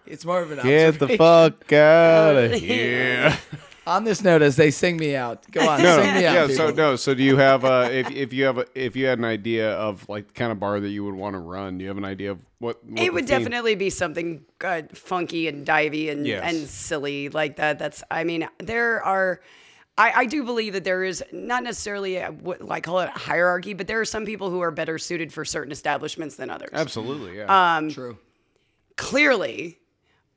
[SPEAKER 2] It's more of an
[SPEAKER 1] Get the
[SPEAKER 2] observation.
[SPEAKER 1] fuck out of (laughs) here.
[SPEAKER 2] On this note, as they sing me out, go on,
[SPEAKER 1] No,
[SPEAKER 2] sing me out.
[SPEAKER 1] yeah. So
[SPEAKER 2] people.
[SPEAKER 1] no. So do you have uh if if you have a, if you had an idea of like the kind of bar that you would want to run? Do you have an idea of what? what
[SPEAKER 3] It would
[SPEAKER 1] theme-
[SPEAKER 3] definitely be something uh, funky and divey and,
[SPEAKER 1] Yes.
[SPEAKER 3] and silly like that. That's, I mean, there are, I, I do believe that there is not necessarily a, what I call it a hierarchy, but there are some people who are better suited for certain establishments than others.
[SPEAKER 1] Absolutely. Yeah.
[SPEAKER 3] Um,
[SPEAKER 2] True.
[SPEAKER 3] Clearly,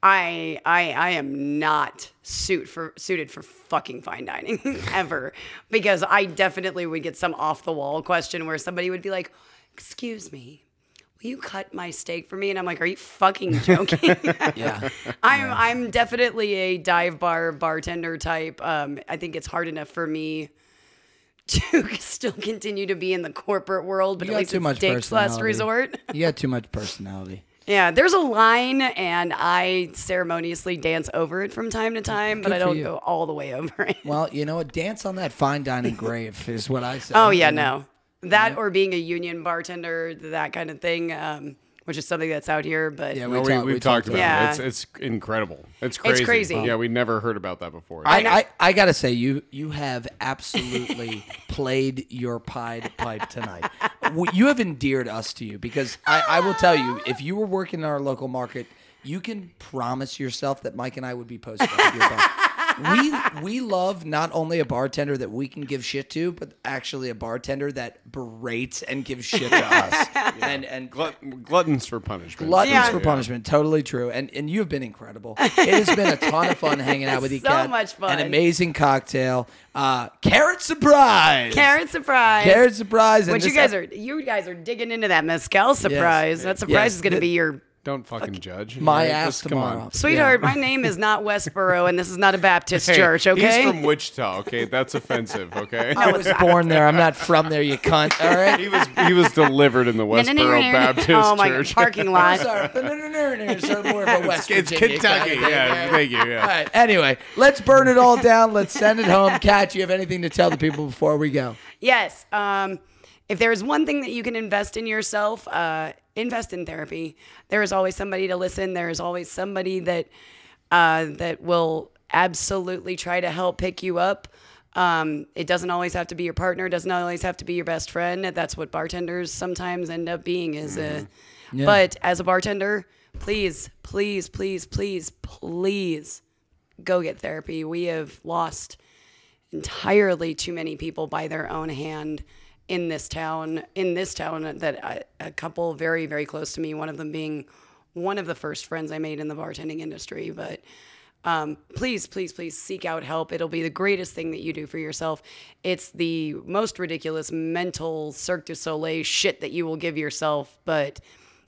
[SPEAKER 3] I, I, I am not suit for suited for fucking fine dining (laughs) ever because I definitely would get some off the wall question where somebody would be like, "Excuse me, will you cut my steak for me?" And I'm like, "Are you fucking (laughs) joking?" (laughs)
[SPEAKER 2] Yeah.
[SPEAKER 3] I'm I'm definitely a dive bar bartender type. Um, I think it's hard enough for me to still continue to be in the corporate world, but
[SPEAKER 2] You
[SPEAKER 3] at least
[SPEAKER 2] too much
[SPEAKER 3] Dick's last resort.
[SPEAKER 2] You got too much personality.
[SPEAKER 3] Yeah, there's a line, and I ceremoniously dance over it from time to time, but
[SPEAKER 2] Good
[SPEAKER 3] I don't go all the way over it.
[SPEAKER 2] Well, you know what? Dance on that fine dining (laughs) grave is what I say.
[SPEAKER 3] Oh yeah, no, that or being a union bartender, that kind of thing, um, which is something that's out here. But
[SPEAKER 2] Yeah,
[SPEAKER 1] No, we,
[SPEAKER 2] talk-
[SPEAKER 1] we've talked about
[SPEAKER 3] Yeah.
[SPEAKER 1] it. It's, it's incredible. It's crazy.
[SPEAKER 3] crazy.
[SPEAKER 1] Yeah, we never heard about that before.
[SPEAKER 2] I, I, I gotta say you you have absolutely (laughs) played your Pied Pipe tonight. You have endeared us to you because I, I will tell you if you were working in our local market, you can promise yourself that Mike and I would be posted up at your bar. We (laughs) we love not only a bartender that we can give shit to, but actually a bartender that berates and gives shit to us. (laughs) And and
[SPEAKER 1] Glut- gluttons for punishment.
[SPEAKER 2] Gluttons
[SPEAKER 3] Yeah.
[SPEAKER 2] for punishment. Totally true. And and you've been incredible. (laughs) It has been a ton of fun hanging out with you,
[SPEAKER 3] So
[SPEAKER 2] Kat.
[SPEAKER 3] much fun.
[SPEAKER 2] An amazing cocktail. Uh, carrot surprise.
[SPEAKER 3] carrot surprise.
[SPEAKER 2] Carrot surprise. and
[SPEAKER 3] Which you
[SPEAKER 2] this
[SPEAKER 3] guys
[SPEAKER 2] ep-
[SPEAKER 3] are you guys are digging into that mezcal surprise. That surprise
[SPEAKER 2] Yes.
[SPEAKER 3] is going to
[SPEAKER 2] The-
[SPEAKER 3] be your
[SPEAKER 1] Don't fucking judge.
[SPEAKER 2] My
[SPEAKER 1] Right?
[SPEAKER 2] ass
[SPEAKER 1] Just come on.
[SPEAKER 2] tomorrow.
[SPEAKER 3] sweetheart. My name is not (laughs) Westboro, and this is not a Baptist
[SPEAKER 1] Hey,
[SPEAKER 3] church. Okay.
[SPEAKER 1] He's from Wichita. Okay, that's offensive. Okay. (laughs)
[SPEAKER 2] I was born there. I'm not from there, you cunt. All right.
[SPEAKER 1] he was he was delivered in the (laughs) Westboro Baptist
[SPEAKER 3] oh my
[SPEAKER 1] Church.
[SPEAKER 3] God, parking
[SPEAKER 2] I'm
[SPEAKER 3] lot.
[SPEAKER 2] sorry. No, no, no, no, no. So more of a West
[SPEAKER 1] It's
[SPEAKER 2] Virginia
[SPEAKER 1] Kentucky.
[SPEAKER 2] kind.
[SPEAKER 1] Yeah, thank you.
[SPEAKER 2] All
[SPEAKER 1] Yeah.
[SPEAKER 2] right. Anyway, let's burn it all down. Let's send it home. Kat, you have anything to tell the people before we go?
[SPEAKER 3] Yes. Um, if there is one thing that you can invest in yourself, uh, invest in therapy. There is always somebody to listen. There is always somebody that uh, that will absolutely try to help pick you up. Um, it doesn't always have to be your partner. It doesn't always have to be your best friend. That's what bartenders sometimes end up being. Is a, but as a bartender, please, please, please, please, please, go get therapy. We have lost entirely too many people by their own hand in this town in this town that I, a couple very very close to me one of them being one of the first friends i made in the bartending industry. But um, please please please seek out help. It'll be the greatest thing that you do for yourself. It's the most ridiculous mental cirque du soleil shit that you will give yourself but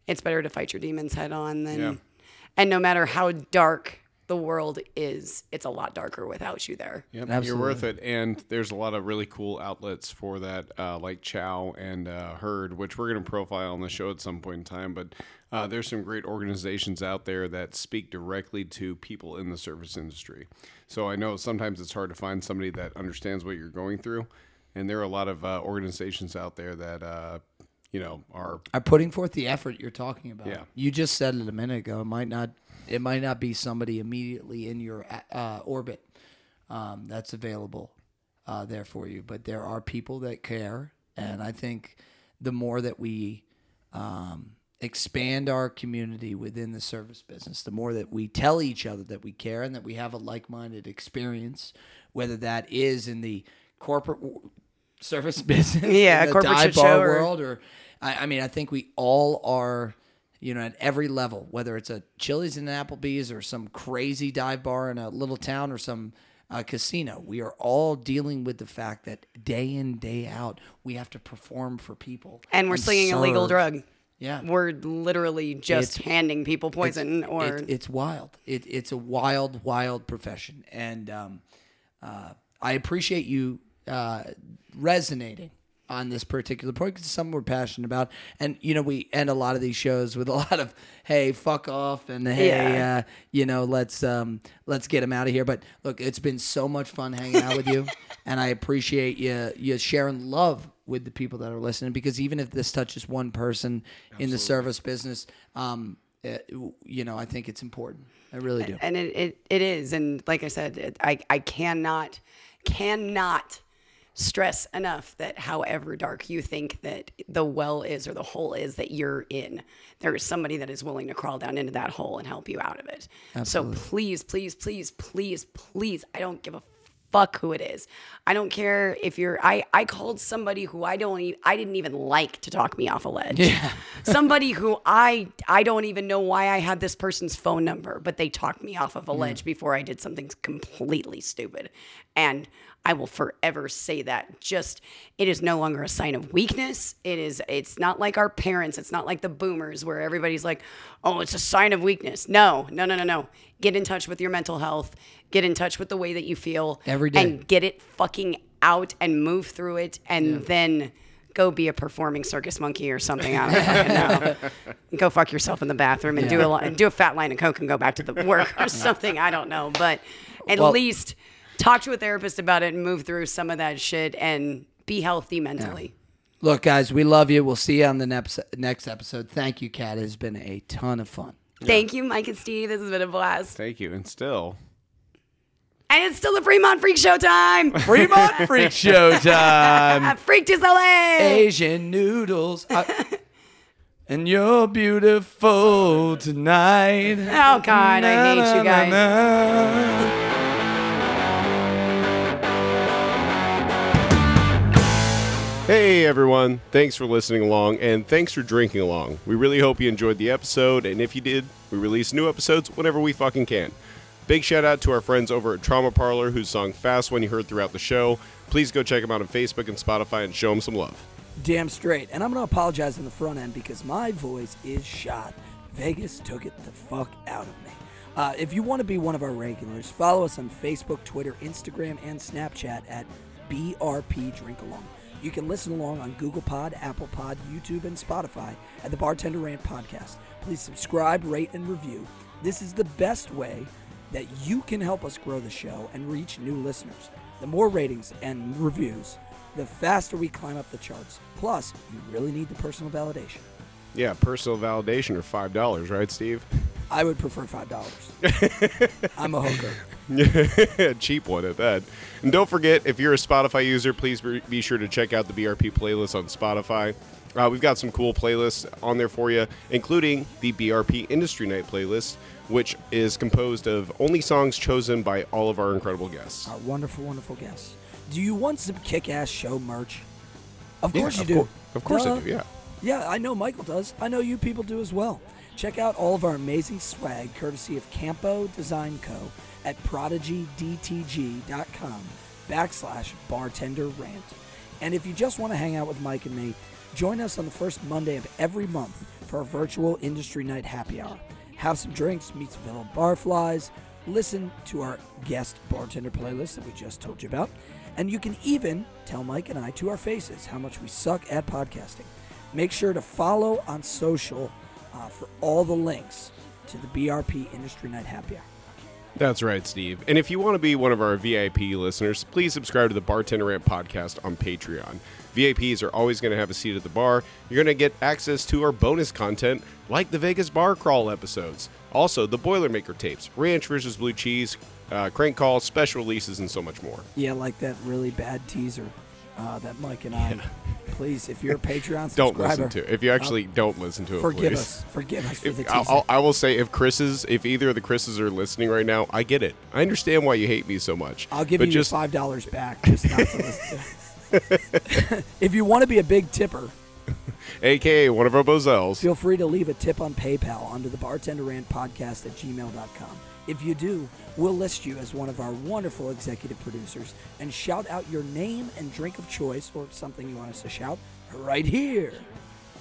[SPEAKER 3] it's better to fight your demons head on than
[SPEAKER 1] Yeah.
[SPEAKER 3] and no matter how dark the world is it's a lot darker without you there
[SPEAKER 1] Yep, you're worth it. And there's a lot of really cool outlets for that, uh, like Chow and uh, Herd, which we're going to profile on the show at some point in time. But uh, there's some great organizations out there that speak directly to people in the service industry. So I know sometimes it's hard to find somebody that understands what you're going through. And there are a lot of uh, organizations out there that, uh, you know, are
[SPEAKER 2] are putting forth the effort you're talking about.
[SPEAKER 1] Yeah.
[SPEAKER 2] You just said it a minute ago. It might not it might not be somebody immediately in your uh, orbit um, that's available uh, there for you, but there are people that care, and I think the more that we um, expand our community within the service business, the more that we tell each other that we care and that we have a like-minded experience, whether that is in the corporate w- service (laughs) business,
[SPEAKER 3] Yeah, corporate
[SPEAKER 2] dive bar
[SPEAKER 3] or-
[SPEAKER 2] world, or I, I mean, I think we all are, you know, at every level, whether it's a Chili's and an Applebee's or some crazy dive bar in a little town or some uh, casino, we are all dealing with the fact that day in day out we have to perform for people,
[SPEAKER 3] and we're slinging a legal drug.
[SPEAKER 2] Yeah,
[SPEAKER 3] We're literally just
[SPEAKER 2] It's-
[SPEAKER 3] handing people poison or
[SPEAKER 2] it, it's wild. It, it's a wild, wild profession, and um, uh, I appreciate you uh, resonating on this particular point because something we're passionate about. And you know, we end a lot of these shows with a (laughs) lot of "Hey, fuck off," and "Hey,
[SPEAKER 3] Yeah.
[SPEAKER 2] uh, you know, let's um, let's get him out of here." But look, it's been so much fun hanging out with you, (laughs) and I appreciate you you sharing love with the people that are listening because even if this touches one person in the service business, um, it, you know, I think it's important. I really do.
[SPEAKER 3] and it, it, it is and like i said it, I, I cannot cannot stress enough that however dark you think that the well is or the hole is that you're in there is somebody that is willing to crawl down into that hole and help you out of it. So please please please please please i don't give a fuck who it is. I don't care if you're i i called somebody who i don't e- i didn't even like to talk me off a ledge.
[SPEAKER 2] Yeah. (laughs)
[SPEAKER 3] somebody who I I don't even know why I had this person's phone number, but they talked me off of a ledge before I did something completely stupid. And I will forever say that. Just it is no longer a sign of weakness. It is it's not like our parents, it's not like the boomers where everybody's like, "Oh, it's a sign of weakness." No, no, no, no, no. Get in touch with your mental health. Get in touch with the way that you feel
[SPEAKER 2] Every day.
[SPEAKER 3] and get it fucking out and move through it and then go be a performing circus monkey or something. I don't fucking (laughs) know. go fuck yourself in the bathroom and do a do a fat line of coke and go back to the work or (laughs) something. I don't know, but at
[SPEAKER 4] Well-
[SPEAKER 3] least talk to a therapist about it and move through some of that shit and be healthy mentally.
[SPEAKER 4] Look, guys, we love you. We'll see you on the next next episode. Thank you, Kat. It has been a ton of fun.
[SPEAKER 3] Thank you, Mike and Steve. This has been a blast.
[SPEAKER 1] Thank you. And still,
[SPEAKER 3] And it's still the Fremont Freak Show time. (laughs)
[SPEAKER 4] Fremont Freak Show time. (laughs)
[SPEAKER 3] Freak to LA.
[SPEAKER 4] Asian noodles. I- (laughs) and you're beautiful tonight.
[SPEAKER 3] Oh God, I hate you guys.
[SPEAKER 1] Hey everyone, thanks for listening along and thanks for drinking along. We really hope you enjoyed the episode, and if you did, we release new episodes whenever we fucking can. Big shout out to our friends over at Trauma Parlor whose song Fast One you heard throughout the show. Please go check them out on Facebook and Spotify and show them some love.
[SPEAKER 2] Damn straight. And I'm going to apologize on the front end because my voice is shot. Vegas took it the fuck out of me. Uh, if you want to be one of our regulars, follow us on Facebook, Twitter, Instagram, and Snapchat at BRP Drink Along. You can listen along on Google Pod, Apple Pod, YouTube, and Spotify at the Bartender Rant Podcast. Please subscribe, rate, and review. This is the best way that you can help us grow the show and reach new listeners. The more ratings and reviews, the faster we climb up the charts. Plus, you really need the personal validation.
[SPEAKER 1] Yeah, personal validation or five dollars, right, Steve?
[SPEAKER 2] I would prefer five dollars. (laughs) I'm a hooker.
[SPEAKER 1] Yeah (laughs) cheap one at that. And don't forget, if you're a Spotify user, please be sure to check out the BRP playlist on Spotify. Uh, we've got some cool playlists on there for you, including the BRP Industry Night playlist, which is composed of only songs chosen by all of our incredible guests.
[SPEAKER 2] Our wonderful, wonderful guests. Do you want some kick-ass show merch? Of
[SPEAKER 1] Yeah,
[SPEAKER 2] course you
[SPEAKER 1] of
[SPEAKER 2] do.
[SPEAKER 1] of course I do, yeah.
[SPEAKER 2] Yeah, I know Michael does. I know you people do as well. Check out all of our amazing swag courtesy of Campo Design Co. at prodigydtg.com backslash bartender rant. And if you just want to hang out with Mike and me, join us on the first Monday of every month for our virtual industry night happy hour. Have some drinks, meet some fellow barflies, listen to our guest bartender playlist that we just told you about, and you can even tell Mike and I to our faces how much we suck at podcasting. Make sure to follow on social uh, for all the links to the BRP Industry Night Happy Hour.
[SPEAKER 1] That's right, Steve. And if you want to be one of our VIP listeners, please subscribe to the Bartender Rant podcast on Patreon. VIPs are always going to have a seat at the bar. You're going to get access to our bonus content, like the Vegas Bar Crawl episodes. Also, the Boilermaker tapes, Ranch versus Blue Cheese, uh, Crank Calls, special releases, and so much more.
[SPEAKER 2] Yeah, like that really bad teaser uh, that Mike and I. Please, if you're a Patreon (laughs)
[SPEAKER 1] Don't listen to it. If you actually don't listen to it,
[SPEAKER 2] forgive
[SPEAKER 1] please.
[SPEAKER 2] us. Forgive us for the teaser.
[SPEAKER 1] I'll, I'll, say, if Chris's, if either of the Chris's are listening right now, I get it. I understand why you hate me so much.
[SPEAKER 2] I'll give you
[SPEAKER 1] just
[SPEAKER 2] five dollars back just not to listen to. (laughs) if you want to be a big tipper,
[SPEAKER 1] AKA one of our bozels.
[SPEAKER 2] feel free to leave a tip on PayPal under the Bartender Rant Podcast at gmail.com. If you do, we'll list you as one of our wonderful executive producers and shout out your name and drink of choice or something you want us to shout right here.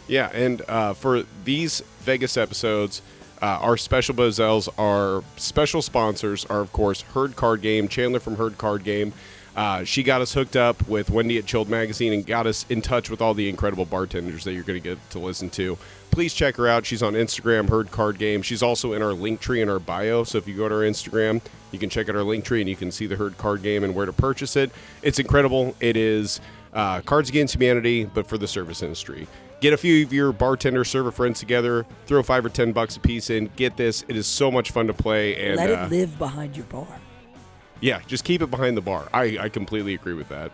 [SPEAKER 1] Yeah, and uh, for these Vegas episodes, uh, our special Bozels, our special sponsors are, of course, Herd Card Game, Chandler from Herd Card Game. Uh, she got us hooked up with Wendy at Chilled Magazine and got us in touch with all the incredible bartenders that you're going to get to listen to. Please check her out. She's on Instagram, Herd Card Game. She's also in our link tree in our bio. So if you go to our Instagram, you can check out our link tree and you can see the Herd Card Game and where to purchase it. It's incredible. It is uh, Cards Against Humanity, but for the service industry. Get a few of your bartender server friends together, throw five or ten bucks a piece in. Get this; it is so much fun to play, and
[SPEAKER 2] Let
[SPEAKER 1] uh,
[SPEAKER 2] it live behind your bar.
[SPEAKER 1] yeah, just keep it behind the bar. I, I completely agree with that.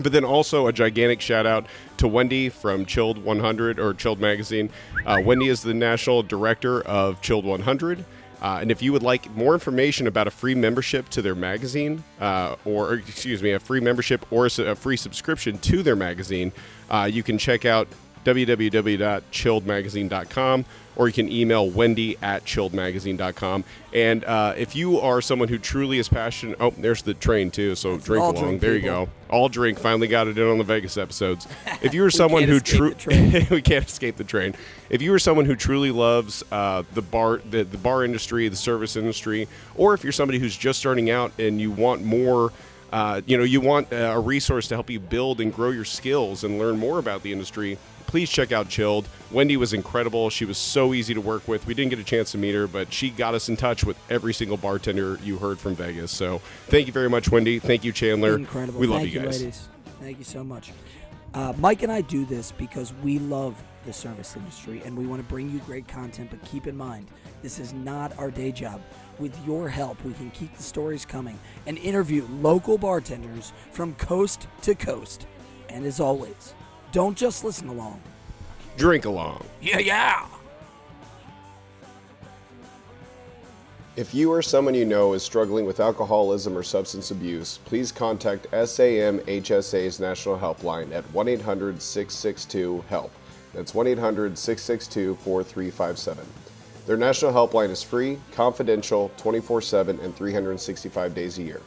[SPEAKER 1] But then also a gigantic shout out to Wendy from Chilled 100 or Chilled Magazine. Uh, Wendy is the national director of Chilled 100. Uh, and if you would like more information about a free membership to their magazine, uh, or, excuse me, a free membership or a, a free subscription to their magazine, uh, you can check out www.chilledmagazine.com or you can email wendy at chilledmagazine.com. And uh, if you are someone who truly is passionate, oh, there's the train too, so drink along.
[SPEAKER 2] drink,
[SPEAKER 1] there you go. All drink. Finally got it in on the Vegas episodes. (laughs) If you are someone who true, (laughs) we can't escape the train. If you are someone who truly loves uh, the bar, the, the bar industry, the service industry, or if you're somebody who's just starting out and you want more uh, you know you want a resource to help you build and grow your skills and learn more about the industry, please check out Chilled. Wendy was incredible. She was so easy to work with. We didn't get a chance to meet her, but she got us in touch with every single bartender you heard from Vegas. So thank you very much, Wendy. Thank you, Chandler.
[SPEAKER 5] Incredible.
[SPEAKER 1] We love
[SPEAKER 5] Thank
[SPEAKER 1] you guys.
[SPEAKER 5] ladies. Thank you so much. Uh, Mike and I do this because we love the service industry and we want to bring you great content. But keep in mind, this is not our day job. With your help, we can keep the stories coming and interview local bartenders from coast to coast. And as always, don't just listen along.
[SPEAKER 1] Drink along.
[SPEAKER 5] Yeah, yeah.
[SPEAKER 1] If you or someone you know is struggling with alcoholism or substance abuse, please contact SAMHSA's National Helpline at 1 800 662 HELP. That's 1 800 662 4357. Their national helpline is free, confidential, 24 7, and 365 days a year.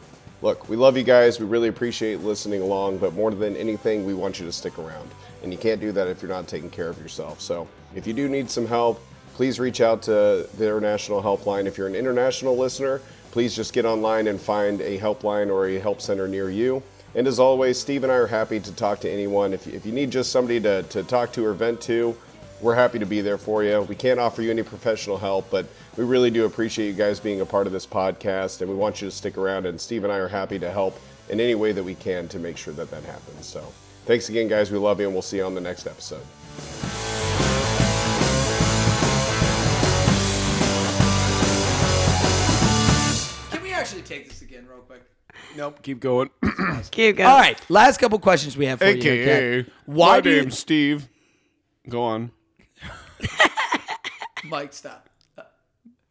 [SPEAKER 1] Look, we love you guys. We really appreciate listening along, but more than anything, we want you to stick around. And you can't do that if you're not taking care of yourself. So if you do need some help, please reach out to their national helpline. If you're an international listener, please just get online and find a helpline or a help center near you. And as always, Steve and I are happy to talk to anyone. If, if you need just somebody to, to talk to or vent to, we're happy to be there for you. We can't offer you any professional help, but we really do appreciate you guys being a part of this podcast, and we want you to stick around. And Steve and I are happy to help in any way that we can to make sure that that happens. So, thanks again, guys. We love you, and we'll see you on the next episode.
[SPEAKER 2] Can we actually take this again real quick?
[SPEAKER 1] Nope, keep going. (clears throat)
[SPEAKER 3] Keep going.
[SPEAKER 2] All right, last couple questions we have for you.
[SPEAKER 1] AKA,
[SPEAKER 2] okay? Why
[SPEAKER 1] my
[SPEAKER 2] do you,
[SPEAKER 1] name's Steve. Go on. (laughs)
[SPEAKER 2] Mike stop?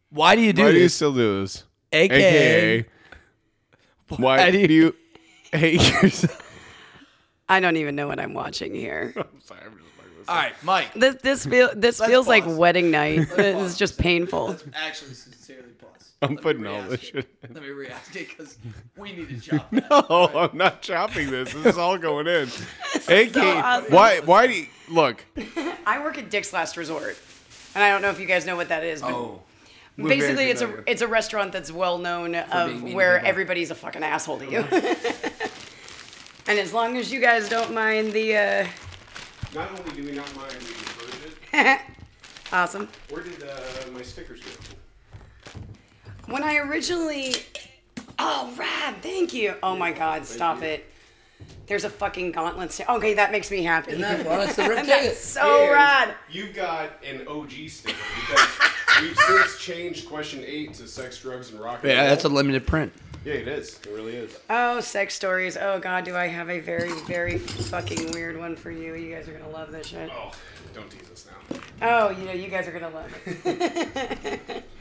[SPEAKER 2] Why do you do
[SPEAKER 1] Why do you
[SPEAKER 2] this?
[SPEAKER 1] still do this?
[SPEAKER 2] AKA,
[SPEAKER 1] AKA, why
[SPEAKER 2] do you-
[SPEAKER 1] do you hate (laughs) yourself?
[SPEAKER 3] I don't even know what I'm watching here. (laughs)
[SPEAKER 1] Sorry, I'm just fucking with
[SPEAKER 2] all right, Mike.
[SPEAKER 3] This this feel this feels like
[SPEAKER 2] pause.
[SPEAKER 3] wedding night. This is just painful.
[SPEAKER 2] Actually, sincerely, pause.
[SPEAKER 1] I'm putting all this shit.
[SPEAKER 2] Let me re-ask it because we need to chop that.
[SPEAKER 1] Oh, I'm not chopping this. This is all going in. AK,
[SPEAKER 3] awesome.
[SPEAKER 1] why? Why do you look? (laughs)
[SPEAKER 3] I work at Dick's Last Resort, and I don't know if you guys know what that is. But
[SPEAKER 2] Oh,
[SPEAKER 3] basically, it's a it's a restaurant that's well known of
[SPEAKER 2] being mean to
[SPEAKER 3] where
[SPEAKER 2] people.
[SPEAKER 3] everybody's a fucking asshole to you. (laughs) and as long as you guys don't mind the uh,
[SPEAKER 1] Not only do we not mind, we encourage it.
[SPEAKER 3] awesome.
[SPEAKER 1] Where did uh, my stickers go?
[SPEAKER 3] When I originally, oh rad, thank you. Oh my god, stop it. There's a fucking gauntlet. sta- Okay, that makes me happy.
[SPEAKER 2] that fun? It's the (laughs) rib
[SPEAKER 3] That's
[SPEAKER 2] ticket.
[SPEAKER 3] so
[SPEAKER 1] And
[SPEAKER 3] rad.
[SPEAKER 1] You've got an OG sticker because we've since changed question eight to sex, drugs, and rock. and
[SPEAKER 6] Yeah, that's a limited print.
[SPEAKER 1] yeah, it is. It really is.
[SPEAKER 3] Oh, sex stories. Oh god, do I have a very, very fucking weird one for you? You guys are gonna love this shit.
[SPEAKER 1] Oh, don't tease us now.
[SPEAKER 3] Oh, you know, you guys are gonna love it. (laughs)